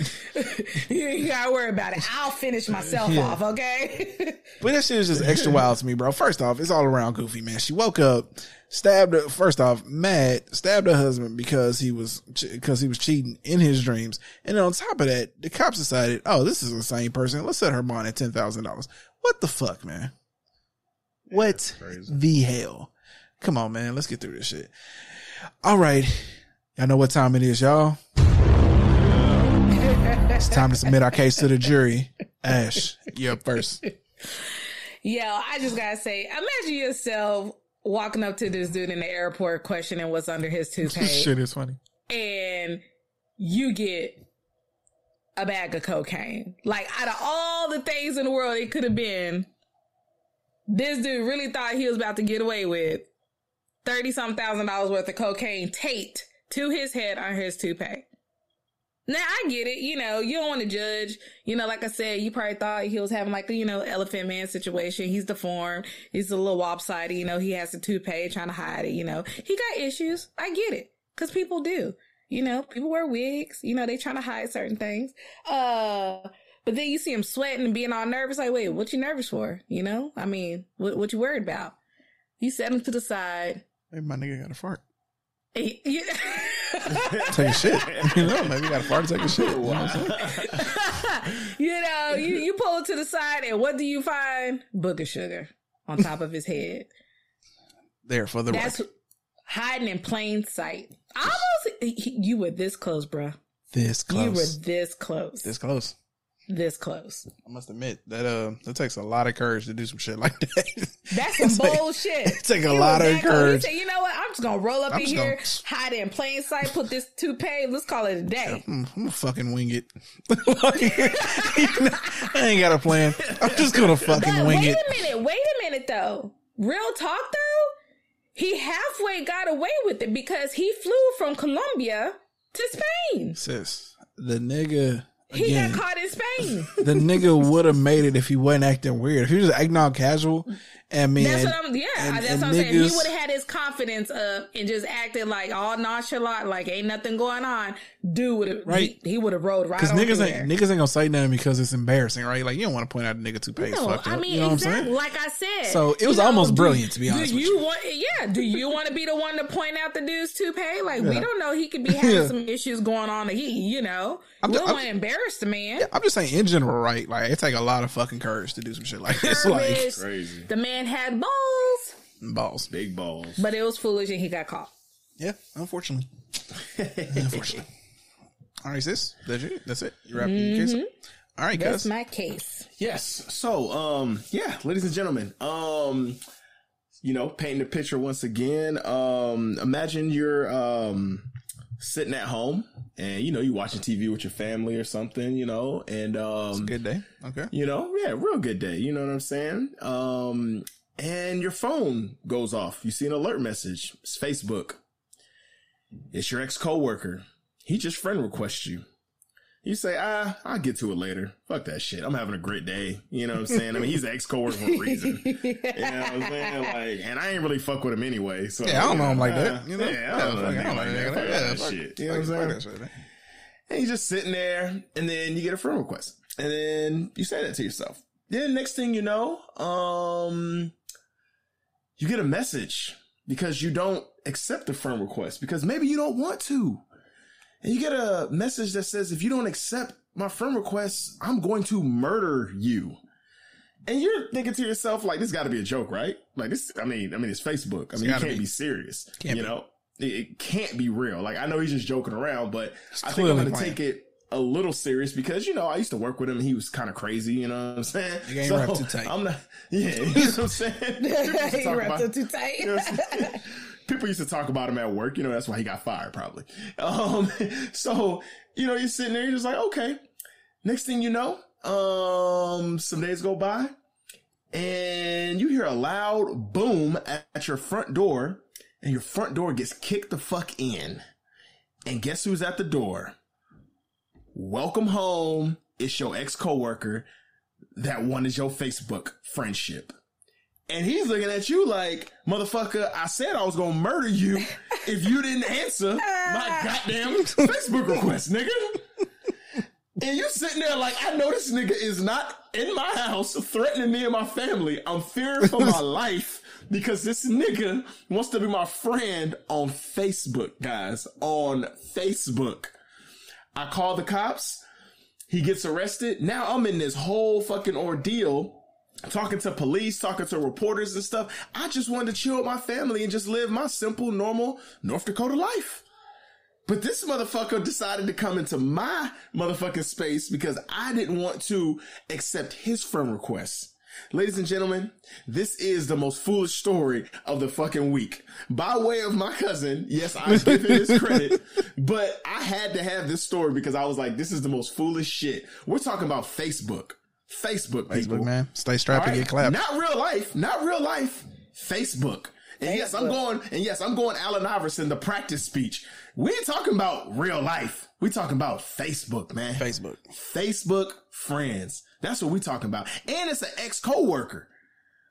you ain't gotta worry about it. I'll finish myself Yeah. off. Okay. But that shit is just extra wild to me, bro. First off, it's all around goofy, man. She woke up, stabbed her. First off, mad, stabbed her husband because he was because he was cheating in his dreams. And then on top of that, the cops decided, oh, this is the same person. Let's set her bond at ten thousand dollars. What the fuck, man? what the hell? Come on, man. Let's get through this shit. All right, y'all know what time it is, y'all. It's time to submit our case to the jury. Ash, you up first. Yo, I just gotta say, imagine yourself walking up to this dude in the airport questioning what's under his toupee. Shit is funny. and you get a bag of cocaine. Like out of all the things in the world it could have been, this dude really thought he was about to get away with thirty some thousand dollars worth of cocaine taped to his head on his toupee. Now I get it, you know, you don't want to judge. You know, like I said, you probably thought he was having like a, you know, elephant man situation. He's deformed. He's a little lopsided. You know, he has a toupee trying to hide it. You know, he got issues. I get it. Cause people do. You know, people wear wigs. You know, they trying to hide certain things. Uh, but then you see him sweating and being all nervous. Like, wait, what you nervous for? You know, I mean, what, what you worried about? You set him to the side. Hey, my nigga got a fart. Take a shit. You know, maybe you got a fart take a shit. You know what I'm saying? you know, you, you pull it to the side, and what do you find? Booger sugar on top of his head. There for the rest. That's record. hiding in plain sight. Almost, you were this close, bruh. This close. You were this close. This close. This close. I must admit that uh that takes a lot of courage to do some shit like that. That's some like- bullshit. it take a He lot of courage. Said, you know what? I'm just gonna roll up I'm in here, gonna- hide in plain sight, put this toupee. Let's call it a day. I'm, I'm gonna fucking wing it. I ain't got a plan. I'm just gonna fucking But wing wait it. Wait a minute, wait a minute though. Real talk though, he halfway got away with it because he flew from Colombia to Spain. Sis, the nigga He got caught in Spain. the nigga would have made it if he wasn't acting weird. If he was acting all casual, and man, That's what I'm. Yeah, and- that's and what I'm saying. He would have had his confidence up and just acted like all nonchalant, like ain't nothing going on. Dude would have. Right. He, he would have rode right Because niggas through ain't there. niggas ain't gonna say nothing because it's embarrassing, right? Like you don't want to point out a nigga toupee No, fucked. I mean you know exactly. what I'm saying? Like I said. So it was you know, almost do- brilliant, to be honest Do with you want? Yeah. Do you want to be the one to point out the dude's toupee? Like we don't know. He could be having Yeah. some issues going on. He, you know, I'm we ju- don't I'm- want to embarrass the man. I'm just saying in general, right? Like it take a lot of fucking courage to do some shit like this. Like Curtis, Crazy. The man had balls, balls. Big balls. but it was foolish and he got caught. Yeah, unfortunately. unfortunately. All right, sis. That's it. That's it. You wrapping your case up? All right, guys. That's my case. Yes. So, um, yeah, ladies and gentlemen, um, you know, painting the picture once again. Um, imagine you're um sitting at home and you know you watching TV with your family or something, you know, and um, Good day. Okay. you know, yeah, real good day. You know what I'm saying? Um, and your phone goes off. You see an alert message. It's Facebook. It's your ex coworker. He just friend requests you. You say, ah, I'll get to it later. Fuck that shit. I'm having a great day. You know what I'm saying? I mean, he's an ex coworker for a reason. You know what I'm saying? Like, and I ain't really fuck with him anyway. So Yeah, I don't know him like uh, that. You know? Yeah, I don't know him like like that. that. Fuck Yeah, that fuck- shit. You know what I'm saying? shit. And you're just sitting there, and then you get a friend request, and then you say that to yourself. Then next thing you know, um, you get a message because you don't accept the friend request because maybe you don't want to, and you get a message that says, "If you don't accept my friend request, I'm going to murder you." And you're thinking to yourself, like, this got to be a joke, right? Like this, I mean, I mean, it's Facebook. I mean, you can't be. be, serious. Can't you be. know, it, it can't be real. Like I know he's just joking around, but I think I'm clearly going to playing. take it a little serious because you know I used to work with him. He was kind of crazy. You know what I'm saying? You ain't wrapped too tight. I'm not. Yeah, you know what I'm saying. People used to he talk wrapped about- too tight. you know what I'm saying? People used to talk about him at work. You know that's why he got fired probably. Um, so you know you're sitting there, you're just like, okay. Next thing you know, um, some days go by, and you hear a loud boom at, your front door, and your front door gets kicked the fuck in. And guess who's at the door? Welcome home. It's your ex coworker that wanted your Facebook friendship. And he's looking at you like, motherfucker, I said I was gonna murder you if you didn't answer my ah. goddamn Facebook request, nigga. And you sitting there like, I know this nigga is not in my house threatening me and my family. I'm fearing for my life because this nigga wants to be my friend on Facebook, guys. On Facebook. I call the cops. He gets arrested. Now I'm in this whole fucking ordeal talking to police, talking to reporters and stuff. I just wanted to chill with my family and just live my simple, normal North Dakota life. But this motherfucker decided to come into my motherfucking space because I didn't want to accept his friend requests. Ladies and gentlemen, this is the most foolish story of the fucking week. By way of my cousin, yes, I give him his credit, but I had to have this story because I was like, this is the most foolish shit. We're talking about Facebook. Facebook, people. Facebook, man. Stay strapped and All get clapped. Not real life. Not real life. Facebook. And yes, I'm going, and yes, I'm going Allen Iverson, the practice speech. We ain't talking about real life. We talking about Facebook, man. Facebook. Facebook friends. That's what we talking about. And it's an ex coworker.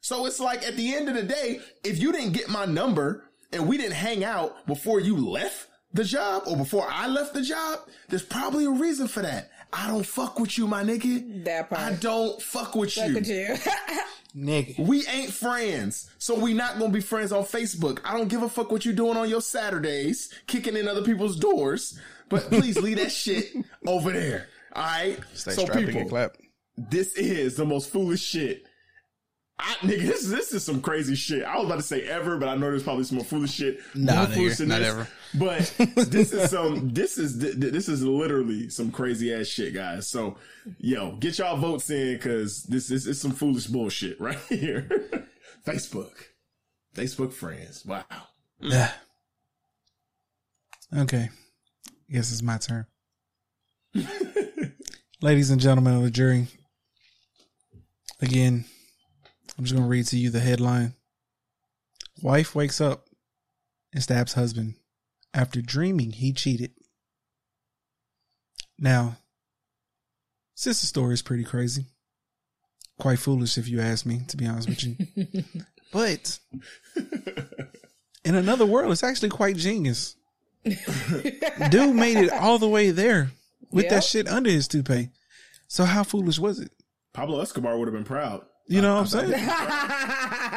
So it's like at the end of the day, if you didn't get my number and we didn't hang out before you left the job or before I left the job, there's probably a reason for that. I don't fuck with you, my nigga. That part. I don't fuck with Fuck you. with you. Nigga. We ain't friends, so we not gonna be friends on Facebook. I don't give a fuck what you doing on your Saturdays, kicking in other people's doors. But please leave that shit over there. All right. Stay so strapped and get people, clapped. this is the most foolish shit. I, nigga, this this is some crazy shit. I was about to say ever, but I know there's probably some more foolish shit. Nah, more nigga, foolish than not this. ever. But this is some. This is th- th- this is literally some crazy ass shit, guys. So, yo, get y'all votes in because this is is some foolish bullshit right here. Facebook, Facebook friends. Wow. Yeah. Okay. Guess it's my turn. Ladies and gentlemen of the jury, again, I'm just going to read to you the headline. Wife wakes up and stabs husband after dreaming he cheated. Now, Sister story is pretty crazy. Quite foolish if you ask me, to be honest with you. but in another world, it's actually quite genius. Dude made it all the way there with Yep. that shit under his toupee. So how foolish was it? Pablo Escobar would have been proud. You know what I'm saying?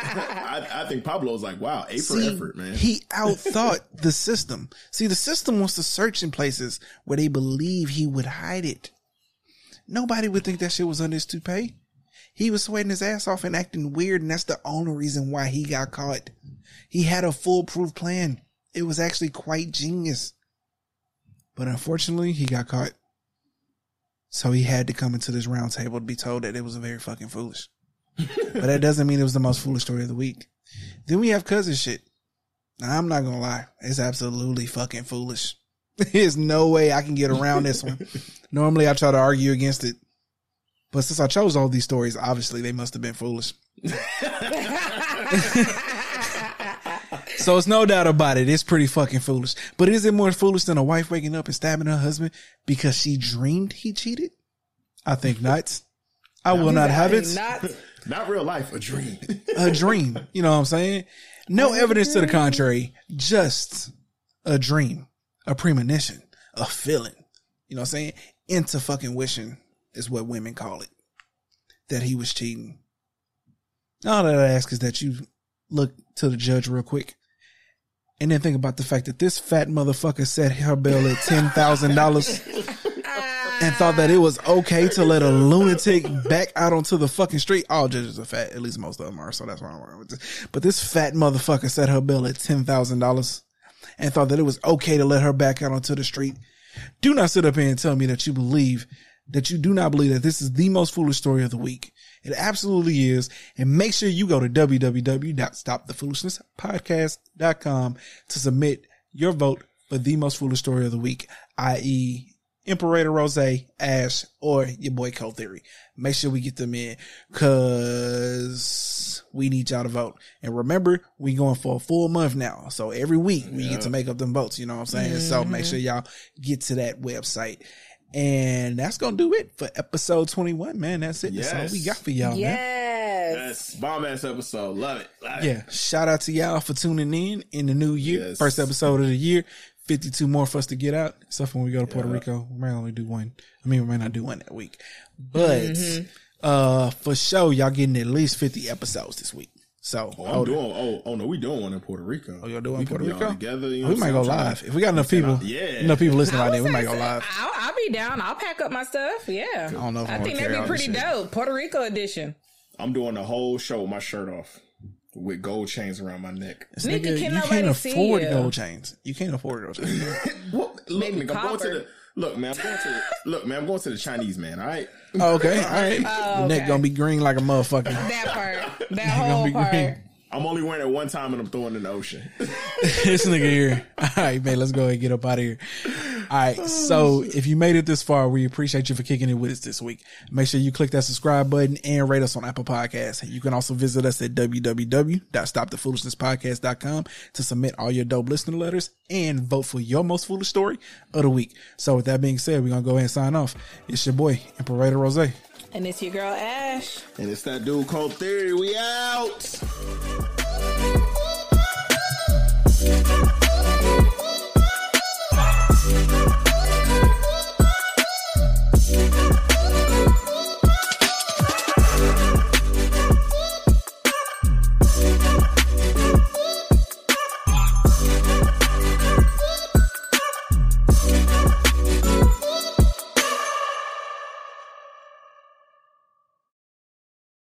I, I think Pablo's like, wow, A for See, effort, man. He outthought the system. See, the system wants to search in places where they believe he would hide it. Nobody would think that shit was under his toupee. He was sweating his ass off and acting weird, and that's the only reason why he got caught. He had a foolproof plan. It was actually quite genius. But unfortunately, he got caught. So he had to come into this round table to be told that it was very fucking foolish. But that doesn't mean it was the most foolish story of the week. Then we have cousin shit. Now, I'm not gonna lie, it's absolutely fucking foolish. There's no way I can get around this one. Normally, I try to argue against it, but since I chose all these stories, obviously they must have been foolish. so it's no doubt about it. It's pretty fucking foolish. But is it more foolish than a wife waking up and stabbing her husband because she dreamed he cheated? I think not. I will not have it. Not Not real life, a dream. a dream. You know what I'm saying? No evidence to the contrary, just a dream, a premonition, a feeling. You know what I'm saying? Into fucking wishing is what women call it. That he was cheating. All that I ask is that you look to the judge real quick and then think about the fact that this fat motherfucker set her bill at $10,000 and thought that it was okay to let a lunatic back out onto the fucking street. All judges are fat. At least most of them are. So that's why I'm working with this. But this fat motherfucker set her bill at $10,000 and thought that it was okay to let her back out onto the street. Do not sit up here and tell me that you believe that you do not believe that this is the most foolish story of the week. It absolutely is. And make sure you go to www.stopthefoolishness.podcast.com to submit your vote for the most foolish story of the week, i.e. Imperator Rose, Ash, or your boy Cole Theory. Make sure we get them in cause we need y'all to vote. And remember, we going for a full month now. So every week we get to make up them votes. You know what I'm saying? So make mm-hmm. sure y'all get to that website. And that's gonna do it for episode 21, man. That's it. That's all we got for y'all, man. yes. Yes, bomb ass episode. Love it. Love it. Yeah. Shout out to y'all for tuning in in the new year. Yes. First episode of the year. 52 more for us to get out. Except when we go to Puerto Rico. We may only do one. I mean, we may not do one that week. But uh for sure, y'all getting at least 50 episodes this week. So Oh, I'm doing. Oh, oh no, we doing one in Puerto Rico. Oh, y'all doing we Puerto Rico? together. You know we might go live. If we got enough people, Yeah. enough people listening right there, we might go live. I'll, I'll be down. I'll pack up my stuff. Yeah. I don't know if I I think carry that'd be pretty shit. dope. Puerto Rico edition. I'm doing the whole show with my shirt off, with gold chains around my neck. This Nigga, nigga, can you can't afford you? gold chains. You can't afford gold chains. What? Look, Maybe nigga, I'm going to the. Look, man, I'm going to the. Look, man, I'm going to the Chinese man. All right. Okay, all right. Oh, Your neck gonna be green like a motherfucker. That part. That gonna whole be part. green. I'm only wearing it one time and I'm throwing it in the ocean. this nigga here. All right, man, let's go ahead and get up out of here. All right, oh, so if you made it this far, we appreciate you for kicking it with us this week. Make sure you click that subscribe button and rate us on Apple Podcasts. You can also visit us at www.stopthefoolishness.podcast.com to submit all your dope listener letters and vote for your most foolish story of the week. So with that being said, we're gonna go ahead and sign off. It's your boy, Imperator Rose. And it's your girl Ash. and it's that dude Cole Theory. We out.